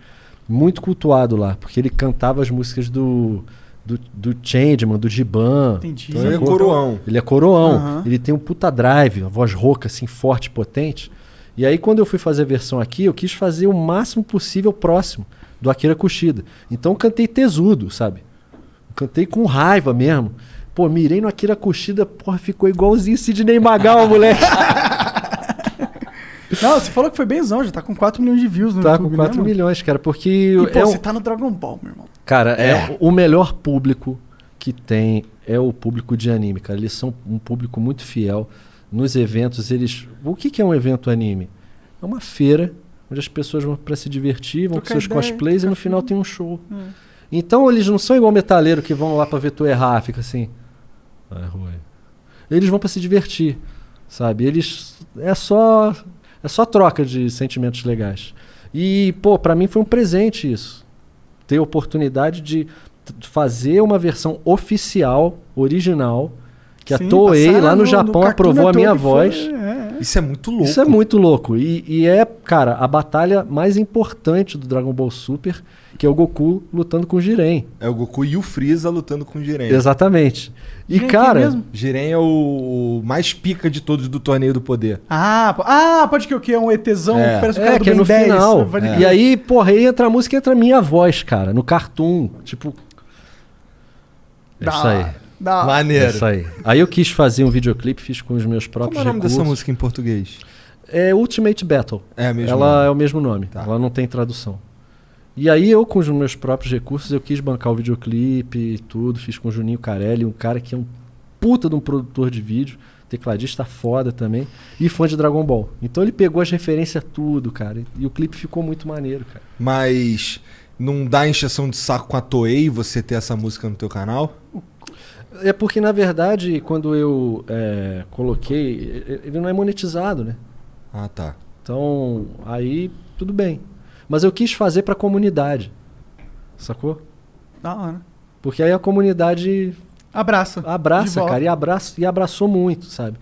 muito cultuado lá, porque ele cantava as músicas do. Do, do Changeman, do Giban. Entendi. Então ele é sacou? coroão. Ele é coroão. Aham. Ele tem um puta drive, uma voz rouca, assim, forte, potente. E aí, quando eu fui fazer a versão aqui, eu quis fazer o máximo possível próximo do Akira Kushida. Então eu cantei tesudo, sabe? Eu cantei com raiva mesmo. Pô, mirei no Akira Kushida, porra, ficou igualzinho Sidney Magal, (laughs) moleque. Não, você falou que foi benzão, já tá com 4 milhões de views no tá YouTube, com 4 né, milhões, cara, porque... E, pô, é um- você tá no Dragon Ball, meu irmão. Cara, é. o melhor público que tem é o público de anime, cara. Eles são um público muito fiel. Nos eventos, eles. O que, que é um evento anime? É uma feira onde as pessoas vão para se divertir, vão com seus ideia, cosplays e no final filme. tem um show. É. Então eles não são igual metaleiro que vão lá pra ver tu errar, fica assim. Ah, ruim. Eles vão pra se divertir. Sabe? Eles. É só. É só troca de sentimentos legais. E, pô, pra mim foi um presente isso. Ter a oportunidade de fazer uma versão oficial, original, que Sim, a Toei lá no, no- no Japão Cartoon aprovou a minha voz. foi- é, Isso é muito louco. Isso é muito louco. E, e é, cara, a batalha mais importante do Dragon Ball Super, que é o Goku lutando com o Jiren. É o Goku e o Freeza lutando com o Jiren. Exatamente. E, Jiren cara, mesmo? Jiren é o, o mais pica de todos do Torneio do Poder. Ah, ah, pode que o que? É um ETzão É. que parece o cara é do que é no 10. final. Vai- E aí, porra, aí entra a música entra a minha voz, cara, no cartoon. Tipo. É isso aí. Da hora. É Maneiro. isso aí. Aí eu quis fazer um videoclipe, fiz com os meus próprios Como é o nome recursos. dessa música em português? É Ultimate Battle. É mesmo Ela nome. é o mesmo nome. Tá. Ela não tem tradução. E aí eu, com os meus próprios recursos, eu quis bancar o videoclipe e tudo. Fiz com o Juninho Carelli, um cara que é um puta de um produtor de vídeo, tecladista foda também, e fã de Dragon Ball. Então ele pegou as referências tudo, cara. E o clipe ficou muito maneiro, cara. Mas não dá encheção de saco com a Toei você ter essa música no teu canal? É porque, na verdade, quando eu é, coloquei, ele não é monetizado, né? Ah, tá. Então, aí tudo bem. Mas eu quis fazer pra comunidade. Sacou? Da hora. Porque aí a comunidade Abraça. Abraça, cara, e, abraça, e abraçou muito, sabe?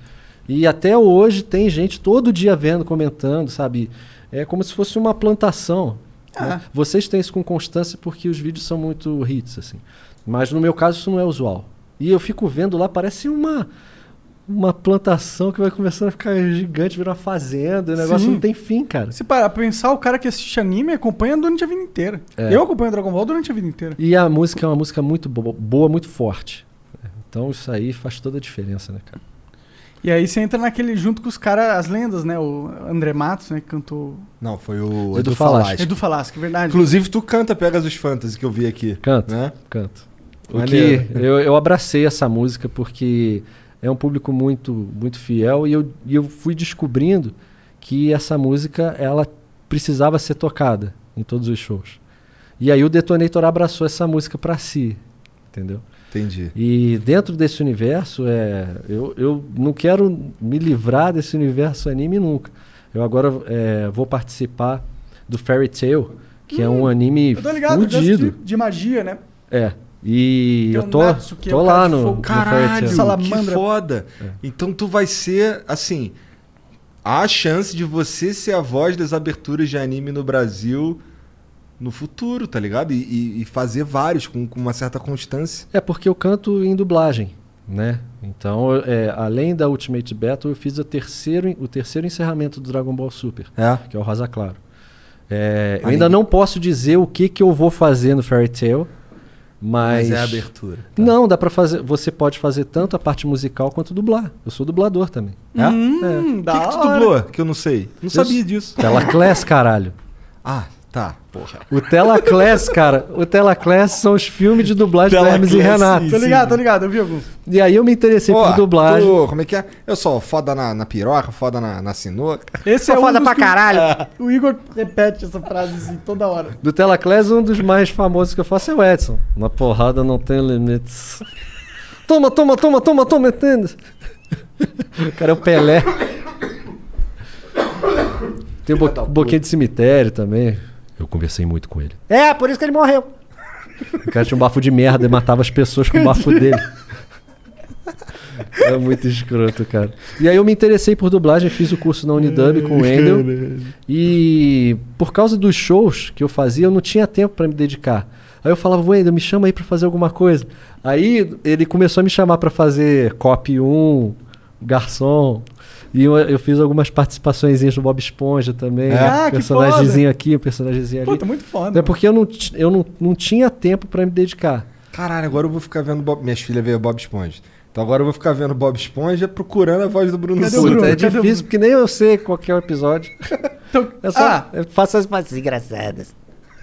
E até hoje tem gente todo dia vendo, comentando, sabe? É como se fosse uma plantação. né? É. Vocês têm isso com constância porque os vídeos são muito hits, assim. Mas no meu caso isso não é usual. E eu fico vendo lá, parece uma uma plantação que vai começando a ficar gigante, virar uma fazenda, o negócio Sim. não tem fim, cara. Se parar pra pensar, o cara que assiste anime acompanha durante a vida inteira. É. Eu acompanho Dragon Ball durante a vida inteira. E a música é uma música muito bo- boa, muito forte. Então isso aí faz toda a diferença, né, cara? E aí você entra naquele junto com os caras, as lendas, né? O André Matos, né? Que cantou. Não, foi o Edu Edu. Falaschi. Edu Falaschi, verdade. Inclusive, tu canta Pegasus Fantasy que eu vi aqui. Canto, Né? canto. O Maneiro. que eu, eu abracei essa música porque é um público muito muito fiel e eu, e eu fui descobrindo que essa música ela precisava ser tocada em todos os shows. E aí o Detonator abraçou essa música pra si, entendeu? Entendi. E dentro desse universo, é, eu, eu não quero me livrar desse universo anime nunca. Eu agora é, vou participar do Fairy Tail, que é um anime Eu tô ligado, fudido. de, de magia, né? É. E eu tô, Natsu, que é tô cara lá no, no Caralho, Tail. que Salamandra. foda. Então tu vai ser, assim, há a chance de você ser a voz das aberturas de anime no Brasil no futuro, tá ligado? E, e- e fazer vários com, com uma certa constância. É porque eu canto em dublagem, né? Então, é, além da Ultimate Battle, eu fiz o terceiro, o terceiro encerramento do Dragon Ball Super, É? que é o Rosa Claro. É, eu ainda não posso dizer o que, que eu vou fazer no Fairy Tail, mas... Mas é a abertura. tá? Não, dá pra fazer. Você pode fazer tanto a parte musical quanto dublar. Eu sou dublador também. É? Hum, O da que, que tu dublou? Que eu não sei. Não Eu sabia disso. Tela Class, caralho. Ah, tá. Porra. O Tela Class, cara. O Tela Class são os filmes de dublagem do Hermes e Renato. sim. Tô ligado, tô ligado, eu vi alguns. E aí eu me interessei Ó, por dublagem. tu- como é que é? Eu sou foda na, na piroca, foda na, na sinuca. Esse é Sou um foda dos pra que- caralho. (laughs) O Igor repete essa frase assim toda hora. Do Tela Class, um dos mais famosos que eu faço é o Edson. Na porrada não tem limites. Toma, toma, toma, toma, toma, entende? O cara é o Pelé. Tem o bo Boquinha de Cemitério também. Eu conversei muito com ele. É, por isso que ele morreu. O cara tinha um bafo de merda e matava as pessoas com o bafo dele. É muito escroto, cara. E aí eu me interessei por dublagem, fiz o curso na Unidub com o Wendel. E por causa dos shows que eu fazia, eu não tinha tempo pra me dedicar. Aí eu falava, Wendel, me chama aí pra fazer alguma coisa. Aí ele começou a me chamar pra fazer copy 1, garçom. E eu, eu fiz algumas participações no Bob Esponja também. É? Ah, um que personagemzinho aqui, um personagemzinho ali. Puta, muito foda. É porque eu não, eu não, não tinha tempo pra me dedicar. Caralho, agora eu vou ficar vendo Bob... Minhas filhas veem Bob Esponja. Então agora eu vou ficar vendo Bob Esponja procurando a voz do Bruno Cadê. Bruno? é Cadê difícil, porque nem eu sei qual que é o episódio. (laughs) Então, É só, ah, eu faço as partes engraçadas.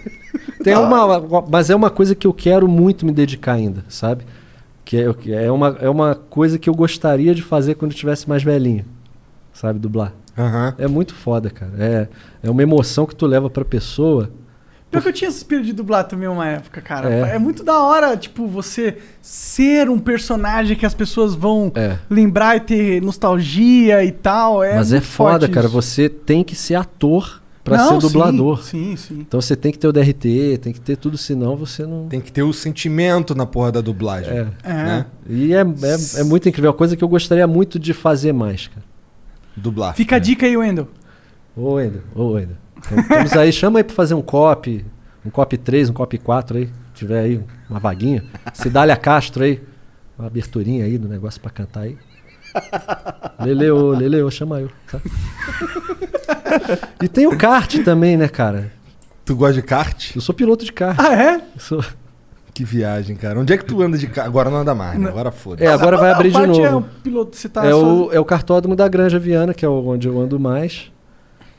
(laughs) Tem uma, mas é uma coisa que eu quero muito me dedicar ainda, sabe? Que é, que é, uma, é uma coisa que eu gostaria de fazer quando eu tivesse mais velhinho, sabe? Dublar. Aham. É muito foda, cara. É, é uma emoção que tu leva pra pessoa. Pior que eu tinha esse espírito de dublar também uma época, cara. É. É. muito da hora, tipo, você ser um personagem que as pessoas vão É. lembrar e ter nostalgia e tal. É Mas é foda, cara. isso. Você tem que ser ator pra Não, ser dublador. Sim, sim, sim. Então você tem que ter o DRT, tem que ter tudo, senão você não. Tem que ter o sentimento na porra da dublagem. É. Né? E é, é, é muito incrível. É uma coisa que eu gostaria muito de fazer mais, cara. Dublar. Fica a dica aí, Wendel. Ô, Wendel, ô, Wendel. Então, Estamos aí, chama aí pra fazer um cop, um cop 3, um cop 4 aí. Se tiver aí uma vaguinha. Cidália Castro aí. Uma aberturinha aí do negócio pra cantar aí. Leleu, Leleu, chama eu. tá? E tem o kart também, né, cara? Tu gosta de kart? Eu sou piloto de kart. Ah, é? Eu sou- Que viagem, cara. Onde é que tu anda de kart? Agora não anda mais, né? Agora foda-se. É, agora vai abrir de é novo. o piloto, você tá É o, é o cartódromo da Granja Viana, que é o- onde eu ando mais.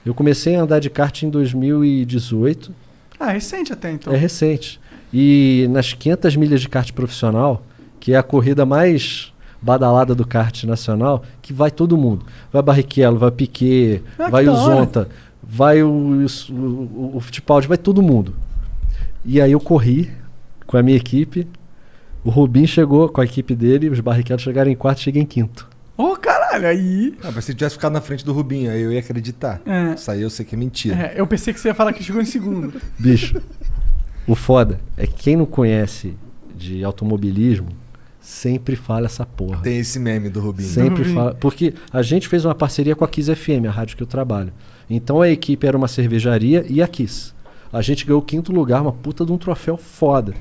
Eu comecei a andar de kart em 2018. Ah, recente até então. É recente. E nas 500 milhas de kart profissional, que é a corrida mais badalada do kart nacional, que vai todo mundo. Vai Barrichello, vai Piquet, Ah, vai o. Zonta, vai o, o, o, o Fittipaldi, vai todo mundo. E aí eu corri com a minha equipe. O Rubinho chegou com a equipe dele, os Barrichello chegaram em quarto, cheguei em quinto. Ô, caralho, aí. Ah, mas se tivesse ficado na frente do Rubinho, aí eu ia acreditar. É. Isso aí eu sei que é mentira. É, eu pensei que você ia falar que chegou em segundo. (laughs) Bicho, o foda é que quem não conhece de automobilismo sempre fala essa porra. Tem esse meme do Rubinho. Sempre Rubinho. fala. Porque a gente fez uma parceria com a Kiss FM, a rádio que eu trabalho. Então a equipe era uma cervejaria e a Kiss. A gente ganhou o quinto lugar, uma puta de um troféu foda.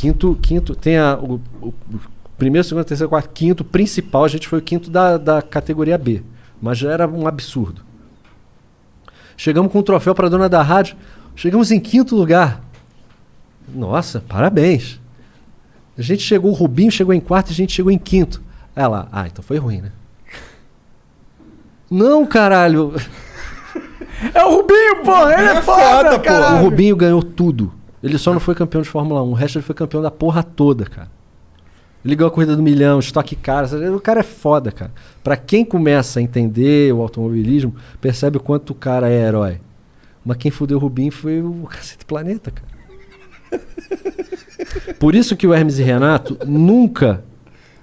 Quinto, quinto, tem a, o, o- o primeiro, segundo, terceiro, quarto, quinto principal, a gente foi o quinto da, da categoria B. Mas já era um absurdo. Chegamos com um troféu para dona da rádio, chegamos em quinto lugar. Nossa, parabéns. A gente chegou, o Rubinho chegou em quarto e a gente chegou em quinto. Ela, ah, então foi ruim, né? Não, caralho. (laughs) É o Rubinho, porra! Ele é, foda, cara! O Rubinho ganhou tudo. Ele só não foi campeão de Fórmula 1. O resto ele foi campeão da porra toda, cara. Ele ganhou a corrida do milhão, estoque cara. O cara é foda, cara. Pra quem começa a entender o automobilismo, percebe o quanto o cara é herói. Mas quem fudeu o Rubinho foi o (laughs) Cacete Planeta, cara. Por isso que o Hermes e Renato nunca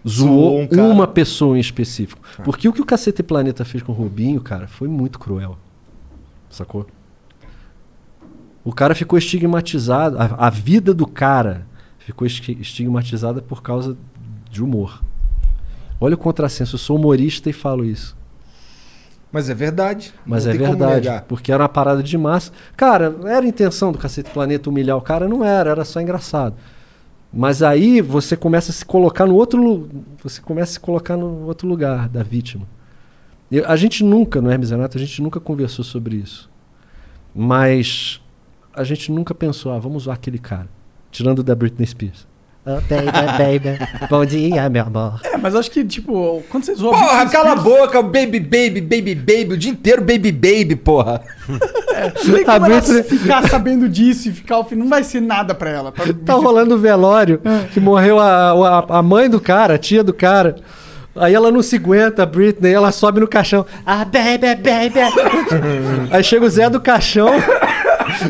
zoou um uma pessoa em específico. Porque o que o Cacete Planeta fez com o Rubinho, cara, foi muito cruel. Sacou? O cara ficou estigmatizado. A, a vida do cara ficou esti- estigmatizada por causa de humor. Olha o contrassenso. Eu sou humorista e falo isso. Mas é verdade. Mas Não é verdade. Porque era uma parada de massa. Cara, era a intenção do Cacete Planeta humilhar o cara? Não era, era só engraçado. Mas aí você começa a se colocar no outro você começa a se colocar no outro lugar da vítima. Eu- a gente nunca, no Hermes e Renato, a gente nunca conversou sobre isso. Mas a gente nunca pensou, ah, vamos usar aquele cara. Tirando da Britney Spears. Oh, baby, baby, bom dia, meu amor. É, mas acho que, tipo, quando você zoa Porra, Britney cala a boca, baby, baby, baby, baby, o dia inteiro baby, baby, porra. (laughs) Tem A Britney- ficar sabendo disso e ficar ao fim. Não vai ser nada pra ela. Pra... Tá rolando o velório, que morreu a, a, a mãe do cara, a tia do cara. Aí ela não se aguenta, a Britney, ela sobe no caixão. Ah, baby, baby. (laughs) Aí chega o Zé do caixão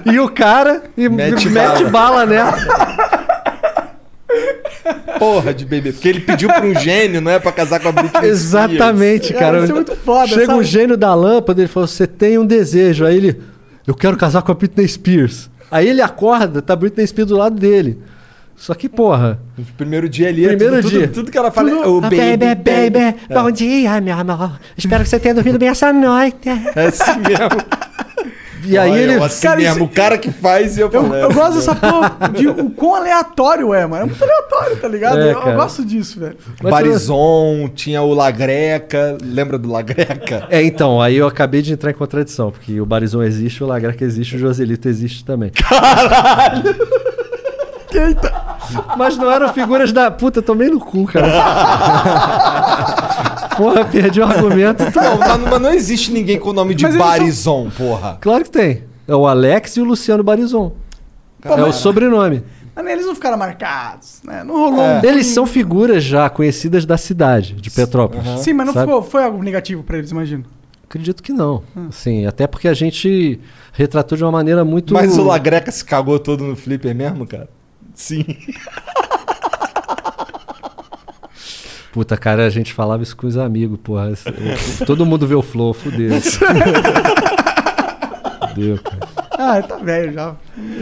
e o cara e Mete mete, bala. bala nela. Porra de baby. Porque ele pediu pra um gênio, não é pra casar com a Britney Spears. Exatamente, cara. isso é muito foda, Chega sabe? um gênio da lâmpada, ele falou: Você tem um desejo. Aí ele, eu quero casar com a Britney Spears. Aí ele acorda, tá a Britney Spears do lado dele. Só que, porra. No primeiro dia ali, Primeiro é tudo, dia. Tudo, tudo que ela fala é o Ah, baby, baby. Bom dia, meu amor. Espero que você tenha dormido bem essa noite. É assim mesmo. E aí Olha, ele. Assim Cara, mesmo, isso- o cara que faz e eu (laughs) Eu, falo. eu gosto dessa porra de o quão aleatório é, mano. É muito aleatório, tá ligado? É, eu, eu gosto disso, velho. Barizon, tinha o Lagreca. Lembra do Lagreca? (laughs) É, então, aí eu acabei de entrar em contradição, porque o Barizon existe, o Lagreca existe, o Joselito existe também. Eita. Mas não eram figuras da. Puta, tomei no cu, cara. Porra, perdi o argumento. Não, mas, mas não existe ninguém com o nome de Mas eles são- Barizon, porra. Claro que tem. É o Alex e o Luciano Barizon. é o sobrenome. Mas eles não ficaram marcados, né? Não rolou É. um... Eles são figuras já conhecidas da cidade, de Petrópolis. Sim, mas não ficou, foi algo negativo pra eles, imagino. Acredito que não. Assim, até porque a gente retratou de uma maneira muito. Mas o Lagreca se cagou todo no flipper mesmo, cara? Sim. (laughs) Puta, cara, a gente falava isso com os amigos, porra. Todo mundo vê o Flow, fudeu. fudeu, cara. Ah, tá velho já.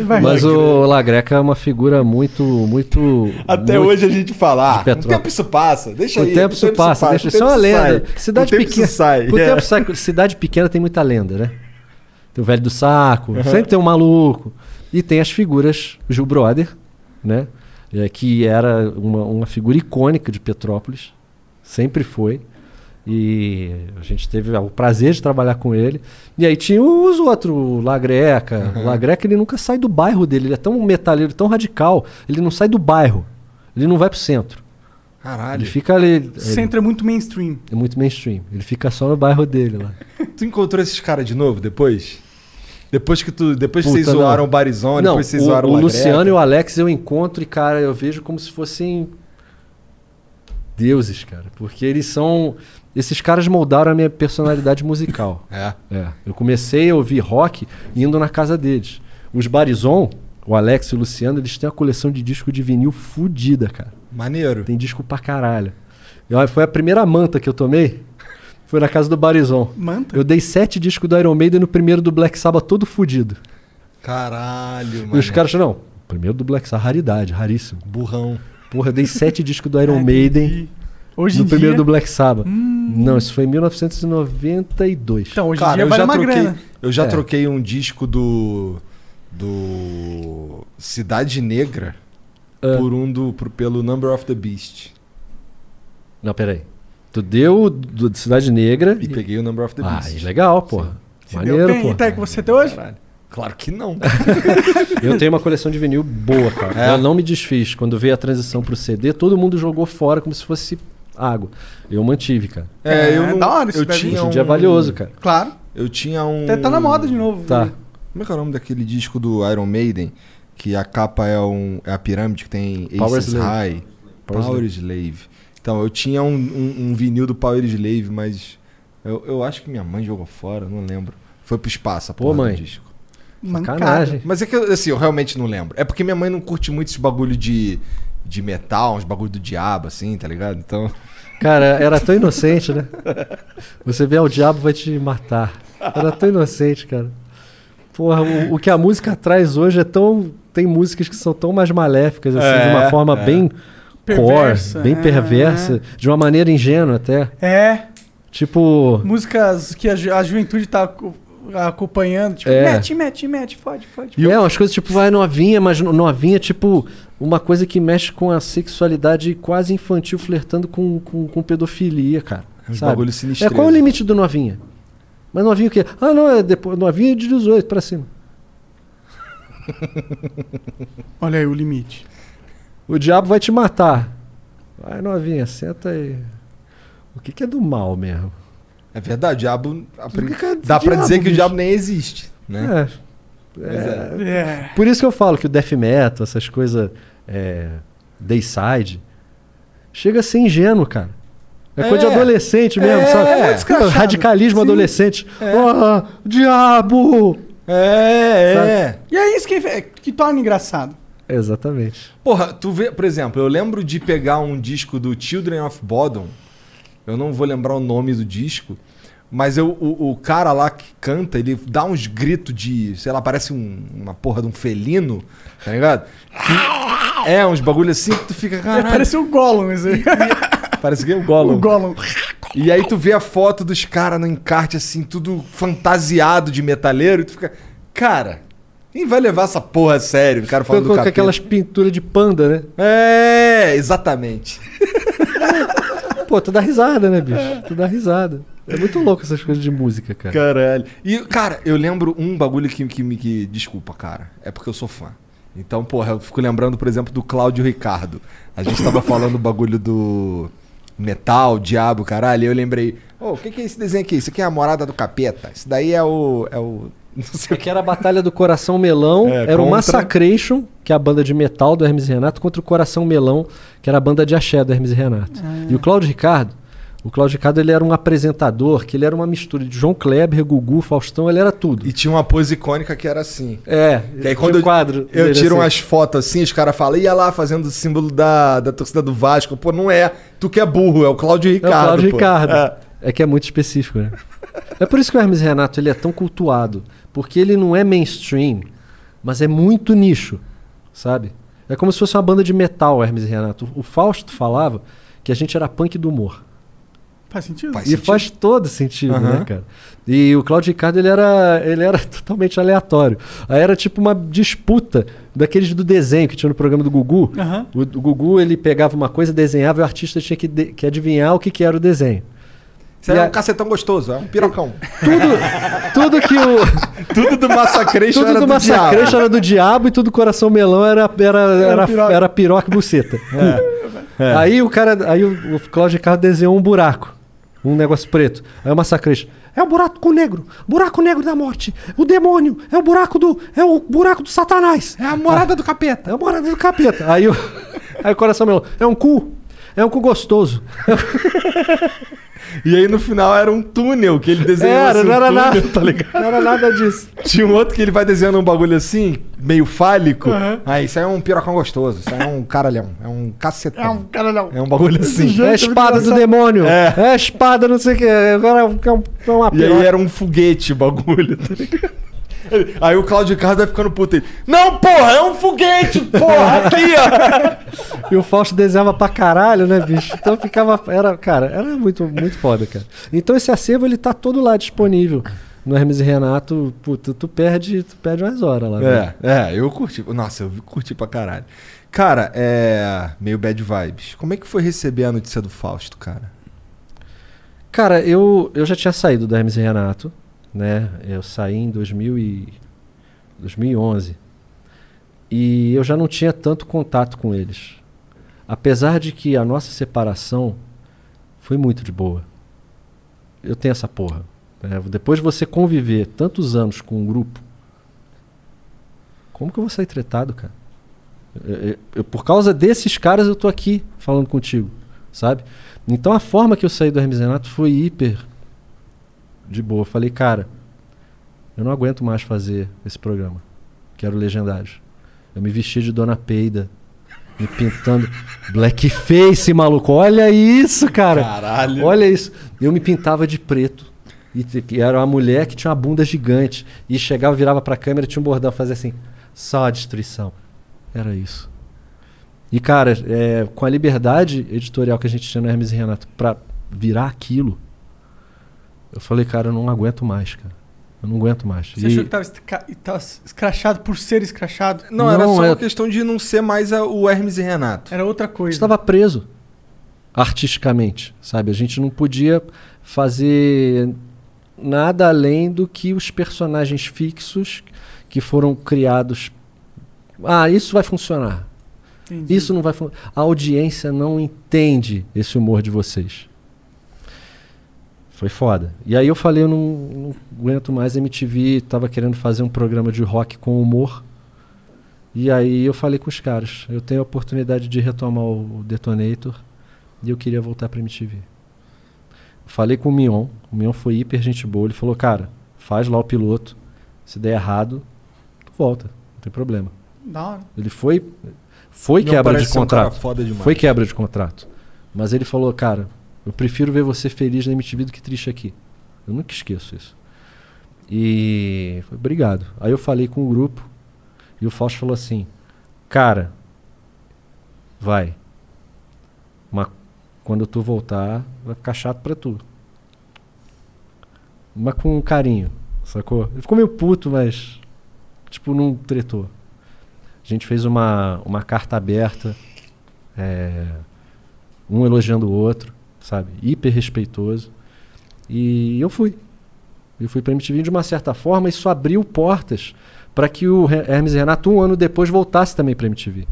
Vai Mas rir. o Lagreca é uma figura muito, muito. Até muito hoje a gente fala, ah, o tempo isso passa, deixa o aí. tempo isso passa, deixa, o isso é tempo uma lenda. sai. Cidade o tempo pequena. isso sai. O é. tempo sai. Cidade pequena tem muita lenda, né? Tem o velho do saco, Uhum. sempre tem um maluco. E tem as figuras, o Gil Brother, né? É, que era uma, uma figura icônica de Petrópolis. Sempre foi. E a gente teve o prazer de trabalhar com ele. E aí tinha os outros, o Lagreca. O Lagreca ele nunca sai do bairro dele. Ele é tão metaleiro, tão radical. Ele não sai do bairro. Ele não vai pro centro. Caralho. Ele fica ali. O centro é muito mainstream. É muito mainstream. Ele fica só no bairro dele lá. (laughs) Tu encontrou esses caras de novo depois? Depois que tu. Depois Puta, vocês não. zoaram o Barizone, Não, depois vocês o, zoaram o o Luciano e o. Alex eu encontro e, cara, eu vejo como se fossem deuses, cara. Porque eles são. Esses caras moldaram a minha personalidade musical. (laughs) É. É. Eu comecei a ouvir rock indo na casa deles. Os Barizon, o Alex e o Luciano, eles têm uma coleção de disco de vinil fudida, cara. Maneiro. Tem disco pra caralho. Foi a primeira manta que eu tomei. Foi na casa do Barizon. Manta? Eu dei sete discos do Iron Maiden no primeiro do Black Sabbath todo fudido. Caralho, E os mano. caras não, primeiro do Black Sabbath, raridade, raríssimo. Burrão. Porra, eu dei sete (laughs) discos do Iron Maiden Hoje no em primeiro dia- do Black Sabbath. Não, isso foi em 1992. Então, hoje em Cara, dia eu vale já uma troquei, grana. eu já É. troquei um disco do do Cidade Negra Ah. por um do por- pelo Number of the Beast Não, peraí. Tu deu o do de Cidade Negra e peguei o Number of the Ah, Beast. legal, porra. Você Maneiro, deu pô. Ita, que você tem hoje? Caralho. Claro que não. (laughs) Eu tenho uma coleção de vinil boa, cara. É? Eu não me desfiz. Quando veio a transição pro CD, todo mundo jogou fora como se fosse água. Eu mantive, cara. É, eu É não, da hora isso eu tinha Hoje em dia é um- valioso, cara. Claro. Eu tinha um Até tá na moda de novo. Tá. Como é que é o nome daquele disco do Iron Maiden que a capa é um é a pirâmide que tem Power Aces Slave. High, Power Power, Slave. Então, eu tinha um, um- um vinil do Power Slave, mas eu, eu acho que minha mãe jogou fora, não lembro. Foi pro espaço, a Pô, porra do mãe. disco. Sacanagem. Mas é que, assim, eu realmente não lembro. É porque minha mãe não curte muito esse bagulho de, de metal, uns bagulho do diabo, assim, tá ligado? Então. (laughs) Cara, era tão inocente, né? Você vê, o diabo vai te matar. Era tão inocente, cara. Porra, o, o que a música traz hoje é tão. Tem músicas que são tão mais maléficas, assim, de uma É, forma é. bem Perversa, core, bem é. perversa, de uma maneira ingênua até. É, Tipo. músicas que a, ju- a juventude tá aco- acompanhando. Tipo, É. mete, mete, mete, fode, fode. E é, umas coisas tipo, vai novinha, mas no- novinha, tipo, uma coisa que mexe com a sexualidade quase infantil, flertando com, com, com pedofilia, cara. Uns sabe? bagulho É, sinistreiro. qual é o limite do novinha? Mas novinho o quê? Ah, não, é depois, novinha de 18 pra cima. (laughs) Olha aí o limite. O diabo vai te matar. Vai, novinha, senta aí. O que, que é do mal mesmo? É verdade, o diabo. que que é Dá pra diabo, dizer que o bicho? diabo nem existe, né? É. Mas é. É. Por isso que eu falo que o death metal, essas coisas, é, dayside, chega a ser ingênuo, cara. É, coisa de É. adolescente mesmo, É, sabe? é. Radicalismo Sim. adolescente. Ah, diabo! É, é. E é isso que, que torna engraçado. Exatamente. Porra, tu vê, por exemplo, eu lembro de pegar um disco do Children of Bodom. Eu não vou lembrar o nome do disco. Mas eu, o, o cara lá que canta, ele dá uns gritos de, sei lá, parece um- uma porra de um felino, tá ligado? Que- é, uns bagulho assim que tu fica, caralho. Parece o Gollum isso aí. Parece que é o Gollum. o Gollum. E aí tu vê a foto dos caras no encarte, assim, tudo fantasiado de metaleiro, e tu fica, cara, quem vai levar essa porra a sério? O cara falando do Com capeta. aquelas pinturas de panda, né? É, exatamente. (laughs) Pô, tu dá risada, né, bicho? Tu dá risada. É muito louco essas coisas de música, cara. Caralho. E, cara, eu lembro um bagulho que, que me. Que, desculpa, cara. É porque eu sou fã. Então, porra, eu fico lembrando, por exemplo, do Cláudio Ricardo. A gente tava (laughs) falando o bagulho do metal, diabo, caralho. E eu lembrei, ô, o que, que é esse desenho aqui? Isso aqui é a morada do capeta. Isso daí é o. É o. (laughs) Não sei o Que era a Batalha do Coração Melão, É, era o contra- Massacration, que é a banda de metal do Hermes e Renato, contra o Coração Melão, que era a banda de axé do Hermes e Renato. E o Cláudio Ricardo, O Cláudio Ricardo ele era um apresentador, que ele era uma mistura de João Kleber, Gugu, Faustão, ele era tudo. E tinha uma pose icônica que era assim. É, Que aí quando o eu, quadro eu tiro assim. umas fotos assim, os caras falam, ia lá fazendo o símbolo da, da torcida do Vasco. Pô, não é. Tu que é burro, é o Cláudio É o Ricardo. Cláudio pô. Ricardo. É. É. que é muito específico, né? É por isso que o Hermes Renato ele é tão cultuado. Porque ele não é mainstream, mas é muito nicho, sabe? É como se fosse uma banda de metal, o Hermes e Renato. O Fausto falava que a gente era punk do humor. Faz sentido? e faz todo sentido, Aham. né, cara? E o Claudio Ricardo, ele era, ele era (laughs) totalmente aleatório. Aí era tipo uma disputa daqueles do desenho que tinha no programa do Gugu. Aham. O, o Gugu, ele pegava uma coisa, desenhava e o artista tinha que, de- que adivinhar o que, que era o desenho. E é a- um cacetão gostoso, é um pirocão. (laughs) Tudo que o... (laughs) Tudo do Massacration Tudo era do do Massacration diabo. era do diabo e tudo coração melão era, era, era, piroca. era piroca e buceta. (laughs) É. Aí o cara, aí o, o Cláudio Ricardo desenhou um buraco, um negócio preto. Aí o Massacration, é o buraco negro, buraco negro da morte, o demônio, é o buraco do, é o buraco do satanás. É a morada do capeta. É a morada do capeta. Aí o, aí o coração melão, é um cu, é um cu gostoso. E aí no final era um túnel que ele desenhou Era, assim, não um era túnel, nada, tá ligado? não era nada disso. Tinha um outro que ele vai desenhando um bagulho assim, meio fálico. Aham. Ah, isso aí é um pirocão gostoso, isso aí é um caralhão, é um cacetão. É um caralhão. É um bagulho assim. É a espada do demônio. É. É. a espada, não sei o que. Agora é um- é uma E aí piroca. era um foguete o bagulho, tá ligado? Aí o Claudio Ricardo vai ficando puto. Ele, Não, porra, é um foguete, porra, aqui, ó. (laughs) E o Fausto desenhava pra caralho, né, bicho? Então ficava. Era, cara, era muito, muito foda, cara. Então esse acervo ele tá todo lá disponível. No Hermes e Renato, puta, tu perde, tu perde umas horas lá. É, é, eu curti. Nossa, eu curti pra caralho. Cara, é. Meio bad vibes. Como é que foi receber a notícia do Fausto, cara? Cara, eu, eu já tinha saído do Hermes e Renato, né? Eu saí em 2000 e 2011. E eu já não tinha tanto contato com eles. Apesar de que a nossa separação foi muito de boa. Eu tenho essa porra. né? Depois de você conviver tantos anos com um grupo, como que eu vou sair tretado, cara? Eu- eu- por causa desses caras eu tô aqui falando contigo, sabe? Então a forma que eu saí do Hermes Renato foi hiper de boa. Falei, cara, eu não aguento mais fazer esse programa. Quero legendários. Eu me vesti de Dona Peida, me pintando blackface, maluco. Olha isso, cara. Caralho. Olha isso. Eu me pintava de preto. E que era uma mulher que tinha uma bunda gigante. E chegava, virava pra câmera, tinha um bordão, fazia assim: só a destruição. Era isso. E, cara, é, com a liberdade editorial que a gente tinha no Hermes e Renato pra virar aquilo, eu falei, cara, eu não aguento mais, cara. Eu não aguento mais. Você E- achou que tava, escrachado por ser escrachado? Não, era Não, só é- uma questão de não ser mais a- o Hermes e Renato. Era outra coisa. estava preso artisticamente, sabe? A gente não podia fazer nada além do que os personagens fixos que foram criados. Ah, isso vai funcionar. Entendi. Isso não vai funcionar. A audiência não entende esse humor de vocês. Foi foda. E aí eu falei, eu não, não aguento mais MTV, tava querendo fazer um programa de rock com humor. E aí eu falei com os caras, eu tenho a oportunidade de retomar o Detonator e eu queria voltar pra MTV. Falei com o Mion, o Mion foi hiper gente boa, ele falou, cara, faz lá o piloto, se der errado, tu volta, não tem problema. Da hora. Ele foi foi Mion quebra de um contrato. foda demais. foi quebra de contrato. Mas ele falou, cara, eu prefiro ver você feliz na MTV do que triste aqui. Eu nunca esqueço isso. E foi, obrigado. Aí eu falei com o grupo e o Fausto falou assim: "Cara, vai. Mas quando tu voltar, vai ficar chato pra tu." Mas com carinho, sacou? Ele ficou meio puto, mas tipo não tretou. A gente fez uma, uma carta aberta, é, um elogiando o outro, sabe? Hiper respeitoso. E eu fui. Eu fui pra MTV de uma certa forma, isso abriu portas para que o Hermes e Renato, um ano depois, voltasse também pra MTV.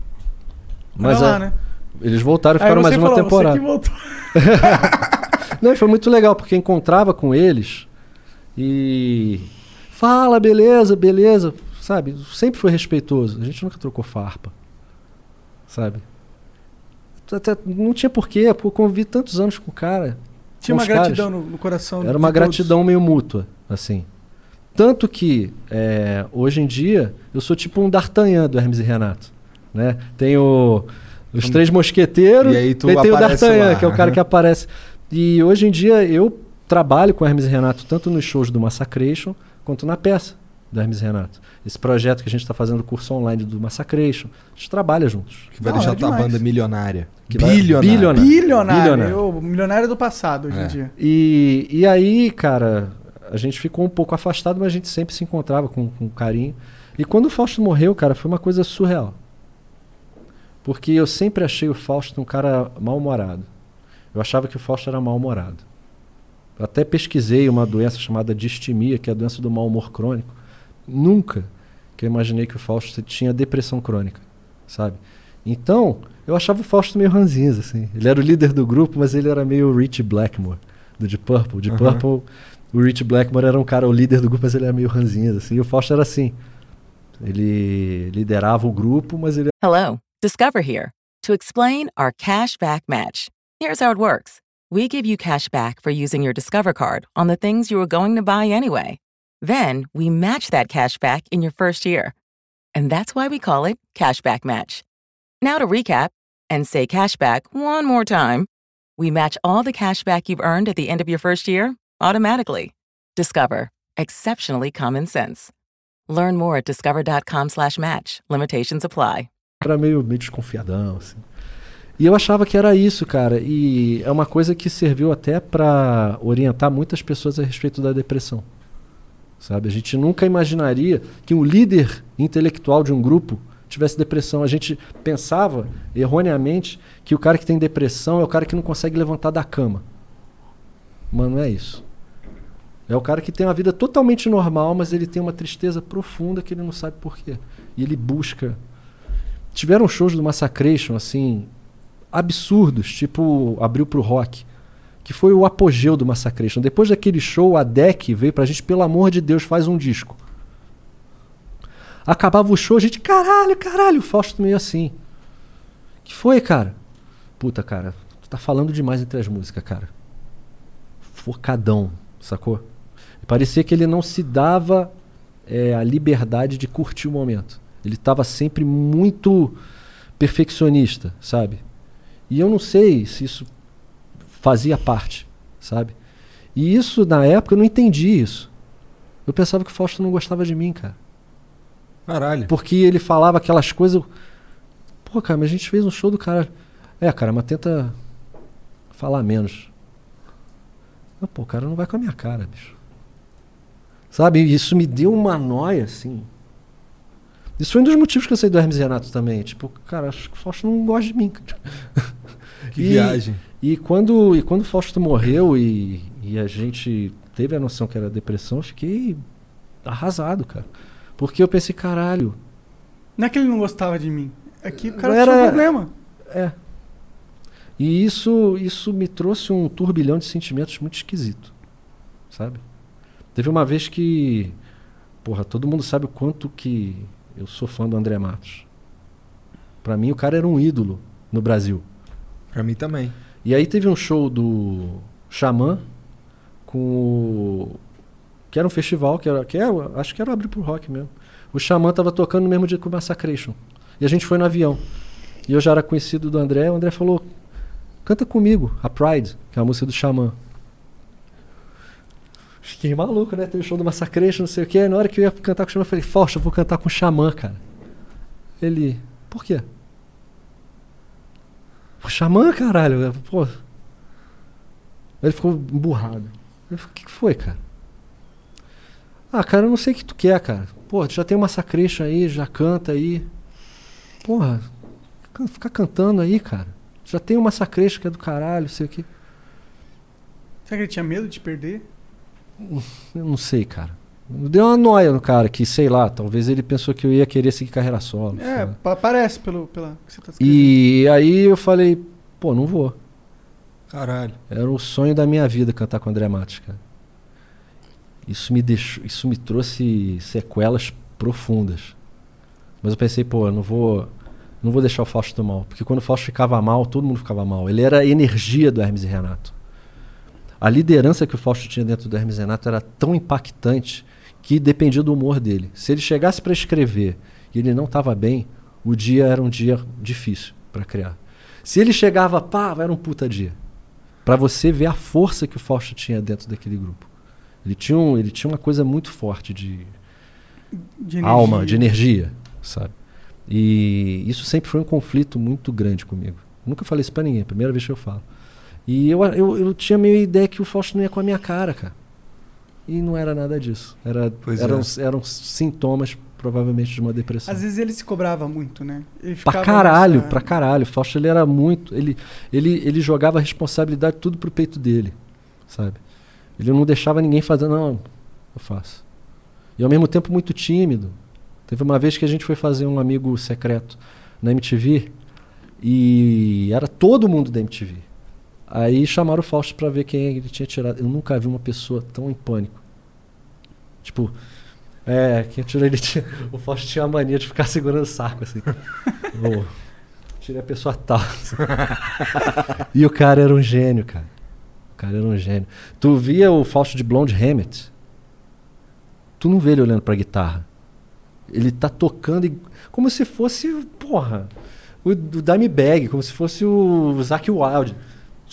Mas lá, a- né? eles voltaram e ficaram mais uma falou, temporada. Você que voltou. (laughs) Não, foi muito legal, porque encontrava com eles e. Fala, beleza, beleza. Sabe? Sempre foi respeitoso. A gente nunca trocou farpa. Sabe? Até- não tinha porquê, pô, convivi tantos anos com o cara. Tinha uma gratidão no, no coração. Era uma todos. gratidão meio mútua, assim. Tanto que, é, hoje em dia, eu sou tipo um D'Artagnan do Hermes e Renato. Né? Tem o- os três mosqueteiros E aí tu tem o D'Artagnan, lá. que é o cara que aparece. E hoje em dia eu trabalho com o Hermes e Renato tanto nos shows do Massacration quanto na peça do Hermes Renato. Esse projeto que a gente está fazendo, o curso online do Massacration, a gente trabalha juntos. Que vai Não, deixar é tua demais. banda milionária. Que bilionária. bilionária. Bilionário. Bilionário. Eu, milionário do passado hoje É. em dia. E, e aí, cara, a gente ficou um pouco afastado, mas a gente sempre se encontrava com, com carinho. E quando o Fausto morreu, cara, foi uma coisa surreal. Porque eu sempre achei o Fausto um cara mal-humorado. Eu achava que o Fausto era mal-humorado. Eu até pesquisei uma doença chamada distimia, que é a doença do mau humor crônico. Nunca que eu imaginei que o Fausto tinha depressão crônica, sabe? Então, eu achava o Fausto meio ranzinza, assim. Ele era o líder do grupo, mas ele era meio Rich Blackmore, do Deep Purple. Deep Aham. Purple, o Rich Blackmore era um cara, o líder do grupo, mas ele era meio ranzinza, assim. E o Fausto era assim. Ele liderava o grupo, mas ele Hello, Discover here to explain our cash back match. Here's how it works we give you cash back for using your Discover card on the things you were going to buy anyway. Then we match that cash back in your first year. And that's why we call it Cashback Match. Now to recap and say cashback one more time. We match all the cash back you've earned at the end of your first year automatically. Discover. Exceptionally common sense. Learn more at discover.com slash match. Limitations apply. era meio, meio desconfiadão, assim. E eu achava que era isso, cara. E é uma coisa que serviu até para orientar muitas pessoas a respeito da depressão. Sabe? A gente nunca imaginaria que um líder intelectual de um grupo tivesse depressão. A gente pensava erroneamente que o cara que tem depressão é o cara que não consegue levantar da cama. Mas não é isso. É o cara que tem uma vida totalmente normal, mas ele tem uma tristeza profunda que ele não sabe por quê. E ele busca tiveram shows do Massacration, assim, absurdos, tipo, abriu pro rock, que foi o apogeu do Massacration. Depois daquele show, a DEC veio pra gente, pelo amor de Deus, faz um disco. Acabava o show, a gente, caralho, caralho, o Fausto meio assim. Que foi, cara? Puta, cara, tu tá falando demais entre as músicas, cara. Focadão, sacou? Parecia que ele não se dava é, a liberdade de curtir o momento. Ele estava sempre muito perfeccionista, sabe? E eu não sei se isso fazia parte, sabe? E isso, na época, eu não entendi isso. Eu pensava que o Fausto não gostava de mim, cara. Caralho. Porque ele falava aquelas coisas. Pô, cara, mas a gente fez um show do cara. É, cara, mas tenta falar menos. Não, pô, o cara não vai com a minha cara, bicho. Sabe? Isso me deu uma noia, assim. Isso foi um dos motivos que eu saí do Hermes Renato também. Tipo, cara, acho que o Fausto não gosta de mim. cara. (laughs) Que viagem. E quando, e quando o Fausto morreu e, e a gente teve a noção que era depressão, eu fiquei arrasado, cara. Porque eu pensei, caralho. Não é que ele não gostava de mim. É que o cara Era- tinha um problema. É. E isso, isso me trouxe um turbilhão de sentimentos muito esquisito. Sabe? Teve uma vez que. Porra, todo mundo sabe o quanto que eu sou fã do André Matos. Pra mim, o cara era um ídolo no Brasil. Pra mim também. E aí teve um show do Xamã com o. Que era um festival, que era. Que era acho que era abrir pro rock mesmo. O Xamã tava tocando no mesmo dia que o Massacration. E a gente foi no avião. E eu já era conhecido do André, o André falou: canta comigo, a Pride, que é a música do Xamã. Fiquei maluco, né? Teve o show do Massacration, não sei o quê. Na hora que eu ia cantar com o Xamã, eu falei: Fausto, eu vou cantar com o Xamã, cara. Ele. Por quê? Xamã, caralho. Pô. Ele ficou emburrado. Eu falei, o que que foi, cara? Ah, cara, eu não sei o que tu quer, cara. Pô, tu já tem uma sacrecha aí, já canta aí. Porra, fica- fica cantando aí, cara. Já tem uma sacrecha que é do caralho, sei o que. Será que ele tinha medo de perder? Eu não sei, cara. Deu uma noia no cara que, sei lá, talvez ele pensou que eu ia querer seguir carreira solo. É, pa- parece pelo, pela que você tá escrevendo. E aí eu falei, pô, não vou. Caralho. Era o sonho da minha vida cantar com o André Matos, cara. Isso me deixou, isso me trouxe sequelas profundas. Mas eu pensei, pô, eu não vou, não vou deixar o Fausto mal, porque quando o Fausto ficava mal, todo mundo ficava mal. Ele era a energia do Hermes e Renato. A liderança que o Fausto tinha dentro do Hermes Renato era tão impactante que dependia do humor dele. Se ele chegasse para escrever e ele não estava bem, o dia era um dia difícil para criar. Se ele chegava, pá, era um puta dia. Para você ver a força que o Fausto tinha dentro daquele grupo. Ele tinha, um, ele tinha uma coisa muito forte de, De alma, de energia, sabe? E isso sempre foi um conflito muito grande comigo. Nunca falei isso pra ninguém, primeira vez que eu falo. E eu, eu, eu tinha meio ideia que o Fausto não ia com a minha cara, cara. E não era nada disso. Era, Pois eram, é. eram sintomas, provavelmente, de uma depressão. Às vezes ele se cobrava muito, né? Ele Pra caralho, nessa- pra caralho. O Fausto ele era muito. Ele, ele, ele jogava a responsabilidade tudo pro peito dele, sabe? Ele não deixava ninguém fazer, não, eu faço. E ao mesmo tempo muito tímido. Teve uma vez que a gente foi fazer um amigo secreto na MTV e era todo mundo da MTV. Aí chamaram o Fausto pra ver quem ele tinha tirado. Eu nunca vi uma pessoa tão em pânico. Tipo, é, quem tirou ele tinha. O Fausto tinha a mania de ficar segurando o saco assim. (laughs) Ô, tirei a pessoa tal. e o cara era um gênio, cara. O cara era um gênio. Tu via o Fausto de Blonde Hammett? Tu não vê ele olhando pra guitarra. Ele tá tocando e- como se fosse, porra, o, o Dimebag, como se fosse o Zac Wild.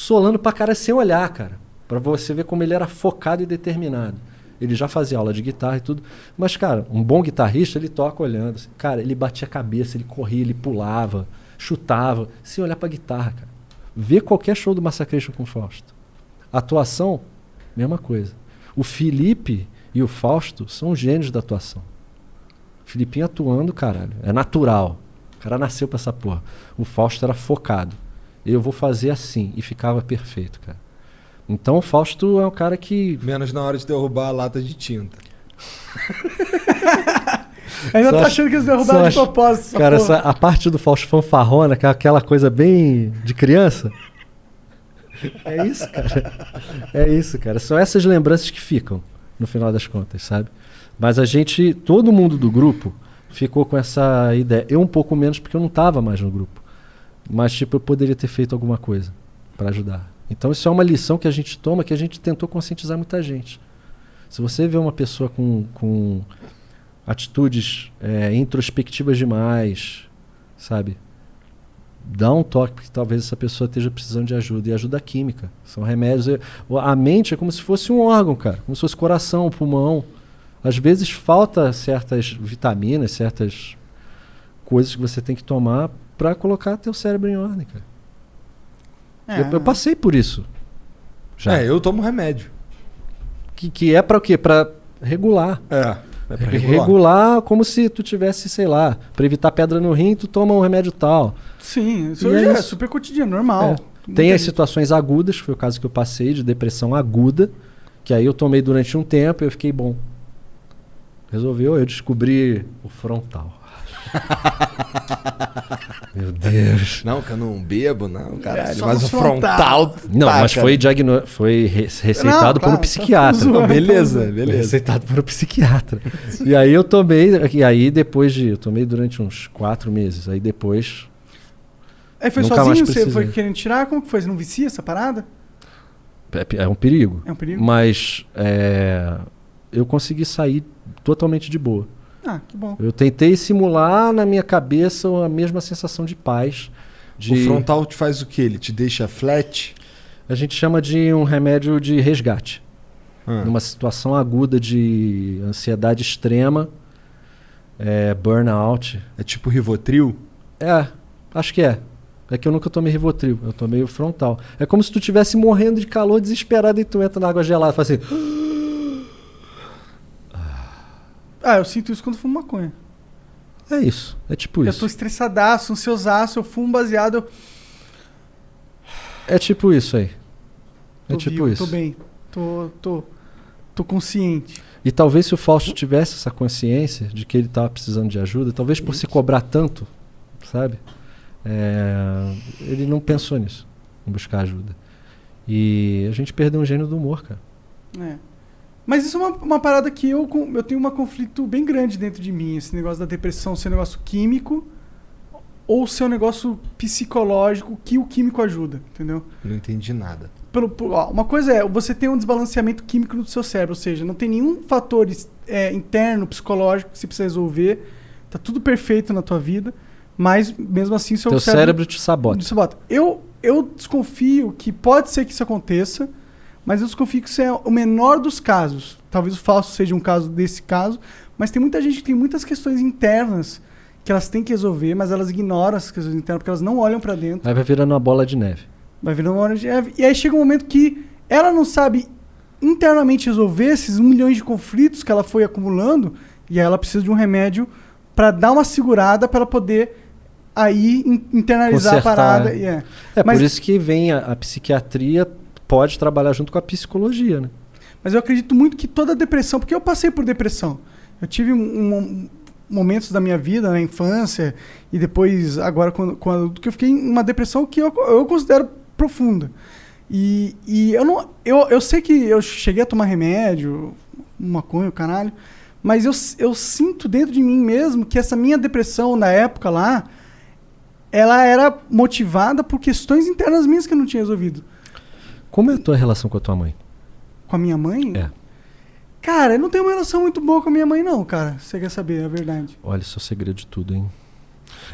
Solando pra cara sem olhar, cara. Pra você ver como ele era focado e determinado. Ele já fazia aula de guitarra e tudo. Mas, cara, um bom guitarrista, ele toca olhando. assim. Cara, ele batia a cabeça, ele corria, ele pulava, chutava, sem olhar pra guitarra, cara. Vê qualquer show do Massacration com o Fausto. Atuação, mesma coisa. O Felipe e o Fausto são gênios da atuação. O Filipinho atuando, caralho, é natural. O cara nasceu pra essa porra. O Fausto era focado. Eu vou fazer assim. E ficava perfeito, cara. Então o Fausto é um cara que. Menos na hora de derrubar a lata de tinta. (laughs) Ainda Só tô acho- achando que eles derrubaram de propósito. essa Cara, essa, a parte do Fausto fanfarrona, que é aquela coisa bem de criança. É isso, cara. (laughs) É isso, cara. São essas lembranças que ficam, no final das contas, sabe? Mas a gente, todo mundo do grupo, ficou com essa ideia. Eu um pouco menos, porque eu não estava mais no grupo. Mas, tipo, eu poderia ter feito alguma coisa para ajudar. Então, isso é uma lição que a gente toma, que a gente tentou conscientizar muita gente. Se você vê uma pessoa com, com atitudes é, introspectivas demais, sabe? Dá um toque, porque talvez essa pessoa esteja precisando de ajuda. E ajuda química. São remédios. A mente é como se fosse um órgão, cara. Como se fosse coração, pulmão. Às vezes falta certas vitaminas, certas coisas que você tem que tomar para colocar teu cérebro em ordem, cara. É. Eu, eu passei por isso. Já. É, eu tomo remédio. Que, que é para o quê? Para regular. É. É pra regular. regular como se tu tivesse, sei lá, para evitar pedra no rim, tu toma um remédio tal. Sim, isso é é isso. super cotidiano, normal. É. Tem as gente- situações agudas, que foi o caso que eu passei, de depressão aguda, que aí eu tomei durante um tempo e eu fiquei bom. Resolveu, eu descobri o frontal. (laughs) Meu Deus. Não, que eu não bebo, não, caralho. só mas o frontal. Não, tá, mas cara. foi, diagno... foi re- receitado Não, por um tá psiquiatra. zoando, beleza, Foi beleza. Receitado por um psiquiatra. e aí eu tomei, e aí depois de. Eu tomei durante uns quatro meses. Aí depois. Aí foi Nunca mais sozinho? Você foi querendo tirar? Como que foi? Você não vicia essa parada? É, é um perigo. É um perigo? Mas é, eu consegui sair totalmente de boa. Ah, que bom. Eu tentei simular na minha cabeça a mesma sensação de paz. De, O frontal te faz o quê? Ele te deixa flat? A gente chama de um remédio de resgate. Ah. Numa situação aguda de ansiedade extrema, é, burnout. É tipo Rivotril? É, acho que é. É que eu nunca tomei Rivotril, eu tomei o frontal. É como se tu estivesse morrendo de calor, desesperado, e tu entra na água gelada e faz assim. (gasps) (gasps) Ah, eu sinto isso quando fumo maconha. É isso, é tipo Eu isso. tô estressadaço, ansiosaço, eu fumo baseado, eu É tipo isso aí. É tô tipo vivo, isso. tô bem, tô, tô, tô consciente. E talvez se o Fausto tivesse essa consciência de que ele estava precisando de ajuda, talvez por se cobrar tanto, sabe? É, ele não pensou nisso, em buscar ajuda. E a gente perdeu um gênio do humor, cara. É. Mas isso é uma, uma parada que eu, eu tenho um conflito bem grande dentro de mim. Esse negócio da depressão ser um negócio químico ou ser um negócio psicológico que o químico ajuda, entendeu? Não entendi nada. pelo, ó, uma coisa é você tem um desbalanceamento químico no seu cérebro, ou seja, não tem nenhum fator é, interno, psicológico que você precisa resolver. Tá tudo perfeito na tua vida, mas mesmo assim seu Teu cérebro te sabota. te sabota. Eu, eu desconfio que pode ser que isso aconteça, mas eu desconfio que isso é o menor dos casos. Talvez o falso seja um caso desse caso, mas tem muita gente que tem muitas questões internas que elas têm que resolver, mas elas ignoram essas questões internas porque elas não olham pra dentro. Aí vai virando uma bola de neve. Vai virando uma hora de neve. E aí chega um momento que ela não sabe internamente resolver esses um milhão de conflitos que ela foi acumulando, e aí ela precisa de um remédio para dar uma segurada para ela poder aí in- internalizar Consertar, a parada. é. e é. É Mas- por isso que vem a, a psiquiatria pode trabalhar junto com a psicologia, né? Mas eu acredito muito que toda depressão, porque eu passei por depressão. Eu tive um, um- momentos da minha vida, na infância, e depois, agora, quando, quando que eu fiquei em uma depressão que eu, eu considero profunda. E, e eu não. Eu, eu sei que eu cheguei a tomar remédio, maconha, o caralho, mas eu, eu sinto dentro de mim mesmo que essa minha depressão na época lá, ela era motivada por questões internas minhas que eu não tinha resolvido. Como é a tua relação com a tua mãe? Com a minha mãe? É. Cara, eu não tenho uma relação muito boa com a minha mãe, não, cara. Você quer saber, é verdade. Olha, isso é o segredo de tudo, hein?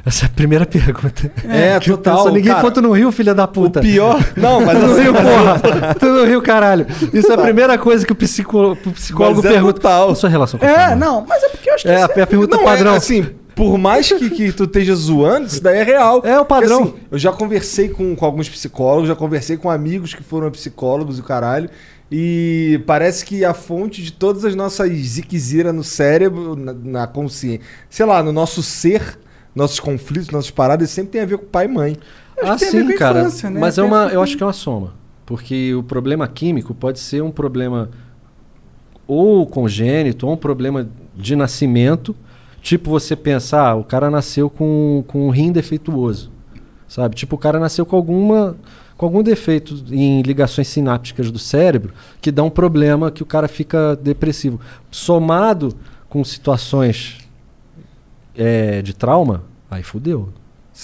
Essa é a primeira pergunta. É, Que eu total, penso, Ninguém cara. conta no Rio, filha da puta. O pior- Não, mas (laughs) no assim, Rio, porra. (laughs) Tu no Rio, caralho. Isso é a primeira coisa que o, psicó- o psicólogo Mas é pergunta. total. A sua relação com a É, não, mas é porque eu acho que. É, a, isso a pergunta Não, padrão. É, assim, por mais que, que tu esteja zoando, isso daí é real. É o padrão. Porque, assim, eu já conversei com, com alguns psicólogos, já conversei com amigos que foram psicólogos e o caralho. E parece que a fonte de todas as nossas ziquezira no cérebro, na, na consciência, sei lá, no nosso ser, nossos conflitos, nossas paradas, sempre tem a ver com pai e mãe. Acho Ah, que tem a ver sim, cara. infância, né? Mas é uma, eu acho que é uma soma. Porque o problema químico pode ser um problema ou congênito, ou um problema de nascimento. Tipo, você pensar, ah, o cara nasceu com, com um rim defeituoso. Sabe? Tipo, o cara nasceu com alguma com algum defeito em ligações sinápticas do cérebro que dá um problema que o cara fica depressivo. Somado com situações é, de trauma, aí fudeu.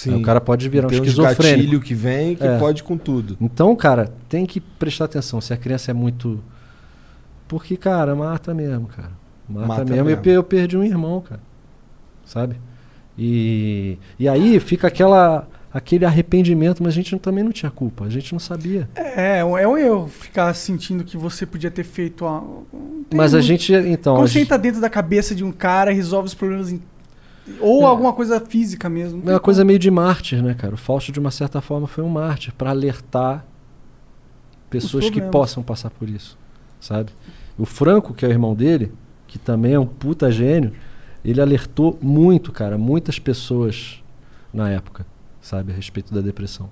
Aí o cara pode virar um tem uns esquizofrênico. gatilho que vem que É. pode com tudo. Então, cara, tem que prestar atenção se a criança é muito. Porque, cara, mata mesmo, cara. Mata, Mata mesmo. Mesmo. eu perdi um irmão, cara. Sabe? E, e aí fica aquela, aquele arrependimento, mas a gente também não tinha culpa, a gente não sabia. É, é um é eu ficar sentindo que você podia ter feito. A, Mas a um- gente, então. Quando a você gente- entra dentro da cabeça de um cara resolve os problemas. em- Ou alguma coisa física mesmo. É uma coisa meio de mártir, né, cara? O Fausto, de uma certa forma, foi um mártir para alertar pessoas que possam passar por isso, sabe? O Franco, que é o irmão dele, que também é um puta gênio, ele alertou muito, cara, muitas pessoas na época, sabe, a respeito da depressão.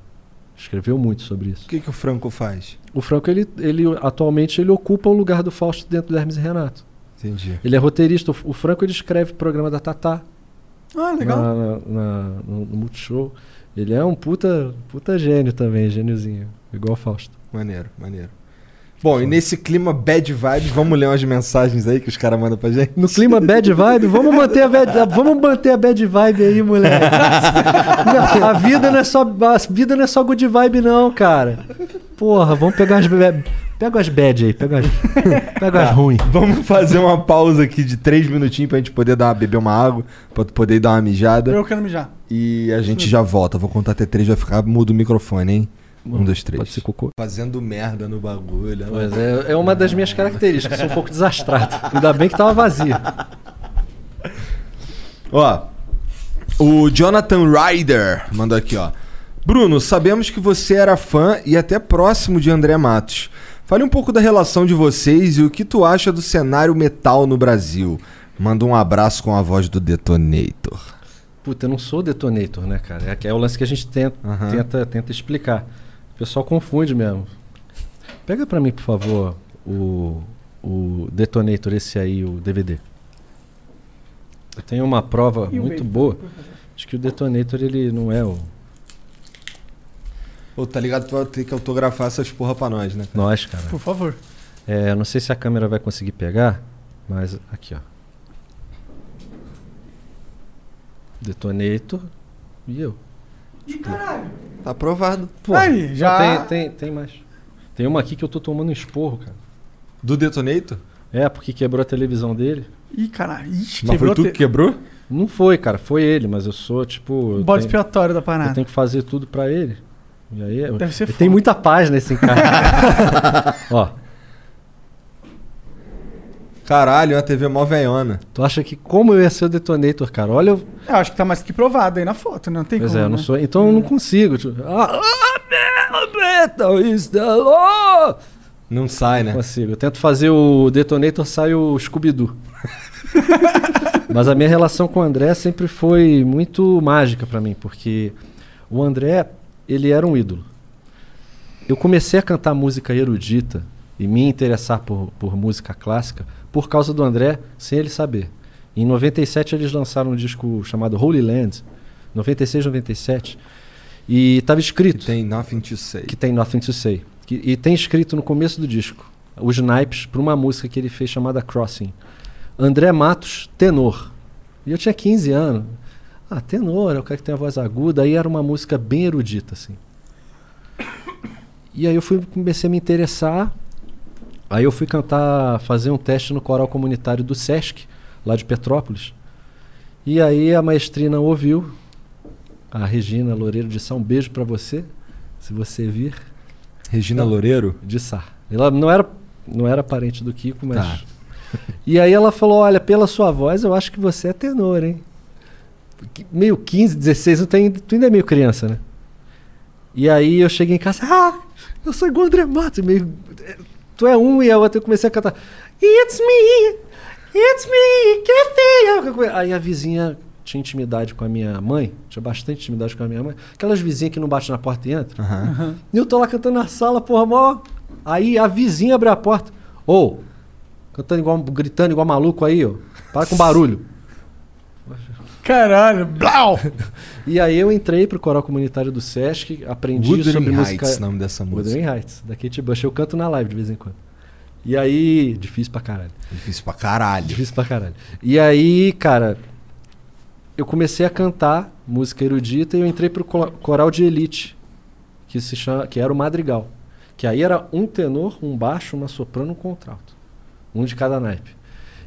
Escreveu muito sobre isso. O que, que o Franco faz? O Franco, ele, ele atualmente, ele ocupa o lugar do Fausto dentro do Hermes e Renato. Entendi. Ele é roteirista. O, Franco, ele escreve o programa da Tatá. Ah, legal. Na, na- na- no, no Multishow. Ele é um puta, puta gênio também, gêniozinho. Igual o Fausto. Maneiro, maneiro. Bom, e nesse clima bad vibes, vamos ler umas mensagens aí que os caras mandam pra gente? No clima bad vibe, vamos manter a bad, vamos manter a bad vibe aí, moleque. Não, a vida não é só a vida não é só good vibe não, cara. Porra, vamos pegar as pega as bad aí, pega as, pega as Tá, ruim. Vamos fazer uma pausa aqui de três minutinhos pra gente poder dar, beber uma água, pra tu poder dar uma mijada. Eu quero mijar. E a gente já volta. Vou contar até três, vai ficar mudo o microfone, hein? Um, dois, três. Pode ser cocô. Fazendo merda no bagulho. Pois é, é uma das minhas características, sou um pouco desastrado. Ainda bem que tava vazio. (laughs) Ó, o Jonathan Ryder mandou aqui, ó. Bruno, sabemos que você era fã e até próximo de André Matos. Fale um pouco da relação de vocês e o que tu acha do cenário metal no Brasil. Manda um abraço com a voz do Detonator. Puta, eu não sou detonator, né, cara? É, é o lance que a gente tenta, Aham. tenta, tenta explicar. O pessoal confunde mesmo. Pega pra mim, por favor, o, o detonator, esse aí, o DVD. Eu tenho uma prova E muito boa. Acho que o detonator, ele não é o. Ô, tá ligado? Tu vai ter que autografar essas porra pra nós, né? Nós, cara. Por favor. É, não sei se a câmera vai conseguir pegar, mas aqui, ó. Detonator e eu. De caralho. Tá aprovado. Pô, Aí, já- Tem, tem, tem mais. Tem uma aqui que eu tô tomando um esporro, cara. Do Detonator? É, porque quebrou a televisão dele. Ih, caralho. Ixi, Mas foi tu te- que quebrou? Não foi, cara, foi ele, mas eu sou, tipo. O eu bode expiatório da parada. Eu tenho que fazer tudo pra ele. E aí, eu- Deve ser tem muita paz nesse cara. (laughs) Ó, Caralho, é uma TV mó veiona. tu acha que como eu ia ser o detonator, cara? Olha, eu, Eu acho que tá mais que provado aí na foto, né? não tem pois como. é, eu não né? sou, então eu não consigo. Tipo, ah, ah, metal is the law. Não sai, né? Não consigo. Eu tento fazer o detonator, sai o Scooby-Doo. (laughs) Mas a minha relação com o André sempre foi muito mágica pra mim, porque o André, ele era um ídolo. Eu comecei a cantar música erudita e me interessar por, por música clássica por causa do André, sem ele saber. Em 97 eles lançaram um disco chamado Holy Land, 96, 97, e estava escrito Tem Nothing to Say. que tem Nothing to Say. Que- e tem escrito no começo do disco os naipes para uma música que ele fez chamada Crossing. André Matos, tenor. E eu tinha 15 anos. Ah, tenor, é o cara que tem a voz aguda. Aí era uma música bem erudita, assim. (coughs) E aí eu fui, comecei a me interessar. Aí eu fui cantar, fazer um teste no coral comunitário do Sesc, lá de Petrópolis. E aí a maestrina ouviu. A Regina Loureiro disse: "Ah, um beijo para você, se você vir. Regina Loureiro? De Sá. Ela não era, não era parente do Kiko, mas. Tá. (laughs) E aí ela falou: Olha, pela sua voz, eu acho que você é tenor, hein? Meio 15, 16, tu, tem, tu ainda é meio criança, né? E aí eu cheguei em casa, ah, eu sou igual André Matos, meio. Tu é um e a outra eu comecei a cantar. It's me! It's me! Que Aí a vizinha tinha intimidade com a minha mãe, tinha bastante intimidade com a minha mãe. Aquelas vizinhas que não batem na porta e entram. Aham. E eu tô lá cantando na sala, porra, mó. Aí a vizinha abre a porta. Ô, cantando igual, gritando igual maluco aí, ó. Para com barulho. Caralho, blau! (laughs) E aí eu entrei pro coral comunitário do Sesc, aprendi Wuthering sobre Heights, música. nome dessa música. Wuthering Heights, da Kate Bush. Eu canto na live de vez em quando. E aí, difícil pra caralho. Difícil pra caralho. Difícil pra caralho. E aí, cara, eu comecei a cantar música erudita e eu entrei pro co- coral de elite, que se chama, que era o Madrigal. Que aí era um tenor, um baixo, uma soprano, um contralto. Um de cada naipe.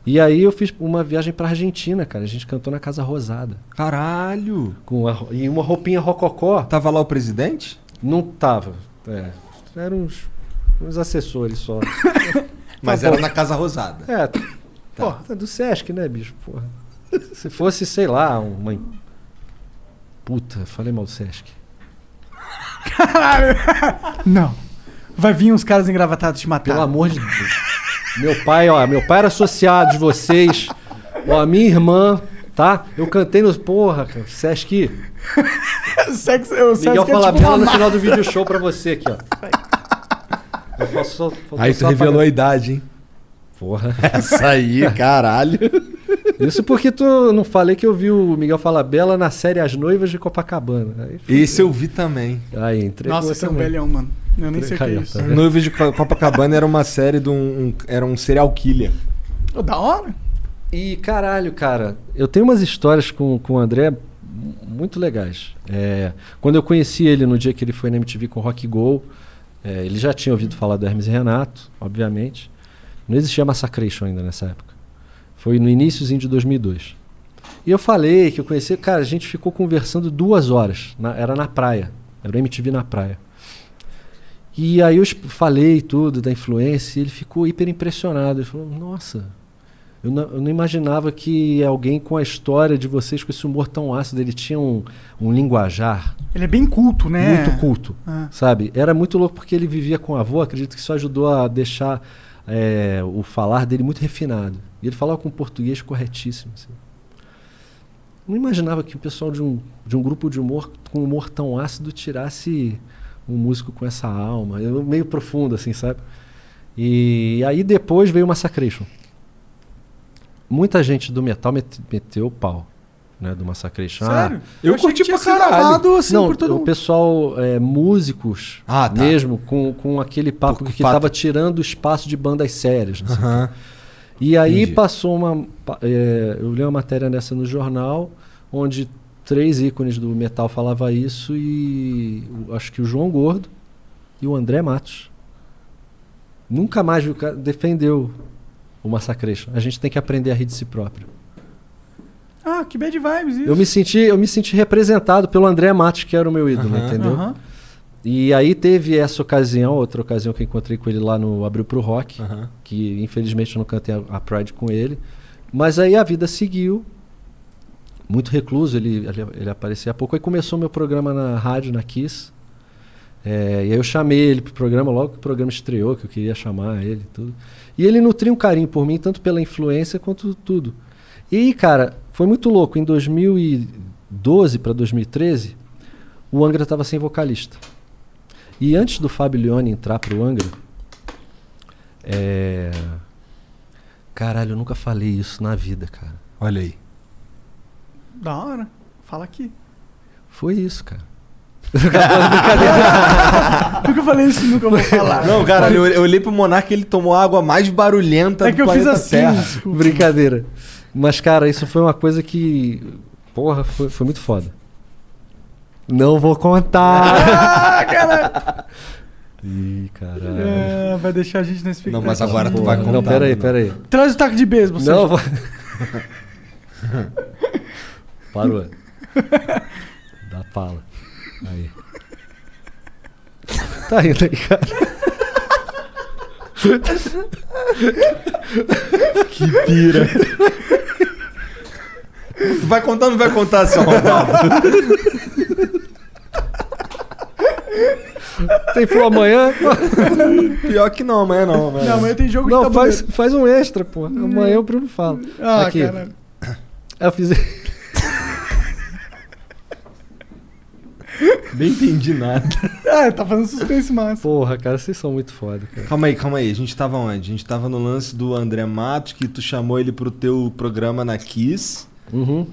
E aí eu fiz uma viagem pra Argentina, cara. A gente cantou na Casa Rosada. Caralho! Com uma, e uma roupinha rococó. Tava lá o presidente? Não tava. É. Eram uns, uns assessores só. (coughs) Mas Tá era bom. na Casa Rosada. É, porra, é do Sesc, né, bicho? Porra. Se fosse, sei lá, uma. Puta, falei mal do Sesc. Caralho! (laughs) Não. Vai vir uns caras engravatados te matar. Pelo amor de Deus. Meu pai, ó, meu pai era associado de vocês. Ó, a minha irmã, tá? Eu cantei nos. Porra, cara, Sesc. Sexo, o Miguel Sesc é fala tipo no final do vídeo show pra você aqui, ó. Eu posso só, faltou Aí tu revelou a idade, hein? Porra. (laughs) Essa aí, caralho. Isso porque tu não falei que eu vi o Miguel Falabella na série As Noivas de Copacabana. Aí, Esse eu vi também. Aí, entregou Nossa, esse é um também. velhão, mano. Eu nem sei o que é isso. tá? Noivos de Co- Copacabana era uma série de um, um- Era um serial killer. Ô, da hora? E caralho, cara, eu tenho umas histórias com, com o André muito legais. É, quando eu conheci ele no dia que ele foi na MTV com Rock Go, é, ele já tinha ouvido falar do Hermes e Renato, obviamente. Não existia Massacration ainda nessa época. Foi no iníciozinho de 2002. E eu falei que eu conheci, cara, a gente ficou conversando duas horas. na- era na praia. Era o MTV na praia. E aí eu falei tudo da influência e ele ficou hiper impressionado. Ele falou, nossa, eu não, eu não imaginava que alguém com a história de vocês, com esse humor tão ácido, ele tinha um, um linguajar Ele é bem culto, né? muito culto, Ah. sabe? Era muito louco porque ele vivia com a avó, acredito que isso ajudou a deixar é, o falar dele muito refinado. E ele falava com português corretíssimo. assim. Não imaginava que o pessoal de um, de um grupo de humor com humor tão ácido tirasse um músico com essa alma. Eu, meio profundo, assim, sabe? E aí depois veio o Massacration. Muita gente do metal met- meteu o pau. Né, do Massacration. Sério? eu achei curti pra caralho. assim, não, o pessoal, é, músicos Ah, tá. mesmo, com, com aquele papo Por que fato- tava tirando espaço de bandas sérias. não sei. E aí Entendi. passou uma. é, eu li uma matéria nessa no jornal, onde três ícones do metal falava isso e acho que o João Gordo e o André Matos Nunca mais o cara defendeu o Massacration. A gente tem que aprender a rir de si próprio. Ah, que bad vibes isso. Eu me senti, eu me senti representado pelo André Matos, que era o meu ídolo, Aham. entendeu? Aham. E aí teve essa ocasião, outra ocasião que eu encontrei com ele lá no Abril pro Rock, Aham. que infelizmente eu não cantei a, Pride com ele. Mas aí a vida seguiu, muito recluso, ele, ele, ele aparecia há pouco. Aí começou meu programa na rádio, na Kiss. É, e aí eu chamei ele pro programa, logo que o programa estreou, que eu queria chamar ele e tudo. E ele nutria um carinho por mim, tanto pela influência quanto tudo. E aí, cara, foi muito louco. Em 2012 para 2013, o Angra estava sem vocalista. E antes do Fábio Leone entrar pro Angra, é... Caralho, eu nunca falei isso na vida, cara. Olha aí. Da hora. Fala aqui. Foi isso, cara. (laughs) Nunca falei isso, nunca vou falar. Não, cara, eu, eu olhei pro Monark e ele tomou a água mais barulhenta É do que eu fiz assim, Terra. desculpa. Brincadeira. Mas, cara, isso foi uma coisa que. Porra, foi, foi muito foda. Não vou contar. Ah, caralho. Ih, caralho. É, vai deixar a gente na expectativa. Não, mas agora tu vai contar. Não, pera aí, pera aí. Traz o taco de beisebol. Não, vou... (laughs) Parou. Dá pala. Aí. Tá rindo aí, cara. Que pira. tu vai contar ou não vai contar, seu arrombado? Tem flow amanhã? Pior que não, amanhã não. Amanhã. Não, amanhã tem jogo de Não, faz, faz um extra, pô. Amanhã o Bruno fala. Ah, Aqui. caralho. Eu fiz. Nem entendi nada. (laughs) Ah, tá fazendo suspense massa. Porra, cara, vocês são muito foda, cara. Calma aí, calma aí. A gente tava onde? A gente tava no lance do André Matos, que tu chamou ele pro teu programa na Kiss. Uhum.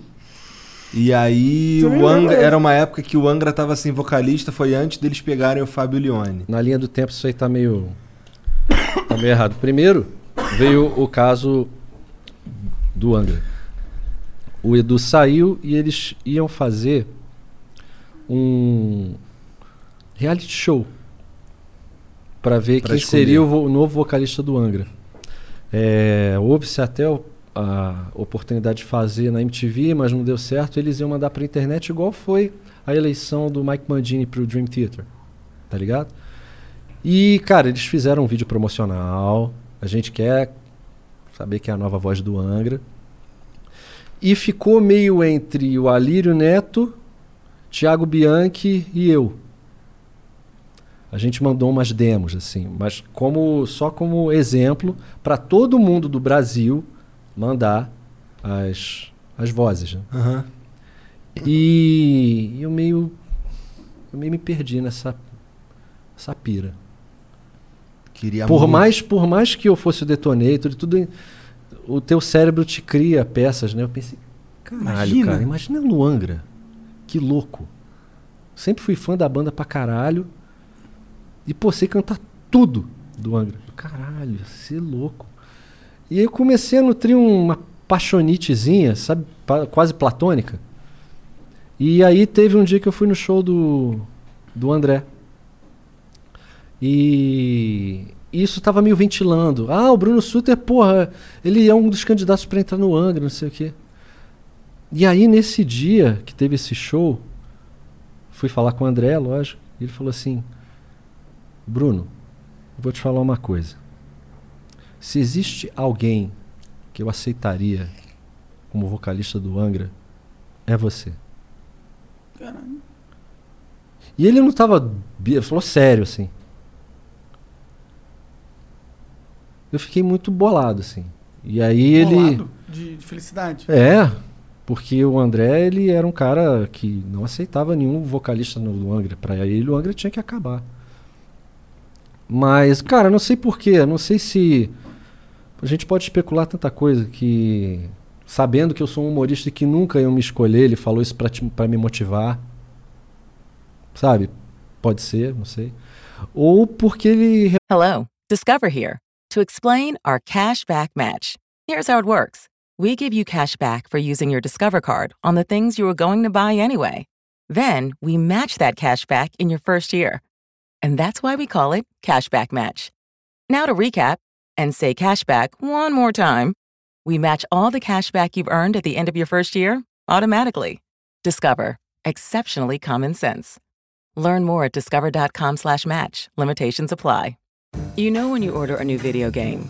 E aí o Angra, era uma época que o Angra tava sem vocalista, foi antes deles pegarem o Fábio Leone. Na linha do tempo, isso aí tá meio. tá meio errado. Primeiro, veio o caso do Angra. O Edu saiu e eles iam fazer um reality show para ver Pra quem escolher. seria o, vo- o novo vocalista do Angra. É, Houve-se até o- a oportunidade de fazer na MTV, mas não deu certo. Eles iam mandar pra internet, igual foi a eleição do Mike Mandini pro Dream Theater. Tá ligado? E, cara, eles fizeram um vídeo promocional. A gente quer saber que é a nova voz do Angra. E ficou meio entre o Alírio Neto, Thiago Bianchi e eu. A gente mandou umas demos, assim, mas como só como exemplo para todo mundo do Brasil mandar as, as vozes. né? Aham. E eu meio. Eu meio me perdi nessa. Essa pira. Queria Por muito. mais, por mais que eu fosse o detonator e tudo, o teu cérebro te cria peças, né? Eu pensei, caralho, Imagina. cara, imagina no Angra. Que louco. Sempre fui fã da banda pra caralho. E, pô, sei cantar tudo do Angra. Caralho, ser louco. E aí eu comecei a nutrir uma paixonitezinha, sabe? Quase platônica. E aí teve um dia que eu fui no show do, do André. E isso tava meio ventilando. Ah, o Bruno Suter, porra, ele é um dos candidatos para entrar no Angra, não sei o quê. E aí, nesse dia que teve esse show, fui falar com o André, lógico, e ele falou assim: Bruno, vou te falar uma coisa. Se existe alguém que eu aceitaria como vocalista do Angra, é você. Caralho. E ele não tava. Ele falou sério, assim. Eu fiquei muito bolado, assim. E aí ele. Bolado De, de felicidade. É, porque o André, ele era um cara que não aceitava nenhum vocalista no Angra. Pra ele, o Angra tinha que acabar. Mas, cara, não sei porquê, não sei se. A gente pode especular tanta coisa que. Sabendo que eu sou um humorista e que nunca iam me escolher, ele falou isso pra me motivar. Sabe? Pode ser, não sei. Ou porque ele Hello, Discover here to explain our cash back match. Here's how it works we give you cash back for using your Discover card on the things you were going to buy anyway. Then we match that cash back in your first year. And that's why we call it Cashback Match. Now to recap and say cashback one more time. We match all the cashback you've earned at the end of your first year automatically. Discover. Exceptionally common sense. Learn more at discover.com slash match. Limitations apply. You know when you order a new video game,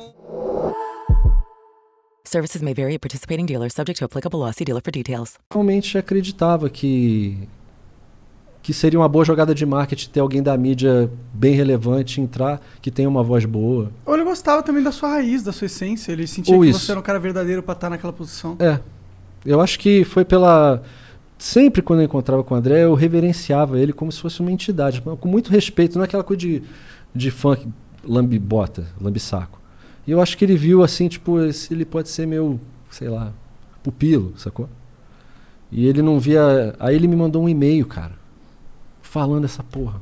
Services may vary at participating dealers, subject to applicable law. See dealer for details. realmente acreditava que que seria uma boa jogada de marketing ter alguém da mídia bem relevante entrar, que tenha uma voz boa. Ou ele gostava também da sua raiz, da sua essência. Ele sentia Ou que isso. você era um cara verdadeiro pra estar naquela posição. É. Eu acho que foi pela. Sempre quando eu encontrava com o André, eu reverenciava ele como se fosse uma entidade, com muito respeito, não é aquela coisa de, de funk lambibota, lambisaco. E eu acho que ele viu assim, tipo, esse, ele pode ser meu, sei lá, pupilo, sacou? E ele não via. Aí ele me mandou um e-mail, cara, falando essa porra.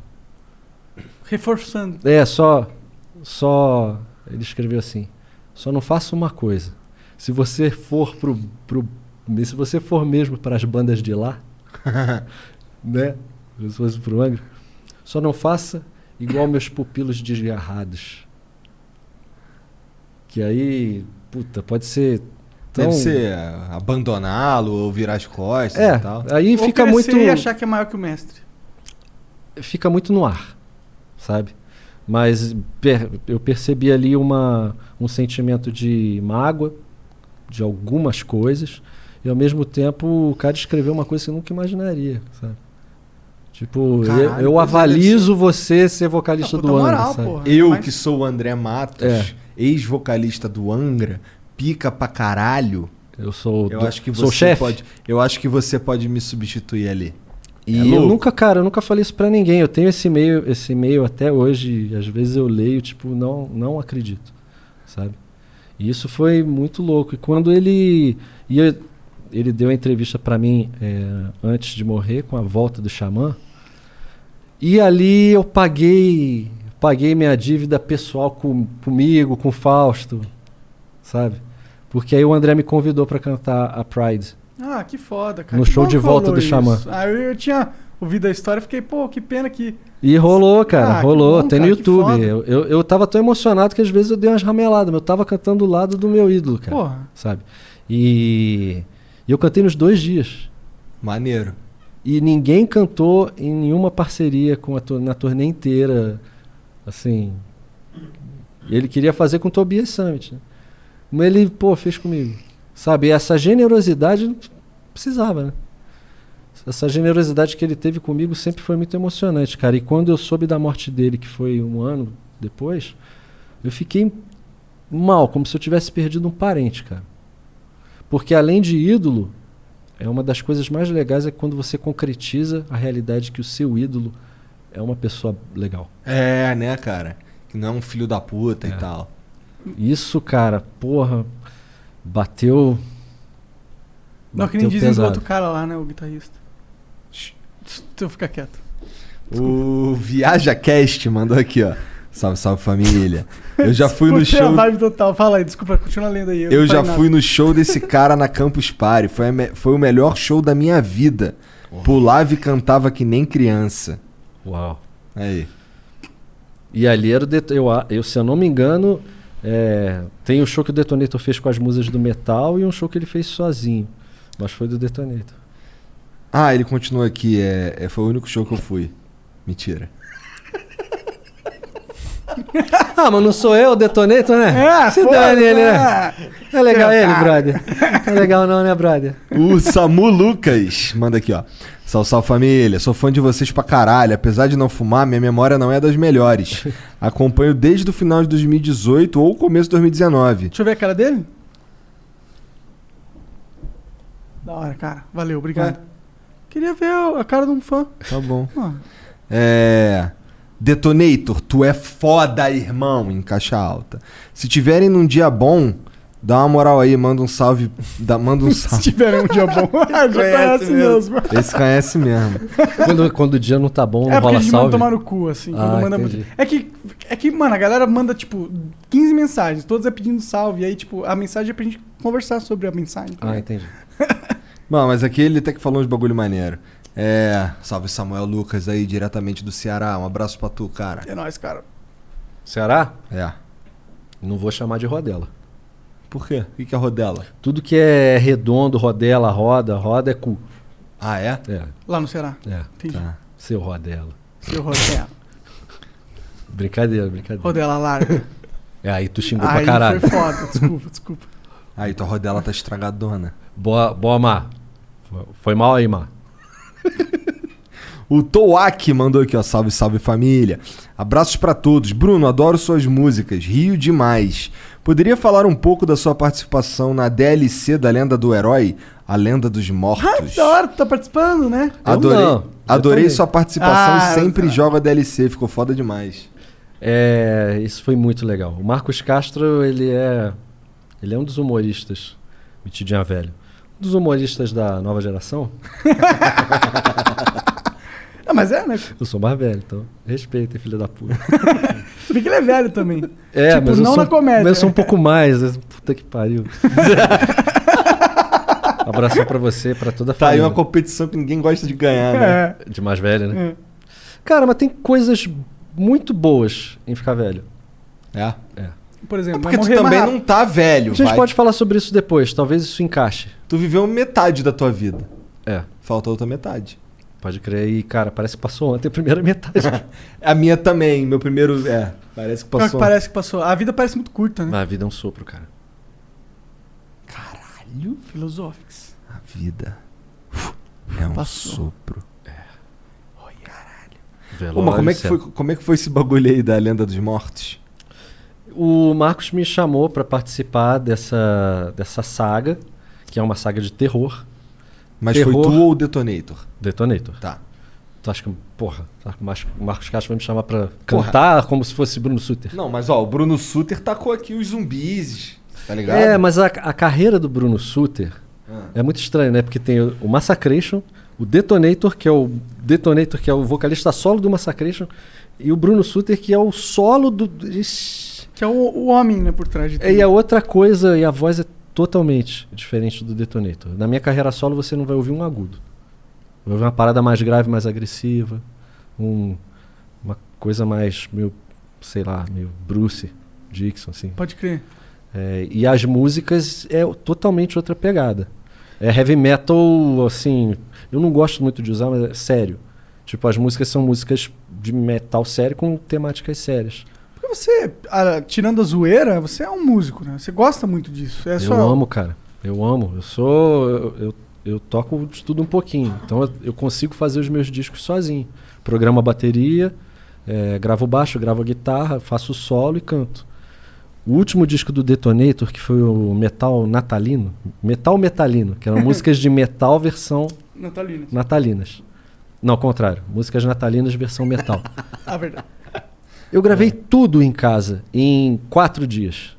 Reforçando. É, só. Só. Ele escreveu assim: só não faça uma coisa. Se você for pro. pro se você for mesmo para as bandas de lá, (laughs) né? Se fosse pro Angra, só não faça igual meus pupilos desgarrados. Que aí, puta, pode ser. Tão... Deve ser é, abandoná-lo ou virar as costas É, e tal. aí Ou fica muito. e achar que é maior que o mestre. fica muito no ar, sabe? Mas per- eu percebi ali uma, um sentimento de mágoa de algumas coisas e ao mesmo tempo o cara escreveu uma coisa que eu nunca imaginaria, sabe? Tipo, eu- Caralho, eu, é, avalizo você ser vocalista Ah, do Angra, moral, sabe? porra. Eu, Mas- que sou o André Matos, É. ex-vocalista do Angra, pica pra caralho. Eu sou Eu do- acho que sou você chefe. pode. Eu acho que você pode me substituir ali. E É eu nunca, cara, eu nunca falei isso pra ninguém. Eu tenho esse e-mail, esse e-mail até hoje, às vezes eu leio, tipo, não, não acredito, sabe? E isso foi muito louco. E quando ele ia, ele deu a entrevista pra mim é, antes de morrer, com a volta do Xamã, e ali eu paguei, paguei minha dívida pessoal com, comigo, com o Fausto, sabe? Porque aí o André me convidou pra cantar a Pride. Ah, que foda, cara. No Que show de volta do Xamã. isso. Ah, eu, eu tinha ouvido a história e fiquei, pô, que pena que. E rolou, cara, Ah, rolou. bom, tem no cara, que YouTube. Eu, eu, eu tava tão emocionado que às vezes eu dei umas rameladas, mas eu tava cantando do lado do meu ídolo, cara. Porra. Sabe? E, e eu cantei nos dois dias. Maneiro. E ninguém cantou em nenhuma parceria com a na turnê inteira. Assim. Ele queria fazer com o Tobias Summit. Né? Mas ele, pô, fez comigo. Sabe? E essa generosidade precisava, né? Essa generosidade que ele teve comigo sempre foi muito emocionante, cara. E quando eu soube da morte dele, que foi um ano depois, eu fiquei mal, como se eu tivesse perdido um parente, cara. Porque além de ídolo, é uma das coisas mais legais é quando você concretiza a realidade que o seu ídolo é uma pessoa legal. É, né, cara? Que não é um filho da puta e tal. Isso, cara, porra, bateu. Não, que nem dizem do outro cara lá, né, o guitarrista. Tu fica quieto. O Viaja Cast mandou aqui, ó. Salve, salve família. Eu já fui no Curti a show. vibe total. Fala aí, desculpa, continua lendo aí. Eu não já falei fui nada. no show desse (laughs) cara na Campus Party. Foi, me- foi o melhor show da minha vida. Pulava e cantava que nem criança. Uau. Aí. E ali era o Det- eu, eu, se eu não me engano, é, tem o show que o Detonator fez com as musas do metal e um show que ele fez sozinho. Mas foi do Detonator. Ah, ele continua aqui. É, é- foi o único show que eu fui. Mentira. (laughs) Ah, mas não sou eu o Detonator, né? É, Se dane ele, é. né? É legal ele, brother. Não é legal não, né, brother? O Samu Lucas manda aqui, ó. Salve, salve família. Sou fã de vocês pra caralho. Apesar de não fumar, minha memória não é das melhores. (laughs) Acompanho desde o final de 2018 ou começo de 2019. Deixa eu ver a cara dele. Da hora, cara. Valeu, obrigado. Queria ver a cara de um fã. Tá bom. Ah. É. Detonator, tu é foda, irmão, em caixa alta. Se tiverem num dia bom, Dá uma moral aí, manda um salve. Dá, manda um (laughs) Se salve. tiver um dia bom, (laughs) (laughs) já conhece mesmo. Esse conhece mesmo. quando, quando o dia não tá bom, não É porque a rola gente salve. manda tomar no cu, assim. Ah, manda muito. É que, é que, mano, a galera manda, tipo, 15 mensagens, todas é pedindo salve. E aí, tipo, a mensagem é pra gente conversar sobre a mensagem. tá Ah, entendi. Mano, mas aqui ele até que falou uns bagulho maneiro. É. Salve Samuel Lucas aí, diretamente do Ceará. Um abraço pra tu, cara. É nóis, cara. Ceará? É. Não vou chamar de rodela. Por quê? O que é rodela? Tudo que é redondo, rodela, roda, roda é cu. Ah, é? É. Lá no Ceará. É. Entendi. Seu rodela. Seu Rodela. Brincadeira, brincadeira. Rodela larga. (laughs) É, aí tu xingou Aí pra caralho. foi foda. Desculpa, (laughs) desculpa. Aí tua rodela tá estragadona. Boa, boa, Mar. Foi mal aí, Mar. (laughs) O Toak mandou aqui, ó. Salve, salve família. Abraços pra todos. Bruno, adoro suas músicas. Rio demais. Poderia falar um pouco da sua participação na DLC da Lenda do Herói, A Lenda dos Ah, Mortos? que da hora, tu tá participando, né? Adorei, não, adorei sua participação Ah, e sempre tá. joga DLC. Ficou foda demais. É, isso foi muito legal. O Marcos Castro, ele é ele é um dos humoristas, metidinha velho. Um dos humoristas da nova geração. (laughs) Mas é, né? Eu sou mais velho, então respeita, filho da puta. (laughs) Tu vê que ele é velho também. É, tipo, mas eu não sou, na comédia. mas eu sou um pouco mais. né? Puta que pariu. (laughs) Abração pra você, pra toda a Tá aí família. uma competição que ninguém gosta de ganhar, né? É. De mais velho, né? É. Cara, mas tem coisas muito boas em ficar velho. É. É. Por exemplo, Porque vai tu também não tá velho, A gente vai. pode falar sobre isso depois, talvez isso encaixe. Tu viveu metade da tua vida. É. Falta outra metade. Pode crer. E, cara, parece que passou ontem a primeira (laughs) metade. A minha também, meu primeiro. É, parece que Pior que passou. parece que passou. A vida parece muito curta, né? A vida é um sopro, cara. Caralho. Filosóficos. A vida é um Passou. sopro. Velório, Pô, mas como é, que foi, como é que foi esse bagulho aí da Lenda dos Mortos? O Marcos me chamou pra participar dessa, dessa saga, que é uma saga de terror. Mas Terror. foi tu ou o Detonator? Detonator. Tá. Tu acha que, porra, o Marcos- Castro vai me chamar pra cantar como se fosse Bruno Suter? Não, mas ó, o Bruno Suter tacou aqui os zumbis, tá ligado? É, mas a, a carreira do Bruno Suter Ah. é muito estranha, né? Porque tem o, o Massacration, o Detonator, que é o Detonator, que é o vocalista solo do Massacration, e o Bruno Suter, que é o solo do. Ixi. Que é o, o homem, né, por trás de tudo. E é outra coisa, e a voz é totalmente diferente do Detonator. Na minha carreira solo você não vai ouvir um agudo. Vai ouvir uma parada mais grave, mais agressiva, um- uma coisa mais meio, sei lá, meio Bruce Dixon, assim. Pode crer. É, e as músicas é totalmente outra pegada. É heavy metal, assim, eu não gosto muito de usar, mas é sério. Tipo, as músicas são músicas de metal sério com temáticas sérias. Porque você, ah, tirando a zoeira, você é um músico, né? Você gosta muito disso. É eu só... amo, cara. Eu amo. Eu sou. Eu, eu, eu toco de tudo um pouquinho. Então eu, eu consigo fazer os meus discos sozinho. Programo a bateria, é, gravo baixo, gravo a guitarra, faço solo e canto. O último disco do Detonator, que foi o Metal Natalino, Metal Metalino, que eram (laughs) músicas de metal versão Natalina. natalinas. Não, ao contrário. Músicas natalinas versão metal. (laughs) Ah, verdade. Eu gravei tudo em casa em quatro dias.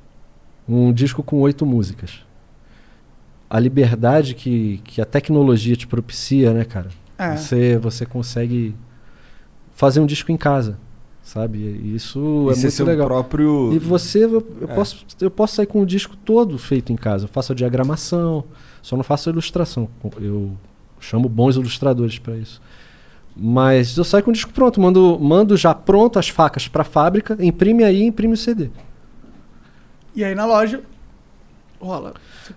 Um disco com oito músicas. A liberdade que, que a tecnologia te propicia, né, cara? É. Você, você consegue fazer um disco em casa, sabe? E isso E é muito seu legal. próprio- E você, eu, eu É. posso, eu posso sair com o disco todo feito em casa. Eu faço a diagramação, só não faço a ilustração. Eu chamo bons ilustradores para isso. Mas eu saio com o disco pronto, mando, mando já pronto as facas para a fábrica, imprime aí e imprime o CD. E aí na loja, rola.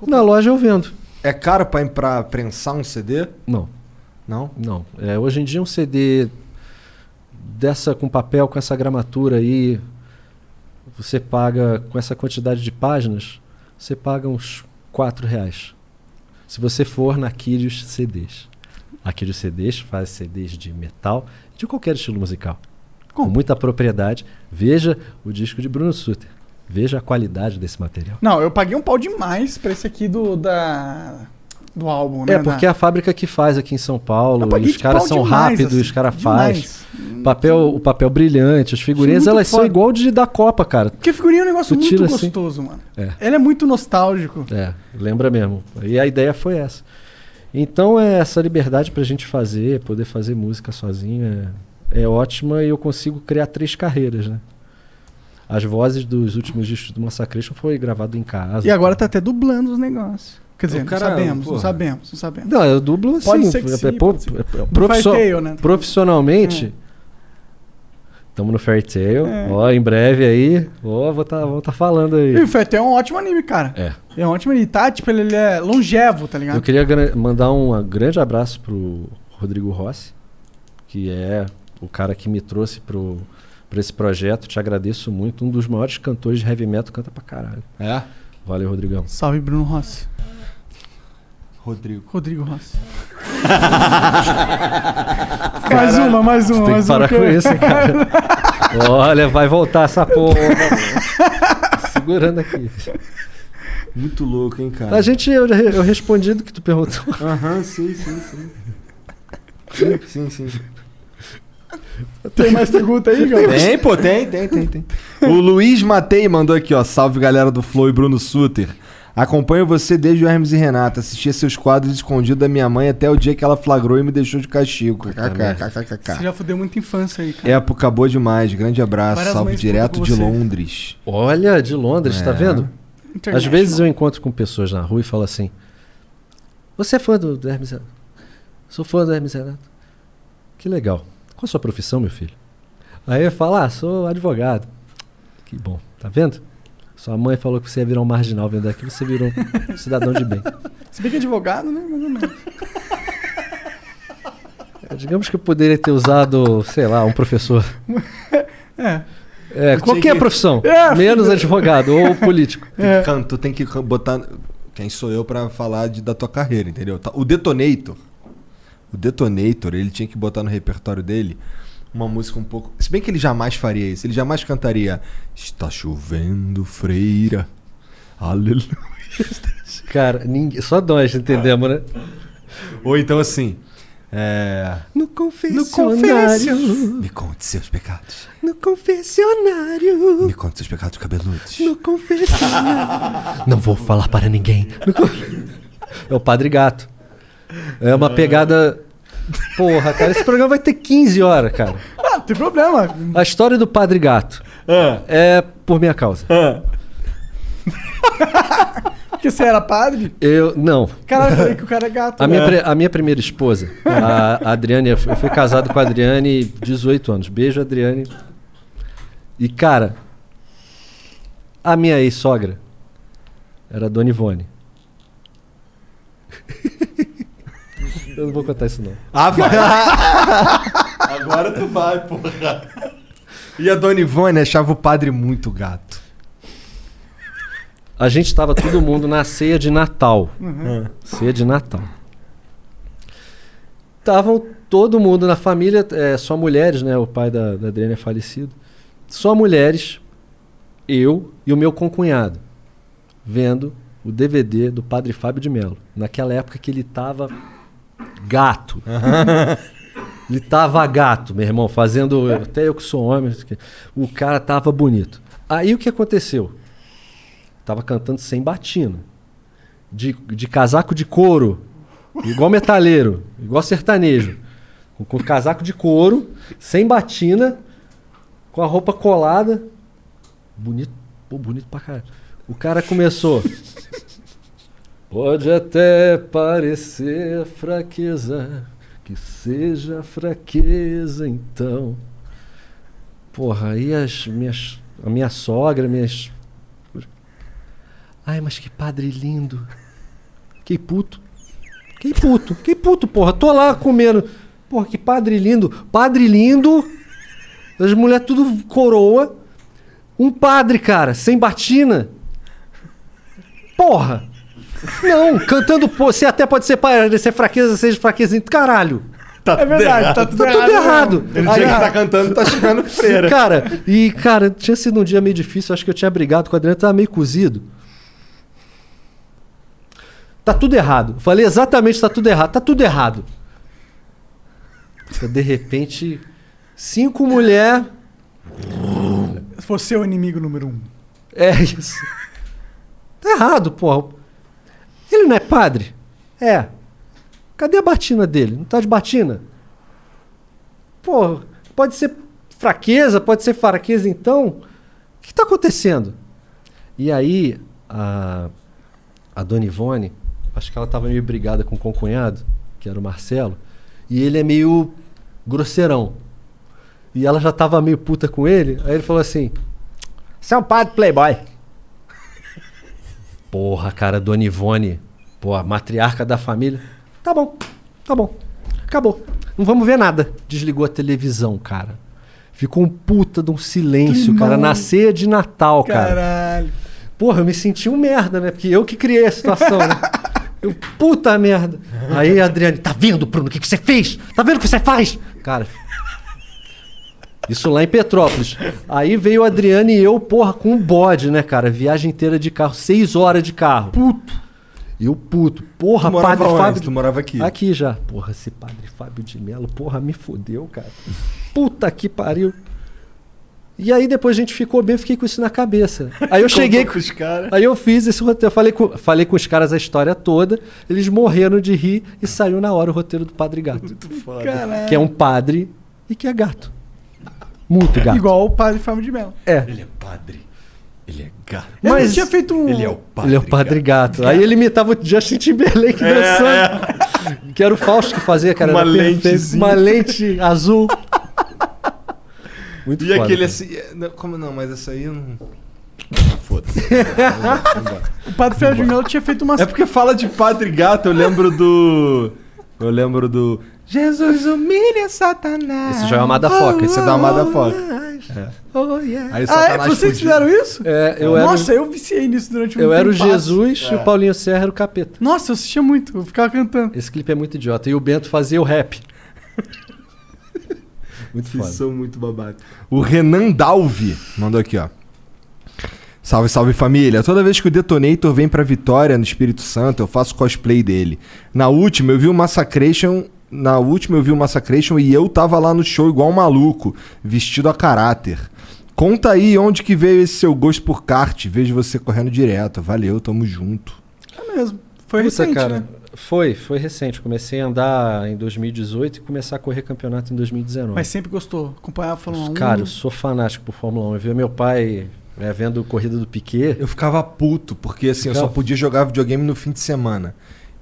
Na loja eu vendo. É caro pra prensar um CD? Não. Não? Não. É, hoje em dia um CD dessa com papel, com essa gramatura aí, você paga com essa quantidade de páginas, você paga uns 4 reais. Se você for na Quirios CDs. A Quirios CDs faz CDs de metal, de qualquer estilo musical. Com muita propriedade. Veja o disco de Bruno Suter. Veja a qualidade desse material. Não, eu paguei um pau demais pra esse aqui do da do álbum, né? É, porque é a fábrica que faz aqui em São Paulo. Os caras são demais, rápidos, assim, os caras fazem. Papel, o papel brilhante, as figurinhas, elas são foda. igual de da Copa, cara. Porque figurinha é um negócio Tu muito assim. gostoso, mano. É. Ele é muito nostálgico. É, lembra mesmo. E a ideia foi essa. Então, é essa liberdade pra gente fazer, poder fazer música sozinho é, é ótima e eu consigo criar três carreiras, né? As vozes dos últimos discos do Massacration foi gravado em casa. E agora tá até dublando os negócios. Quer dizer, O não cara, sabemos, não porra. sabemos, não sabemos. Não, eu dublo assim. Pode ser que é- sim, é- é- é- Fairtail, né? Profissionalmente, estamos no Fairtail. É. Ó, em breve aí, ó, vou tá, vou tá falando aí. E o Fete é um ótimo anime, cara. É. É um ótimo anime. Tá, tipo, ele, ele é longevo, tá ligado? Eu queria mandar um grande abraço pro Rodrigo Rossi, que é o cara que me trouxe pro, pra esse projeto. Te agradeço muito. Um dos maiores cantores de heavy metal, canta pra caralho. É? Valeu, Rodrigão. Salve, Bruno Rossi. Rodrigo. Rodrigo Rossi. (laughs) mais uma, mais uma, Tem mais que parar uma. com isso, cara. (laughs) Olha, vai voltar essa porra. Segurando aqui. Muito louco, hein, cara? A gente, eu, eu respondi do que tu perguntou. Aham, sim, sim, sim. Sim, sim, sim. Tem mais pergunta aí, João? Tem, pô, tem, tem, tem, tem. O Luiz Matei mandou aqui, ó. Salve galera do Flow e Bruno Suter. Acompanho você desde o Hermes e Renata. Assistia seus quadros escondidos da minha mãe até o dia que ela flagrou e me deixou de castigo. KKKKKK. Você já fudeu muita infância aí, cara. Época boa demais. Grande abraço. Várias Salve mães direto de você. Londres. Olha, de Londres, tá É. vendo? Às vezes eu encontro com pessoas na rua e falo assim: Você é fã do, do Hermes Renato? Sou fã do Hermes Renato. Que legal. Qual a sua profissão, meu filho? Aí eu falo: Ah, sou advogado. Que bom, tá vendo? Sua mãe falou que você ia virar um marginal vendo aqui, você virou um (laughs) cidadão de bem. Se bem que é advogado, né? Mais ou menos. É, Digamos que eu poderia ter usado, sei lá, um professor. (laughs) É. É, qualquer tinha que- profissão. É, menos filho. advogado ou político. É. Can- Tu tem que botar. Quem sou eu pra falar de, da tua carreira, entendeu? Tá- O Detonator. O Detonator, ele tinha que botar no repertório dele uma música um pouco. Se bem que ele jamais faria isso. Ele jamais cantaria Está chovendo, freira. Aleluia. (laughs) Cara, ninguém, só nós entendemos, né? Ou então assim. É. No confessionário. Me conte seus pecados. No confessionário. Me conte seus pecados cabeludos. No confessionário. Não vou falar para ninguém. No (laughs) É o Padre Gato. É uma pegada. Porra, cara, esse programa vai ter 15 horas, cara. Ah, não tem problema. A história do Padre Gato é por minha causa. (laughs) Porque você era padre? Eu. Não. Caralho, eu falei que o cara é gato. A minha, né? pre- a minha primeira esposa, a Adriane, eu fui eu fui casado com a Adriane 18 anos. Beijo, Adriane. E, cara, a minha ex-sogra era a Dona Ivone. (laughs) Eu não vou contar isso, não. Ah, vai. (laughs) Agora tu vai, porra. E a Dona Ivone achava o padre muito gato. A gente tava todo mundo na ceia de Natal. Uhum. Ceia de Natal. Estavam todo mundo na família, é, só mulheres, né? O pai da, da Adriana é falecido. Só mulheres, eu e o meu concunhado, vendo o DVD do Padre Fábio de Mello. Naquela época que ele tava gato. ele tava gato, meu irmão, fazendo. Até eu que sou homem, o cara tava bonito. Aí o que aconteceu? Tava cantando sem batina. De, de casaco de couro. Igual metaleiro. Igual sertanejo. Com, com casaco de couro, sem batina, com a roupa colada. Bonito. Pô, bonito pra caralho. O cara começou. Pode até parecer fraqueza, que seja fraqueza então. Porra, aí as minhas, a minha sogra, minhas. Ai, mas que padre lindo. Que puto. Que puto, que puto, porra. Tô lá comendo. Porra, que padre lindo. Padre lindo. As mulheres tudo coroa. Um padre, cara, sem batina. Porra. Não, cantando, pô, você até pode ser parecer fraqueza, seja fraqueza. Caralho. é verdade, tá tudo Tá errado. tudo errado. mesmo. Ele Aí- tinha que tá cantando, tá chegando (laughs) freira. Cara, e cara, tinha sido um dia meio difícil, acho que eu tinha brigado com a Adriana, tava meio cozido. Tá tudo errado. Falei exatamente, tá tudo errado. Tá tudo errado. De repente, cinco mulheres. Você é o inimigo número um. É isso. Tá errado, porra. Ele não é padre? É. Cadê a batina dele? Não tá de batina? Pô, pode ser fraqueza, pode ser fraqueza então. O que tá acontecendo? E aí, a, a Dona Ivone, acho que ela tava meio brigada com o concunhado, que era o Marcelo, e ele é meio grosseirão. E ela já tava meio puta com ele, aí ele falou assim: Você é um padre playboy. Porra, cara, Dona Ivone, pô, a matriarca da família. Tá bom, tá bom. Acabou. Não vamos ver nada. Desligou a televisão, cara. Ficou um puta de um silêncio, cara. Na ceia de Natal, cara. Caralho. Porra, eu me senti um merda, né? Porque eu que criei a situação, né? Eu, puta merda. Aí a Adriane, tá vendo, Bruno, o que, que você fez? Tá vendo o que você faz? Cara. Isso lá em Petrópolis. Aí veio a Adriane e eu, porra, com um bode, né, cara? Viagem inteira de carro, seis horas de carro. Puto. E o puto. Porra, Tu padre onde? Fábio. Tu morava aqui? Aqui já. Porra, esse padre Fábio de Melo, porra, me fodeu, cara. Puta que pariu. E aí depois a gente ficou bem, eu fiquei com isso na cabeça. Aí eu cheguei com os caras. Aí eu fiz esse roteiro, falei com, falei com os caras a história toda, eles morreram de rir e saiu na hora o roteiro do Padre Gato. Muito foda. Caralho. Que é um padre e que é gato. Muito gato. Igual o padre Fábio de Melo. É. Ele é padre. Ele é gato. Ele não tinha feito um. Ele é o padre. Ele é o Padre Gato. Aí ele imitava o Justin Timberlake É, dançando. Que era o Fausto que fazia, cara. Uma lentezinha. Uma lente azul. Muito E foda, aquele cara. assim. é, não, Como não? Mas essa aí eu não. Ah, Foda-se. O padre Fábio de Melo tinha feito uma. É porque fala de Padre Gato, eu lembro do. Eu lembro do. Jesus humilha Satanás. Esse já é uma Madafoca. Esse é da Madafoca. Oh, yeah. Aí Ah, é? Satanás Vocês fugiu. fizeram isso? É, eu era, Nossa, eu viciei nisso durante um eu era o. Jesus e o Paulinho Serra era o capeta. Nossa, eu assistia muito, eu ficava cantando. Esse clipe é muito idiota. E o Bento fazia o rap. (laughs) muito Vocês foda. são muito babaca. O Renan Dalvi mandou aqui, ó. Salve, salve família. Toda vez que o Detonator vem pra Vitória no Espírito Santo, eu faço cosplay dele. Na última, eu vi o Massacration. Na última, eu vi o Massacration e eu tava lá no show igual um maluco, vestido a caráter. Conta aí onde que veio esse seu gosto por kart. Vejo você correndo direto. Valeu, tamo junto. É mesmo. Foi Puta, recente, cara. né? Foi, foi recente. Comecei a andar em 2018 e começar a correr campeonato em 2019. Mas sempre gostou. Acompanhar a Fórmula 1. Cara, eu sou fanático por Fórmula 1. Eu vi meu pai né, vendo corrida do Piquet. Eu ficava puto, porque assim, eu só Ficava? podia jogar videogame no fim de semana.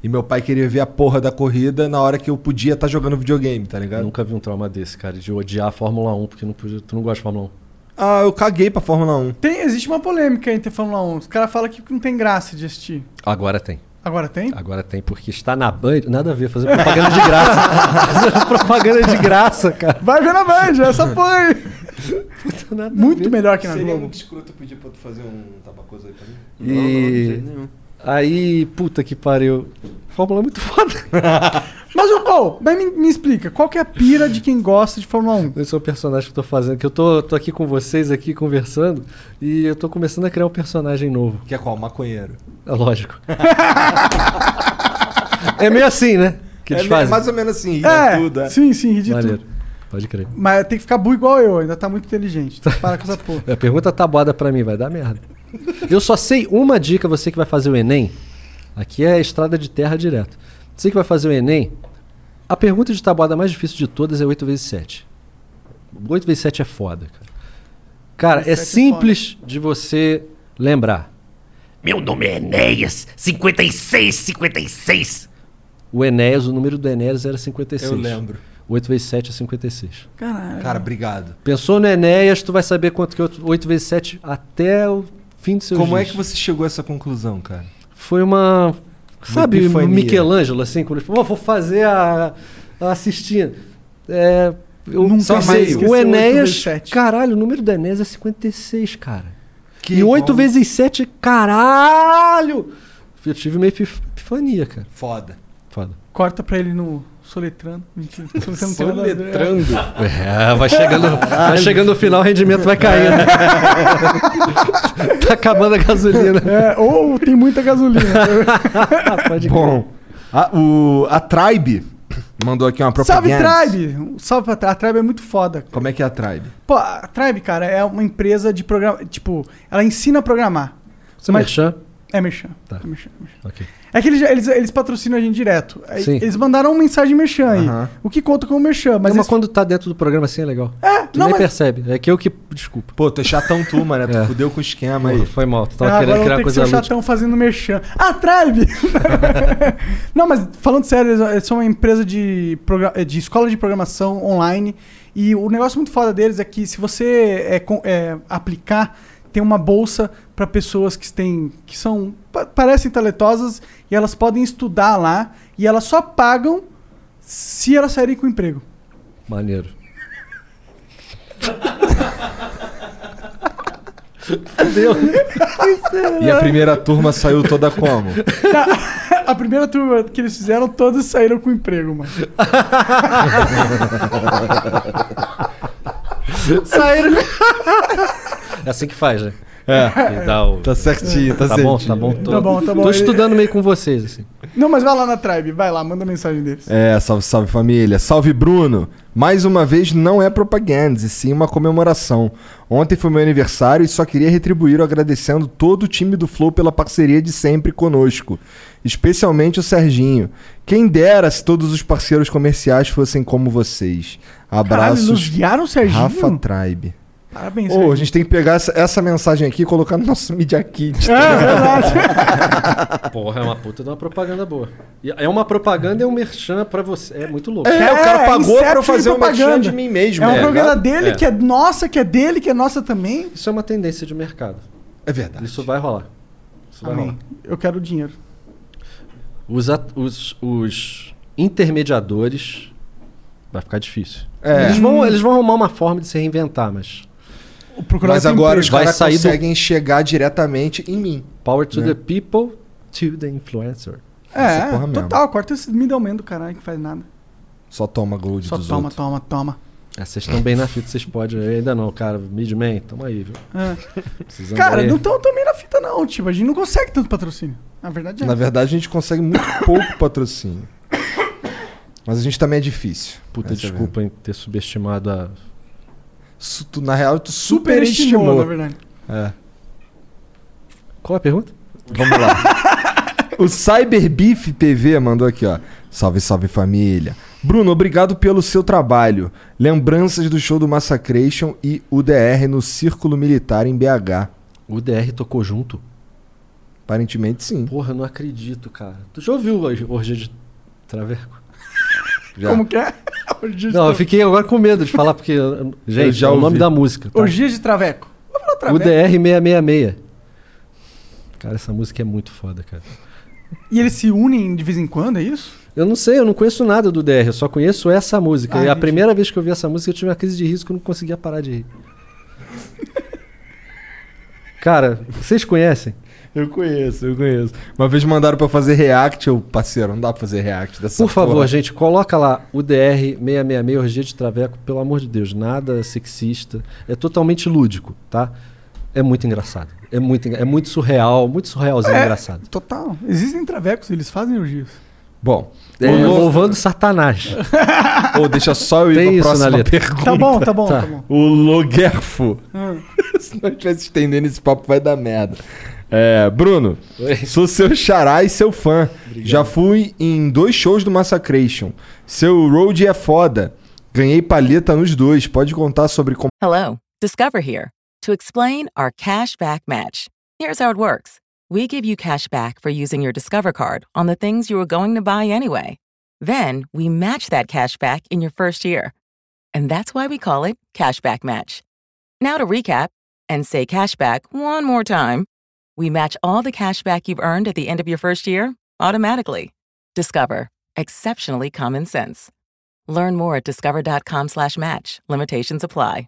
E meu pai queria ver a porra da corrida na hora que eu podia estar jogando videogame, tá ligado? Nunca vi um trauma desse, cara, de odiar a Fórmula 1, porque não podia, tu não gosta de Fórmula 1. Ah, eu caguei pra Fórmula 1. Tem, existe uma polêmica entre a Fórmula 1. Os caras falam que não tem graça de assistir. Agora tem. Agora tem? Agora tem, porque está na Band. Nada a ver, fazer propaganda de graça. (laughs) fazer propaganda de graça, cara. Vai ver na Band, essa porra aí. Muito melhor que na Seria Globo. muito escroto pedir pra tu fazer um tabacoso aí pra mim? E. Aí, puta que pariu. Fórmula 1 é muito (laughs) foda. (laughs) Mas, ô, mas me, me explica, qual que é a pira de quem gosta de Fórmula 1? Esse é o personagem que eu tô fazendo. Que eu tô, tô aqui com vocês, aqui conversando. E eu tô começando a criar um personagem novo. Que é qual? Maconheiro. É lógico. (laughs) é meio assim, né? Que eles é fazem. mais ou menos assim, ri É, de tudo. É. sim, sim, ri de Maneiro. tudo. Pode crer. Mas tem que ficar burro igual eu, ainda tá muito inteligente. Para com essa porra. A pergunta tabuada pra mim, vai dar merda. Eu só sei uma dica, você que vai fazer o Enem. Aqui é estrada de terra direto. Você que vai fazer o Enem, a pergunta de tabuada mais difícil de todas é 8 vezes 7. 8 vezes 7 é foda, cara. Cara, é 7 é simples de você lembrar. Meu nome é Enéas, 56, 56. O Enéas, o número do Enéas era 56. Eu lembro. 8 vezes 7 é 56. Caralho. Cara, obrigado. Pensou no Enéas, tu vai saber quanto que é 8 vezes 7 até o fim do seu Como é que você chegou a essa conclusão, cara? Foi uma. Sabe, epifania. Michelangelo, assim, quando ele falou, "Ó, vou fazer a, a Sistina. É, eu Nunca só mais sei, o Enéas. Caralho, o número do Enéas é 56, cara. Que e 8 igual- vezes 7, caralho! Eu tive uma epif- epifania, cara. Foda. Foda. Corta pra ele no soletrando. Mentira, soletrando. É, vai chegando, vai chegando o final, o rendimento vai caindo. (laughs) Tá acabando a gasolina. É, ou tem muita gasolina. (laughs) Pode Bom, a, o, a Tribe mandou aqui uma Salve, propaganda. Tribe! Um Salve pra Tribe. A Tribe é muito foda. Como é que é a Tribe? Pô, a Tribe, cara, é uma empresa de programa. Tipo, ela ensina a programar. Você Mas- merchan? É merchan. Tá. É merchan, merchan. Ok. É que eles, eles, eles patrocinam a gente direto. Aí Sim. Eles mandaram uma mensagem merchan aí. Aham. O que conta como merchan. Mas Mas, eles- quando tá dentro do programa assim é legal. É, Tu não, nem mas- percebe. É que eu que. Desculpa. Pô, tu é chatão tu, mano. Tu (laughs) É. fudeu com o esquema aí. Porra, foi mal. Tu tava Ah, querendo agora eu criar vou ter que coisa ser chatão fazendo merchan. Ah, Tribe! (laughs) Não, mas falando sério, eles- eles são uma empresa de, progra- de escola de programação online. E o negócio muito foda deles é que se você é, com- é, aplicar, tem uma bolsa para pessoas que têm que são pa- parecem talentosas e elas podem estudar lá e elas só pagam se elas saírem com emprego. Maneiro. E a primeira turma saiu toda como? A primeira turma que eles fizeram, todos saíram com emprego, mano. Saíram. (laughs) É assim que faz, né? É. O- Tá certinho, tá Tá bom, certinho. tá bom. Tô, Tá bom, tá bom. Tô estudando meio com vocês, assim. Não, mas vai lá na Tribe, vai lá, manda mensagem deles. É, salve, salve família. Salve Bruno. Mais uma vez, não é propaganda, e sim uma comemoração. Ontem foi meu aniversário e só queria retribuir agradecendo todo o time do Flow pela parceria de sempre conosco. Especialmente o Serginho. Quem dera se todos os parceiros comerciais fossem como vocês. Caralho, Abraços. elogiaram o Serginho? Rafa Tribe. Parabéns, Ô, a gente tem que pegar essa, essa mensagem aqui e colocar no nosso Media Kit. tá É verdade. (laughs) Porra, é uma puta de uma propaganda boa. É uma propaganda e um merchan pra você. É muito louco. É, o cara pagou pra eu Inception fazer de um merchan propaganda. de mim mesmo. É uma né? propaganda dele, É. que é nossa, que é dele, que é nossa também. Isso é uma tendência de mercado. É verdade. Isso vai rolar. Isso vai Amém. rolar. Eu quero dinheiro. Os, os, os intermediadores vai ficar difícil. É. Eles, vão, eles vão arrumar uma forma de se reinventar, mas procurar Mas outro agora os Vai caras sair do- conseguem chegar diretamente em mim. power to Né? the people, to the influencer. É, mesmo. total. Corta esse middleman do caralho que faz nada. Só toma gold Só dos toma, outros. toma, toma. É, vocês estão bem na fita, vocês podem. Eu ainda não, cara. Midman, tamo aí, viu? É. Cara, aí. não estão também na fita, não. Tipo, a gente não consegue tanto patrocínio. Na verdade é. Na verdade, a gente consegue muito (laughs) pouco patrocínio. Mas a gente também é difícil. Puta, é desculpa em ter subestimado a. Tu, na real, tu Superestimou, superestimou. na verdade. É. Qual a pergunta? Vamos lá. o Cyberbeef TV mandou aqui, ó. Salve, salve família. Bruno, obrigado pelo seu trabalho. Lembranças do show do Massacration e UDR no Círculo Militar em BH. O DR tocou junto? Aparentemente sim. Porra, eu não acredito, cara. Tu já ouviu o Orgia de Traveco? Já. Como que é? (laughs) Não, eu fiquei agora com medo de falar, porque. (laughs) eu- Gente, já é o ouvi. nome da música. Tá? Orgia de Traveco. Vou falar Traveco. UDR 666. Cara, essa música é muito foda, cara. E eles se unem de vez em quando, é isso? Eu não sei, eu não conheço nada do DR, eu só conheço essa música. Ah, e a primeira vez que eu vi essa música, eu tive uma crise de riso que eu não conseguia parar de rir. (laughs) Cara, vocês conhecem? Eu conheço, eu conheço. Uma vez mandaram pra fazer react, eu, parceiro, não dá pra fazer react dessa Por favor, porra. gente, coloca lá o DR 666 Orgia de Traveco, pelo amor de Deus, nada sexista, é totalmente lúdico, tá? É muito engraçado. É muito, é muito surreal, muito surrealzinho É, engraçado. Total. Existem travecos, eles fazem orgias. Bom, É, louvando Satanás. (laughs) Ô, deixa só eu ir Tem pra próxima pergunta. Tá bom, tá bom, tá, Tá. bom. O Logerfo. Ah. (laughs) Se não tivesse estendendo esse papo, vai dar merda. É, Bruno, Oi. sou seu xará e seu fã. Já fui em dois shows do Massacration. Seu road é foda. Ganhei palheta nos dois. Pode contar sobre como. Hello, Discover here to explain our cash back match. Here's how it works we give you cash back for using your Discover card on the things you were going to buy anyway. Then we match that cash back in your first year. And that's why we call it Cashback Match. Now to recap and say cashback one more time. We match all the cash back you've earned at the end of your first year automatically. Discover. Exceptionally common sense. Learn more at discover.com slash match. Limitations apply.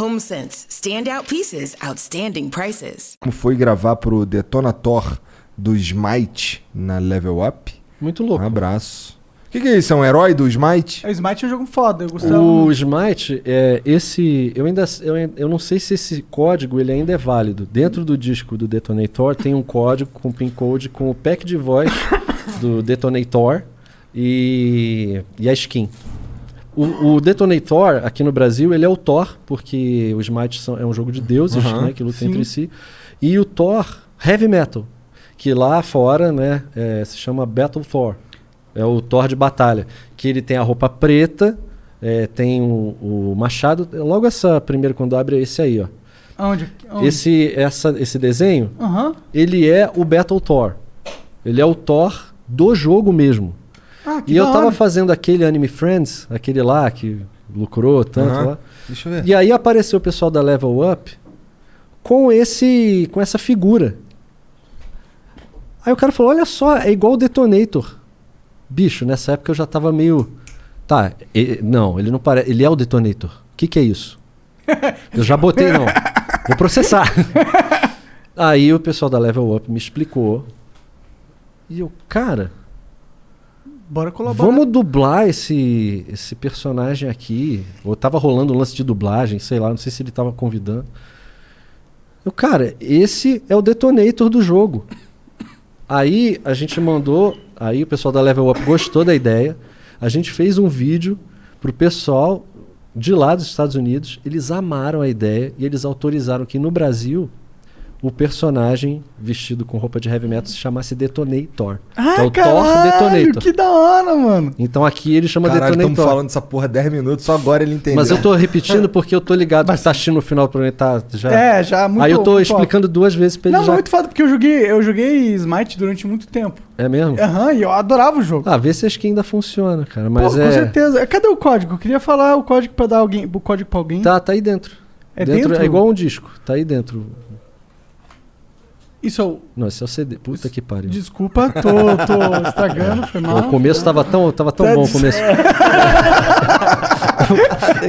HomeSense. Standout pieces, outstanding prices. Como foi gravar pro Detonator do Smite na Level Up. Muito louco. Um abraço. O que, que é isso? É um herói do Smite? O Smite é um jogo foda, eu gostava. O Smite, é, esse. Eu ainda. Eu, eu não sei se esse código ele ainda é válido. Dentro do disco do Detonator tem um código com pin code com o pack de voz (laughs) do Detonator e, e a skin. O, o, Detonator, aqui no Brasil, ele é o Thor, porque o Smite são, é um jogo de deuses, Uhum. né, que lutam entre si. E o Thor Heavy Metal, que lá fora né, é, se chama Battle Thor. É o Thor de batalha. Que ele tem a roupa preta, é, tem o, o machado. Logo essa primeira, quando abre, é esse aí, ó. Aonde? Aonde? Esse, essa, esse desenho, Aham. ele é o Battle Thor. Ele é o Thor do jogo mesmo. Ah, E eu tava hora. fazendo aquele Anime Friends, aquele lá que lucrou tanto Aham. lá. Deixa eu ver. E aí apareceu o pessoal da Level Up com esse com essa figura. Aí o cara falou: "Olha só, é igual o Detonator". Bicho, nessa época eu já tava meio Tá, não, ele não parece, ele é o Detonator. O que que é isso? (laughs) Eu já botei não. Vou processar. (laughs) Aí o pessoal da Level Up me explicou. E eu, cara, Bora colaborar. Vamos dublar esse, esse personagem aqui. Ou tava rolando um lance de dublagem, sei lá, não sei se ele tava convidando. Eu, cara, esse é o detonator do jogo. Aí a gente mandou, aí o pessoal da Level Up gostou da ideia. A gente fez um vídeo pro pessoal de lá dos Estados Unidos. Eles amaram a ideia e eles autorizaram que no Brasil o personagem vestido com roupa de heavy metal se chamasse Detonator. Ah, que é o Thor caralho, Detonator. que da hora, mano. Então aqui ele chama Caralho, Detonator. estamos falando dessa porra 10 minutos, só agora ele entendeu. Mas eu tô repetindo porque eu tô ligado que tá assistindo no final mim tá já. É, já muito- Aí eu tô explicando duas vezes pra ele Não, já. muito foda, porque eu joguei, eu joguei Smite durante muito tempo. É mesmo? Aham, e eu adorava o jogo. Ah, vê se a skin ainda funciona, cara. Pô, Mas com é. certeza. Cadê o código? Eu queria falar o código pra dar alguém, o código pra alguém. Tá, tá aí dentro. É dentro? É igual um disco. Tá aí dentro. Isso é o. Não, esse é o CD. Puta que pariu. Desculpa, tô, tô estragando, foi mal. O começo tava tão, tava tão Tá bom o começo. (laughs)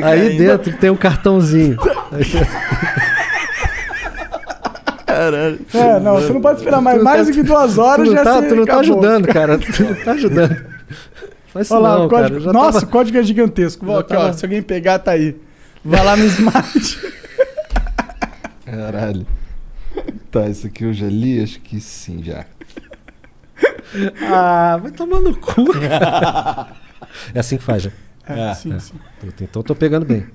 aí dentro tem um cartãozinho. Caralho. É, não, você não pode esperar mais, Tu mais tá- do que duas horas tu não já tá, se Tu não tá acabou. ajudando, cara. Tu não tá ajudando. Faz isso Olha lá, não, o código. cara. Nossa, tava- o código é gigantesco. Vou aqui, ó. tava- Se alguém pegar, tá aí. Vai lá no Smite. Caralho. Tá, isso aqui eu já li? Acho que sim, já. Ah, vai tomar no cu. é assim que faz, já. É, sim, sim. Puta, Então eu tô pegando bem.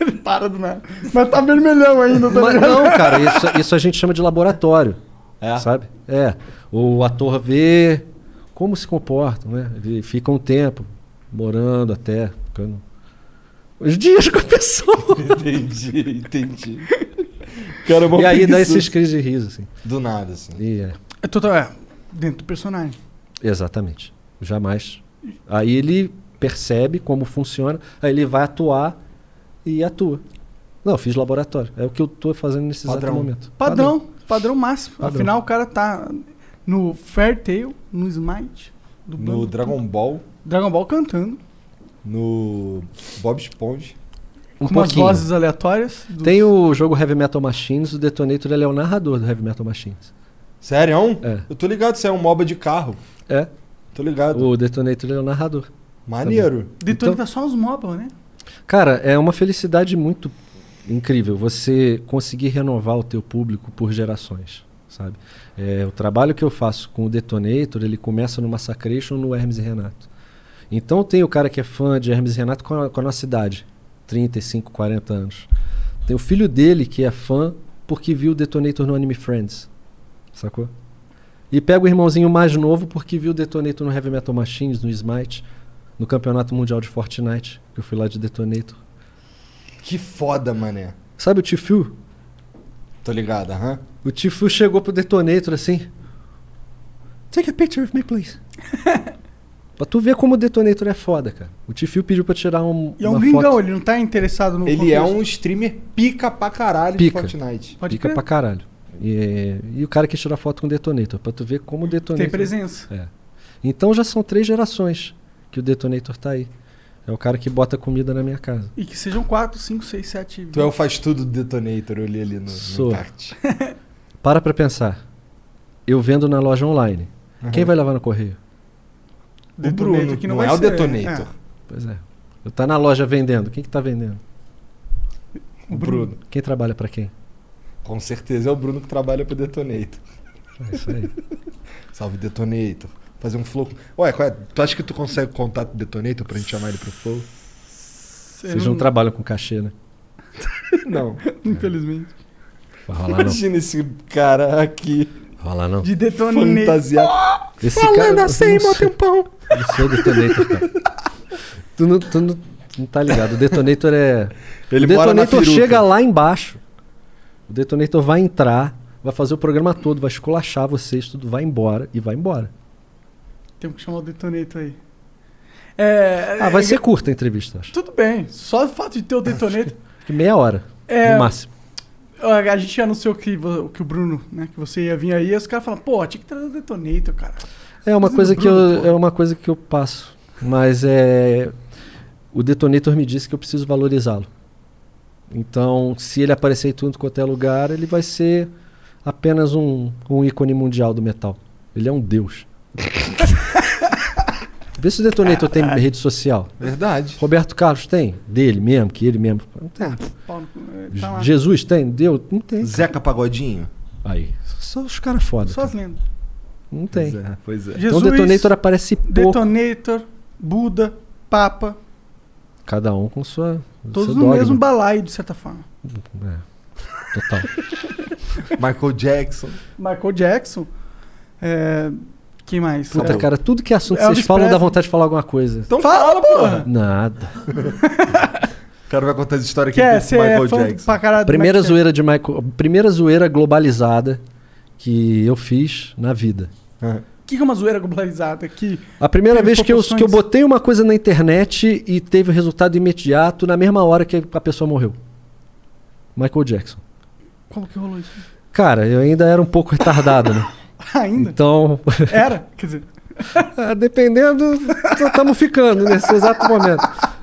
Ele (laughs) para do nada. Mas tá vermelhão ainda, tá Mas ligado? não, cara, isso, isso a gente chama de laboratório. É? Sabe? É. O ator vê como se comportam, né? Ele fica um tempo morando até, ficando. Os dias com a pessoa. (laughs) Entendi, entendi. Cara, é e aí dá esses crises de riso, assim. Do nada, assim. E é. É total, é. Dentro do personagem. Exatamente. Jamais. Aí ele percebe como funciona, aí ele vai atuar e atua. Não, eu fiz laboratório. É o que eu tô fazendo nesse Padrão. exato momento. Padrão. Padrão máximo. Padrão. Afinal, o cara tá no Fair Tail, no Smite. No Dragon Ball, Dragon Ball cantando. no Bob Esponja. Um com umas pouquinho. vozes aleatórias. dos- Tem o jogo Heavy Metal Machines, o Detonator ele é o narrador do Heavy Metal Machines. Sério? É. Eu tô ligado, você é um MOBA de carro. É. Tô ligado. O Detonator ele é o narrador. Maneiro. Detone Então- tá só os mobile, né? Cara, é uma felicidade muito incrível você conseguir renovar o teu público por gerações, sabe? É, o trabalho que eu faço com o Detonator, ele começa no Massacration no Hermes e Renato. Então tem o cara que é fã de Hermes e Renato com a, com a nossa idade, 35, 40 anos. Tem o filho dele que é fã porque viu o Detonator no Anime Friends, sacou? E pega o irmãozinho mais novo porque viu o Detonator no Heavy Metal Machines, no Smite, no Campeonato Mundial de Fortnite, que eu fui lá de Detonator. Que foda, mané. Sabe o Tifu? Tô ligado, aham. O Tifu chegou pro Detonator assim. Take a picture of me, please. (laughs) pra tu ver como o Detonator é foda, cara. O Tifu pediu pra tirar um, E é um gringão, foto. ele não tá interessado no Ele é contexto. um streamer pica pra caralho Pica. de Fortnite. Pode Pica crer. pra caralho. E, é- e o cara quis tirar foto com o Detonator, pra tu ver como o Detonator... Tem presença. É. Então já são três gerações que o Detonator tá aí. É o cara que bota comida na minha casa. E que sejam 4, 5, 6, 7. Tu é o faz tudo do Detonator, eu li ali no, no Sou. kart. (laughs) Para pra pensar. Eu vendo na loja online. Quem vai levar no correio? O Bruno, que não, não vai é o ser, Detonator. Pois é. Eu tá na loja vendendo. Quem que tá vendendo? O Bruno. Quem trabalha pra quem? Com certeza é o Bruno que trabalha pro Detonator. É isso aí. Salve Detonator. Fazer um flow. Ué, qual é? tu acha que tu consegue o contato do Detonator pra gente chamar ele pro flow? Vocês não trabalham com cachê, né? Não. (laughs) Infelizmente. Não. Imagina esse cara aqui. Rolar não. De Detonator. Fantasiado. Esse Falando cara- assim, não mó tempão. Eu sou o Detonator, cara. Tu não, tu não, não tá ligado. O Detonator é. Ele o Detonator chega lá embaixo. O Detonator vai entrar, vai fazer o programa todo, vai esculachar vocês, tudo vai embora e vai embora. Temos que chamar o Detonator aí. É, Ah, vai é- ser curta a entrevista, acho. Tudo bem. Só o fato de ter o Detonator. Meia hora, É, no máximo. A gente anunciou que, que o Bruno, né? Que você ia vir aí, e os caras falaram, pô, tinha que trazer o Detonator, cara. É uma coisa do que Bruno, eu pô. é uma coisa que eu passo, mas é o Detonator me disse que eu preciso valorizá-lo. Então, se ele aparecer em tudo quanto é lugar, ele vai ser apenas um, um ícone mundial do metal. Ele é um deus. (laughs) Vê se o Detonator tem rede social. Verdade. Roberto Carlos tem? Dele mesmo, que ele mesmo. Não tem. Tá. Jesus tem? Deu? Não tem. Zeca Pagodinho? Aí. Só os caras foda. Só as lendas. Não tem. Pois é, pois é. Então Jesus, o Detonator aparece pouco. Detonator, Buda, Papa, Cada um com sua. todos seu no dogma. mesmo balaio, de certa forma. É. Total. (laughs) Michael Jackson. Michael Jackson. É, quem mais? Puta, É, cara, tudo que é assunto que Elvis vocês falam dá vontade de falar alguma coisa. Então Fala, porra! Nada. O cara vai contar as histórias que fez com ser Michael fã Jackson. pra caralho do Primeira Michael zoeira de Michael. Primeira zoeira globalizada que eu fiz na vida. O que, que é uma zoeira globalizada? Que A primeira vez que eu, que eu botei uma coisa na internet e teve resultado imediato na mesma hora que a pessoa morreu. Michael Jackson. Como que rolou isso? Cara, eu ainda era um pouco retardado, né? (laughs) (laughs) Ainda? Então. Era? (laughs) Quer dizer, Ah, dependendo, estamos ficando nesse exato momento.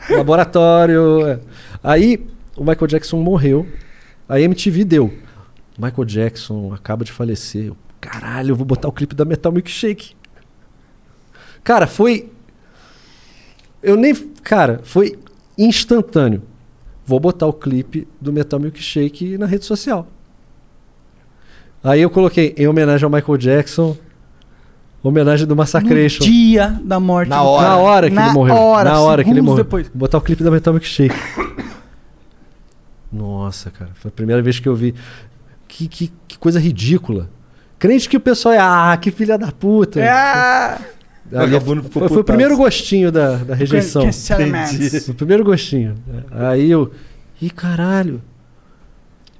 Laboratório. é. Aí o Michael Jackson morreu. A MTV deu. Michael Jackson acaba de falecer. Eu, Caralho, eu vou botar o clipe da Metal Milkshake. Cara, foi. Eu nem. Cara, foi instantâneo. Vou botar o clipe do Metal Milkshake na rede social. Aí eu coloquei em homenagem ao Michael Jackson, homenagem do Massacration. no dia da morte. Na do hora. cara. Na hora que Na ele morreu. hora, na hora que ele morreu. depois. Vou botar o clipe da Metal Milkshake. Nossa, cara. Foi a primeira vez que eu vi. Que, que, que coisa ridícula. Crente que o pessoal é. Ah, que filha da puta. É, Ali foi, foi o primeiro gostinho da, da rejeição. O primeiro gostinho. Aí eu. Ih, caralho.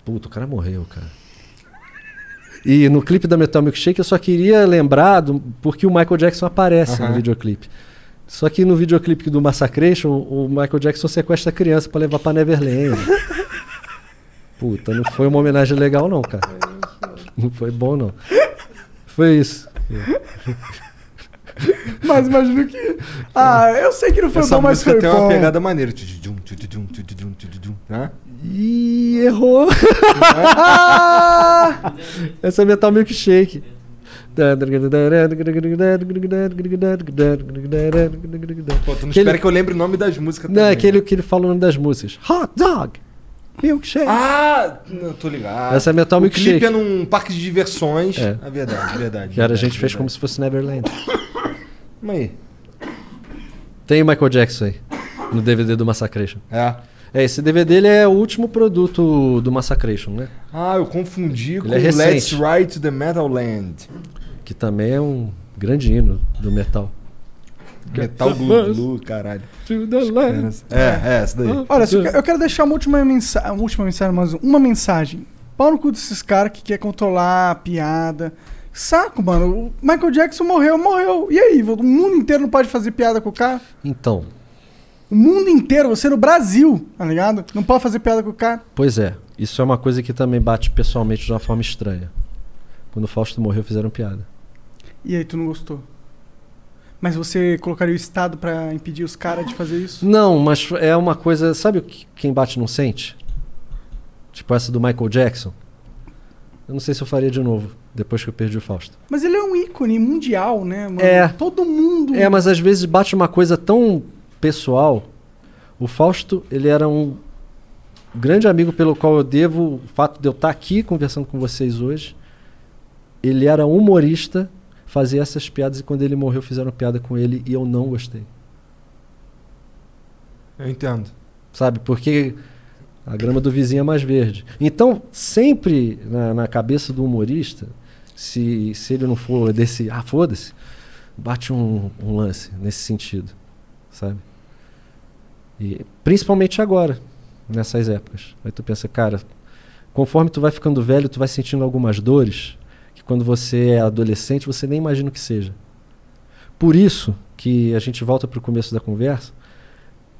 Puta, o cara morreu, cara. E no clipe da Metal Milkshake eu só queria lembrar do, porque o Michael Jackson aparece no Aham. videoclipe. Só que no videoclipe do Massacration, o Michael Jackson sequestra a criança pra levar pra Neverland. (laughs) Puta, não foi uma homenagem legal não, cara. Não foi bom não. Foi isso. (laughs) Mas imagino que. Ah, eu sei que não foi Essa bom, mas música foi tem bom. uma pegada maneira. Né? Ih, errou. (laughs) Essa é Metal Milkshake. Pô, tu não espera ele- que eu lembre o nome das músicas Não, é também. aquele que ele fala o nome das músicas. Hot Dog! Milkshake! Ah, não, tô ligado. Essa é Metal o Milkshake. clipe é num parque de diversões. É. É, verdade, verdade. Que era, a verdade, gente fez verdade. como se fosse Neverland. Calma aí. Tem o Michael Jackson aí, no DVD do Massacration. É. É, esse DVD ele é o último produto do Massacration, né? Ah, eu confundi com é Let's. Ride to the Metal Land. Que também é um grande hino do metal. Metal Blue Blue, caralho. É, é, essa daí. Olha, eu quero deixar uma última mensagem. Uma última mensagem, mas uma mensagem Pau no cu desses caras que quer controlar a piada. Saco, mano. O Michael Jackson morreu, morreu. E aí? O mundo inteiro não pode fazer piada com o cara? Então, O mundo inteiro, você no Brasil, tá ligado? Não pode fazer piada com o cara. pois é. Isso é uma coisa que também bate pessoalmente de uma forma estranha. Quando o Fausto morreu, fizeram piada. E aí, tu não gostou? Mas você colocaria o Estado pra impedir os caras de fazer isso? Não, mas é uma coisa. Sabe o que quem bate não sente? Tipo essa do Michael Jackson. Eu não sei se eu faria de novo, depois que eu perdi o Fausto. Mas ele é um ícone mundial, né, mano? É. Todo mundo. É, mas às vezes bate uma coisa tão pessoal. O Fausto, ele era um grande amigo pelo qual eu devo o fato de eu estar aqui conversando com vocês hoje. Ele era humorista, fazia essas piadas e quando ele morreu fizeram piada com ele e eu não gostei. Eu entendo. Sabe? Porque a grama do vizinho é mais verde. Então, sempre na, na cabeça do humorista, se, se ele não for desse, ah, foda-se, bate um, um lance nesse sentido, sabe? E principalmente agora, nessas épocas. Aí tu pensa, cara, conforme tu vai ficando velho, tu vai sentindo algumas dores que quando você é adolescente você nem imagina o que seja. Por isso que a gente volta pro começo da conversa,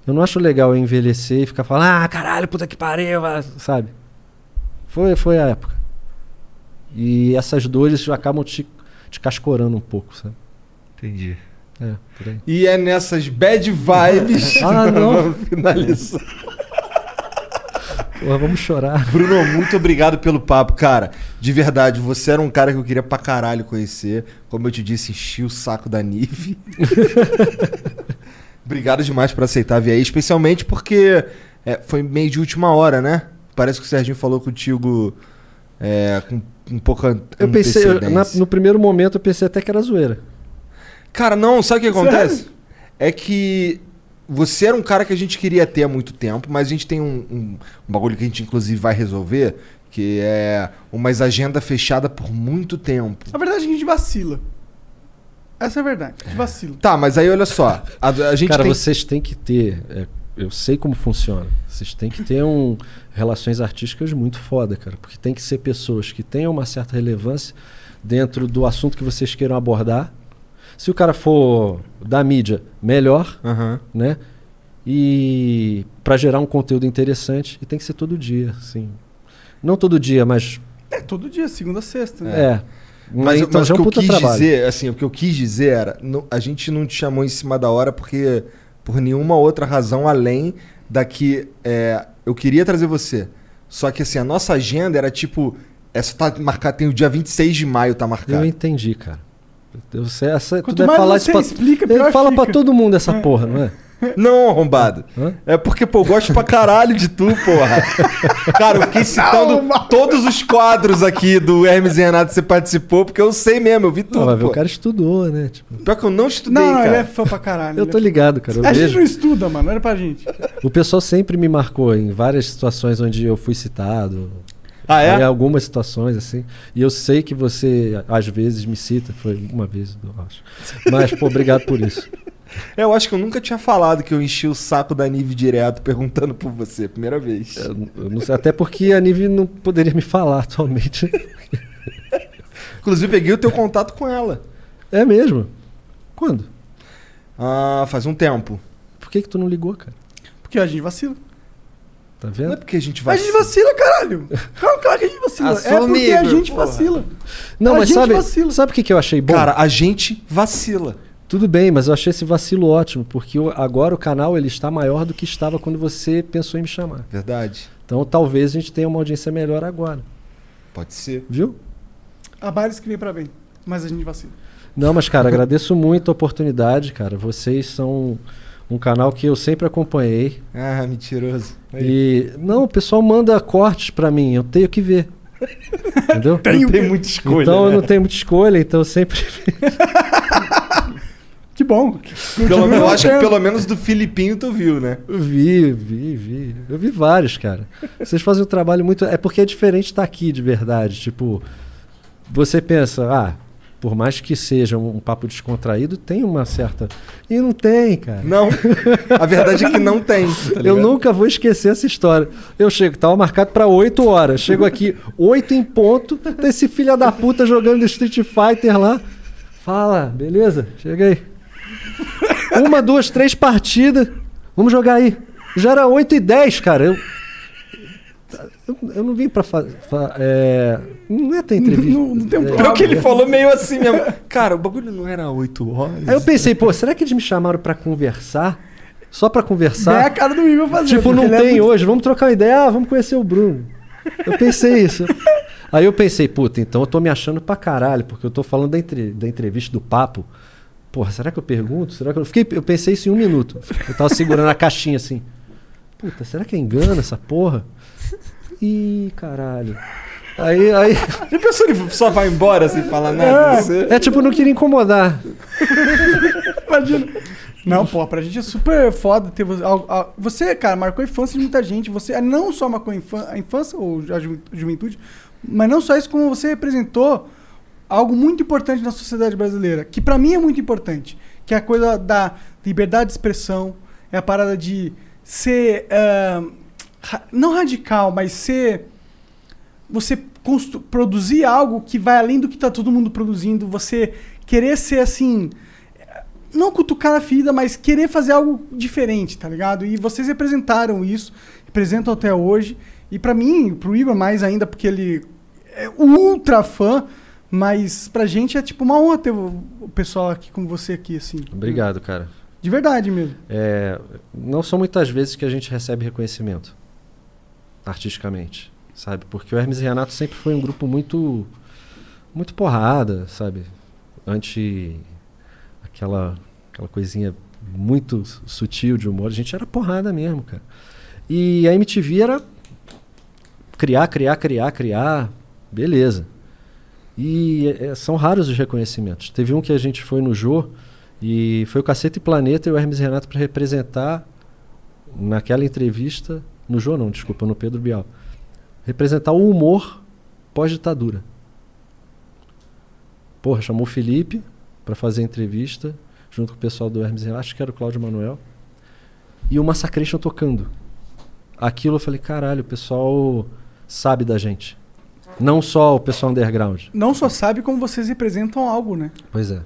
eu não acho legal envelhecer e ficar falando, ah, caralho, puta que pariu, vai", sabe? Foi, foi a época. E essas dores acabam te, te cascorando um pouco, sabe? Entendi. É, por aí. E é nessas bad vibes. (laughs) Ah, não. Vamos finalizar. Porra, vamos chorar. Bruno, muito obrigado pelo papo, cara. De verdade, você era um cara que eu queria pra caralho conhecer. Como eu te disse, enchi o saco da Nive. (laughs) obrigado demais por aceitar vir aí, especialmente porque é, foi meio de última hora, né? Parece que o Serginho falou contigo é, com um pouco Eu pensei, na- no primeiro momento eu pensei até que era zoeira. Cara, não, sabe o que acontece? Sério? É que você era um cara que a gente queria ter há muito tempo, mas a gente tem um, um, um bagulho que a gente inclusive vai resolver, que é umas agenda fechada por muito tempo. Na verdade, a gente vacila. Essa é a verdade. A gente vacila. Tá, mas aí olha só. A, a gente Cara, tem... vocês têm que ter. é, eu sei como funciona. Vocês têm que ter um, relações artísticas muito foda, cara. Porque tem que ser pessoas que tenham uma certa relevância dentro do assunto que vocês queiram abordar. Se o cara for da mídia, melhor, né? E para gerar um conteúdo interessante, e tem que ser todo dia, assim. Não todo dia, mas É todo dia, segunda a sexta. né? é. Mas, então mas o é um que eu quis trabalho. dizer, assim, o que eu quis dizer era, não- a gente não te chamou em cima da hora porque por nenhuma outra razão além da que é, eu queria trazer você. Só que assim, a nossa agenda era tipo, essa tá marcada, tem o dia 26 de maio tá marcado. Eu entendi, cara. Eu sei, essa, tu Quanto deve mais falar você isso pra, explica, Ele fala pra fica. todo mundo essa porra, não é? Não, arrombado. É porque, pô, eu gosto pra caralho de tu, porra. Cara, eu fiquei citando todos os quadros aqui do Hermes e Renato que você participou, porque eu sei mesmo, eu vi tudo. Não, pô. o cara estudou, né? Tipo, Pior que eu não estudei, Não, cara. ele é fã pra caralho. eu tô é ligado, cara. Eu a gente vejo. não estuda, mano. Era pra gente. O pessoal sempre me marcou em várias situações onde eu fui citado. Ah, é? Em algumas situações, assim. E eu sei que você, às vezes, me cita. Foi uma vez, eu acho. Mas, pô, obrigado por isso. É, (laughs) Eu acho que eu nunca tinha falado que eu enchi o saco da Nive direto perguntando por você, primeira vez. Eu, eu não sei, até porque a Nive não poderia me falar atualmente. (laughs) Inclusive, peguei o teu contato com ela. É mesmo? Quando? Ah, faz um tempo. Por que, que tu não ligou, cara? Porque a gente vacila. Tá Não vendo? é porque a gente A vai. gente vacila, caralho. Claro, claro que a gente vacila. é porque a gente porra. vacila. Não, A mas gente sabe, vacila. sabe o que, que eu achei bom? Cara, a gente vacila. Tudo bem, mas eu achei esse vacilo ótimo, porque agora o canal ele está maior do que estava quando você pensou em me chamar. Verdade. Então talvez a gente tenha uma audiência melhor agora. Pode ser. Viu? Há bares que vem pra bem. Mas a gente vacila. Não, mas cara, agradeço muito a oportunidade, cara. Vocês são um canal que eu sempre acompanhei. Ah, mentiroso. E não, o pessoal manda cortes pra mim, eu tenho que ver. Entendeu? Não (laughs) tem muita escolha, Então eu né? não tenho muita escolha, então eu sempre (laughs) Que bom. Pelo, eu acho que pelo menos do Filipinho tu viu, né? Vi, vi, vi. Eu vi vários, cara. Vocês fazem um trabalho muito. É porque é diferente estar aqui de verdade. Tipo, você pensa, ah, por mais que seja um, um papo descontraído, tem uma certa. E não tem, cara. Não. (laughs) A verdade é que não tem. tá eu nunca vou esquecer essa história. Eu chego, tava marcado pra 8 horas. Chego aqui, 8 em ponto, tem esse filho da puta jogando Street Fighter lá. Fala, beleza? Cheguei. Uma, duas, três partidas. Vamos jogar aí. Já era 8 e 10, cara. Eu, eu, eu não vim pra fazer. é, não é ter entrevista. Não, não tem um É, Pior que ele falou meio assim mesmo. Cara, o bagulho não era 8 horas. Aí eu pensei, pô, será que eles me chamaram pra conversar? Só pra conversar? É a cara do Igor fazendo. Tipo, não é tem muito- hoje, vamos trocar uma ideia, ah, vamos conhecer o Bruno. Eu pensei isso. Aí eu pensei, puta, então eu tô me achando pra caralho, porque eu tô falando da, entre- da entrevista do papo. Porra, será que eu pergunto? Será que eu... Fiquei, eu pensei isso em um minuto. Eu tava segurando a caixinha assim. Puta, será que é engano essa porra? Ih, caralho. Aí, aí. Já pensou ele só vai embora sem falar nada? Você... É tipo, não queria incomodar. Imagina. (laughs) Não, pô, pra gente é super foda ter você. Você, cara, marcou a infância de muita gente. Você não só marcou a infância ou a ju- juventude, mas não só isso, como você representou algo muito importante na sociedade brasileira, que pra mim é muito importante, que é a coisa da liberdade de expressão, é a parada de ser ah, ra- não radical, mas ser você produzir algo que vai além do que tá todo mundo produzindo, você querer ser assim, não cutucar a ferida, mas querer fazer algo diferente, tá ligado? E vocês representaram isso, representam até hoje. E pra mim, pro Igor mais ainda, porque ele é ultra fã, mas pra gente é tipo uma honra ter o pessoal aqui com você aqui, assim. Obrigado, cara. De verdade mesmo. É, não são muitas vezes que a gente recebe reconhecimento artisticamente, sabe? Porque o Hermes e Renato sempre foi um grupo muito muito porrada, sabe? Anti aquela aquela coisinha muito sutil de humor, a gente era porrada mesmo, cara. E a MTV era criar, criar, criar, criar, beleza. E é, são raros os reconhecimentos. Teve um que a gente foi no Jô e foi o Cacete Planeta e o Hermes e Renato para representar naquela entrevista, no Jô não, desculpa, no Pedro Bial, representar o humor pós-ditadura. Porra, chamou o Felipe para fazer a entrevista junto com o pessoal do Hermes Renato, acho que era o Cláudio Manuel, e o Massacration tocando. Aquilo eu falei, caralho, o pessoal sabe da gente. Não só o pessoal underground. Não só sabe como vocês representam algo, né? Pois é.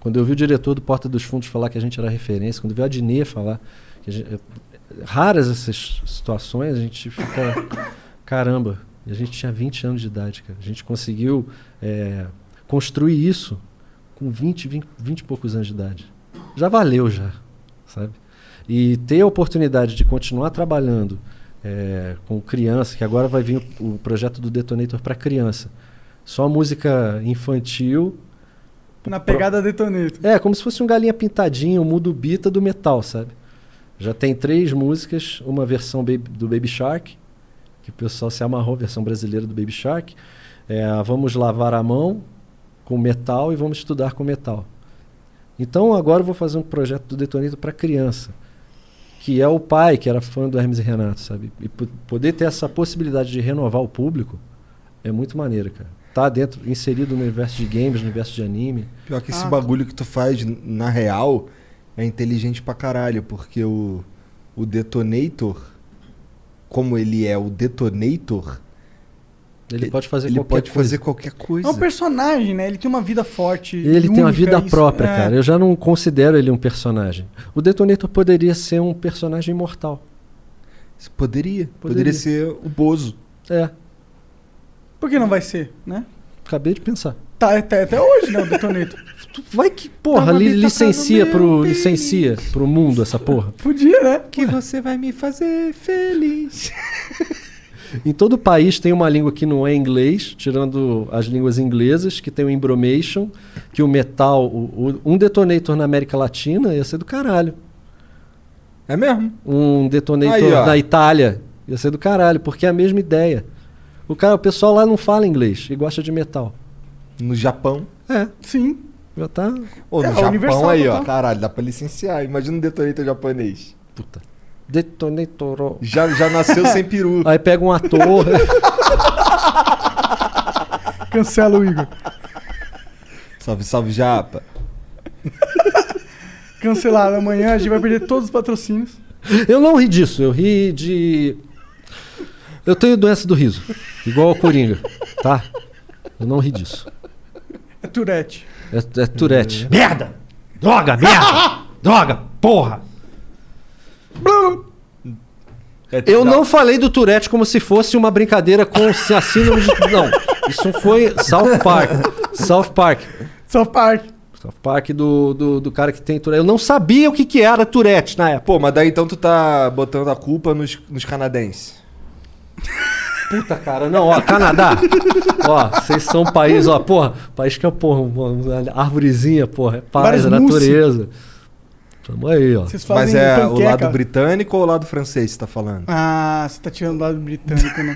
Quando eu vi o diretor do Porta dos Fundos falar que a gente era referência, quando eu vi a Adnet falar que a gente, raras essas situações, a gente fica (coughs) caramba. A gente tinha 20 anos de idade, cara. A gente conseguiu é, construir isso com 20, 20, 20 e poucos anos de idade. Já valeu já, sabe? E ter a oportunidade de continuar trabalhando é, com criança, que agora vai vir o, o projeto do Detonator para criança. Só música infantil, Na pegada detonator. é, como se fosse um galinha pintadinho, um mudo bita do metal, sabe? Já tem três músicas, uma versão baby- do Baby Shark, que o pessoal se amarrou, versão brasileira do Baby Shark. É, vamos lavar a mão com metal e vamos estudar com metal. Então agora eu vou fazer um projeto do Detonito para criança, que é o pai que era fã do Hermes e Renato, sabe? E po- poder ter essa possibilidade de renovar o público é muito maneiro, cara. Tá dentro, inserido no universo de games, no universo de anime. Pior que esse Ah, bagulho que tu faz, na real, é inteligente pra caralho, porque o, o Detonator, como ele é o Detonator, Ele pode fazer ele qualquer pode coisa. fazer qualquer coisa. É um personagem, né? Ele tem uma vida forte. Ele e tem uma única, vida isso- própria, é. cara. Eu já não considero ele um personagem. O Detonator poderia ser um personagem imortal. Poderia. Poderia, Poderia. ser o Bozo. É, Por que não vai ser, né? acabei de pensar. Tá até, até hoje, né? O detonator. Vai que, porra, Tava li, me licencia tocando pro, licencia pro mundo essa porra. Podia, né? Que você vai me fazer feliz. (laughs) Em todo país tem uma língua que não é inglês, tirando as línguas inglesas, que tem o embromation, que o metal, o- o- um detonator na América Latina ia ser do caralho. É mesmo? Um detonator Aí, ó. na Itália ia ser do caralho, porque é a mesma ideia. O cara, o pessoal lá não fala inglês e gosta de metal. No Japão. É, Sim. já tá. Ô, no É, Japão universal aí, ó. total. Caralho, dá pra licenciar. Imagina um Detonator japonês. Puta. Detonator. Já, já nasceu sem peru. Aí pega um ator. (laughs) Cancela o Igor. Salve, salve, Japa. Cancelado. Amanhã a gente vai perder todos os patrocínios. Eu não ri disso, eu ri de. Eu tenho doença do riso, igual ao Coringa, tá? Eu não ri disso. É Tourette. É, é Tourette. Merda! Droga, merda! (laughs) Droga, porra! Eu não falei do Tourette como se fosse uma brincadeira com a síndrome de... Não, isso foi South Park. South Park. South Park. South Park do, do, do cara que tem Tourette. Eu não sabia o que, que era Tourette na época. Pô, mas daí então tu tá botando a culpa nos, nos canadenses. Puta, cara, não, ó, Canadá. ó, vocês são um país, ó, porra, país que é, porra, uma, uma árvorezinha, porra, é paz, é natureza. Tamo aí, ó. Vocês Mas é o panqueca. lado britânico ou o lado francês que você tá falando? Ah, você tá tirando o lado britânico, né?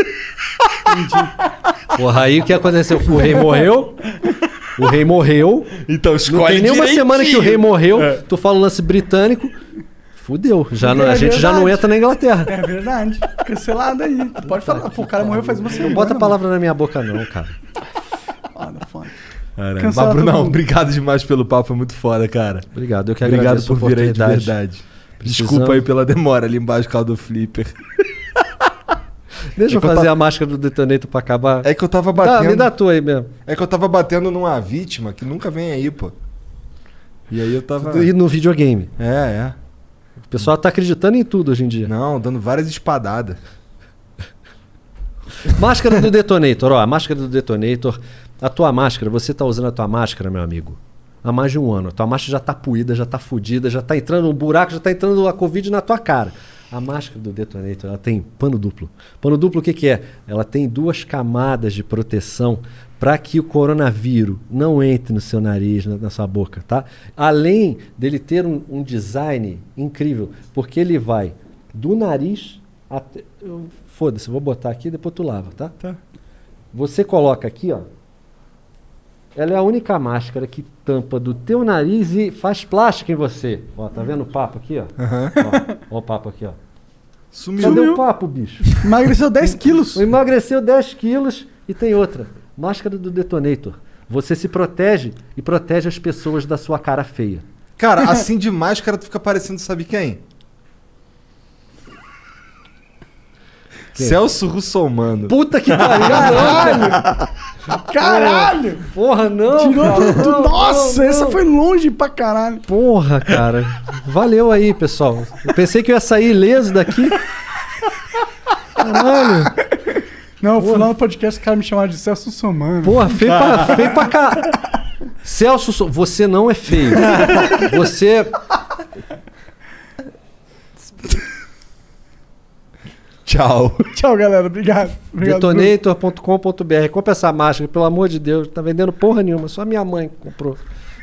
Porra, aí o que aconteceu? O rei morreu. O rei morreu. Então Não escolhe tem nenhuma direitinho. semana que o rei morreu. É. Tu fala um lance britânico. Fudeu. Já não- É a gente já não entra na Inglaterra. É verdade. Cancelado aí. (laughs) Pode falar. Pô, o cara morreu faz uma semana. Não bota a palavra na minha boca, não, cara. Foda, foda. Cancela Mas, Brunão, obrigado demais pelo papo, foi muito foda, cara. Obrigado, eu que Obrigado por vir aí de verdade. Precisando- Desculpa aí pela demora ali embaixo por causa do flipper. (laughs) Deixa É eu eu fazer ta- a máscara do detonator pra acabar. É que eu tava Tá, batendo. me dá a tua aí mesmo. É que eu tava batendo numa vítima que nunca vem aí, pô. E aí eu tava. E no videogame. É, é. O pessoal tá acreditando em tudo hoje em dia. Não, dando várias espadadas. Máscara do Detonator, ó, a máscara do Detonator. A tua máscara, você tá usando a tua máscara, meu amigo, há mais de um ano. A tua máscara já tá puída, já tá fudida, já tá entrando um buraco, já tá entrando a Covid na tua cara. A máscara do Detonator, ela tem pano duplo. Pano duplo o que, que é? Ela tem duas camadas de proteção para que o coronavírus não entre no seu nariz, na, na sua boca, tá? Além dele ter um, um design incrível, porque ele vai do nariz até. Foda-se, vou botar aqui depois tu lava, tá? Tá. Você coloca aqui, ó. Ela é a única máscara que tampa do teu nariz e faz plástica em você. Ó, tá vendo o papo aqui, ó? Aham. Ó, ó o papo aqui, ó. Sumiu. Cadê o papo, bicho? Emagreceu 10 quilos. (laughs) Emagreceu 10 quilos e tem outra. Máscara do Detonator. Você se protege e protege as pessoas da sua cara feia. Cara, assim de máscara tu fica parecendo, sabe quem? Quem? Celso Russomano. Puta que pariu, Caralho! Caralho! Porra, não! Tirou cara, tudo. não, Nossa, não, essa não. foi longe pra caralho. Porra, cara. Valeu aí, pessoal. Eu pensei que eu ia sair ileso daqui. Caralho. Não, fui lá no podcast, os caras me chamaram de Celso Somano. Porra, feio pra, feio pra cá. Celso, So- você não é feio. Você. Tchau. (laughs) Tchau, galera. Obrigado. Obrigado Bruno. Detonator.com.br. Compra essa máscara, pelo amor de Deus. Tá vendendo porra nenhuma. Só minha mãe comprou.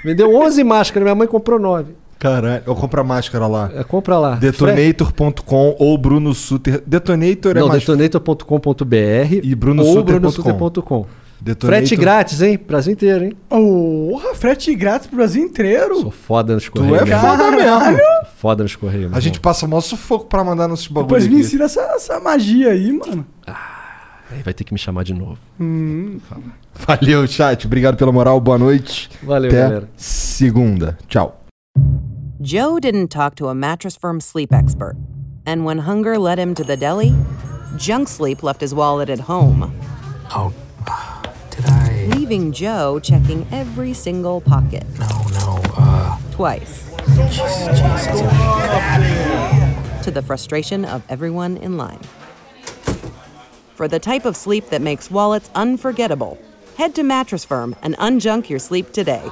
Vendeu 11 (laughs) máscaras, minha mãe comprou 9. Caralho, eu compro a máscara lá. É, compra lá. Detonator.com ou Bruno Suter. Detonator é Não, mais detonator.com.br E brunosuter.com. ou brunosuter.com. Detonator- Frete grátis, hein? Brasil inteiro, hein? Porra, frete grátis pro Brasil inteiro. Sou foda nos Tu correios. é mesmo. foda mesmo. Sou Foda nos correios. A gente passa o maior sufoco pra mandar nossos bagulhos. Depois me aqui. ensina essa, essa magia aí, mano. Aí vai ter que me chamar de novo. Hum. Valeu, chat. Obrigado pela moral. Boa noite. Valeu, Até galera. segunda. Tchau. Joe didn't talk to a mattress firm sleep expert. And when hunger led him to the deli, junk sleep left his wallet at home. Oh? Leaving Joe checking every single pocket. No, no, uh. Twice. To the frustration of everyone in line. For the type of sleep that makes wallets unforgettable, head to Mattress Firm and unjunk your sleep today.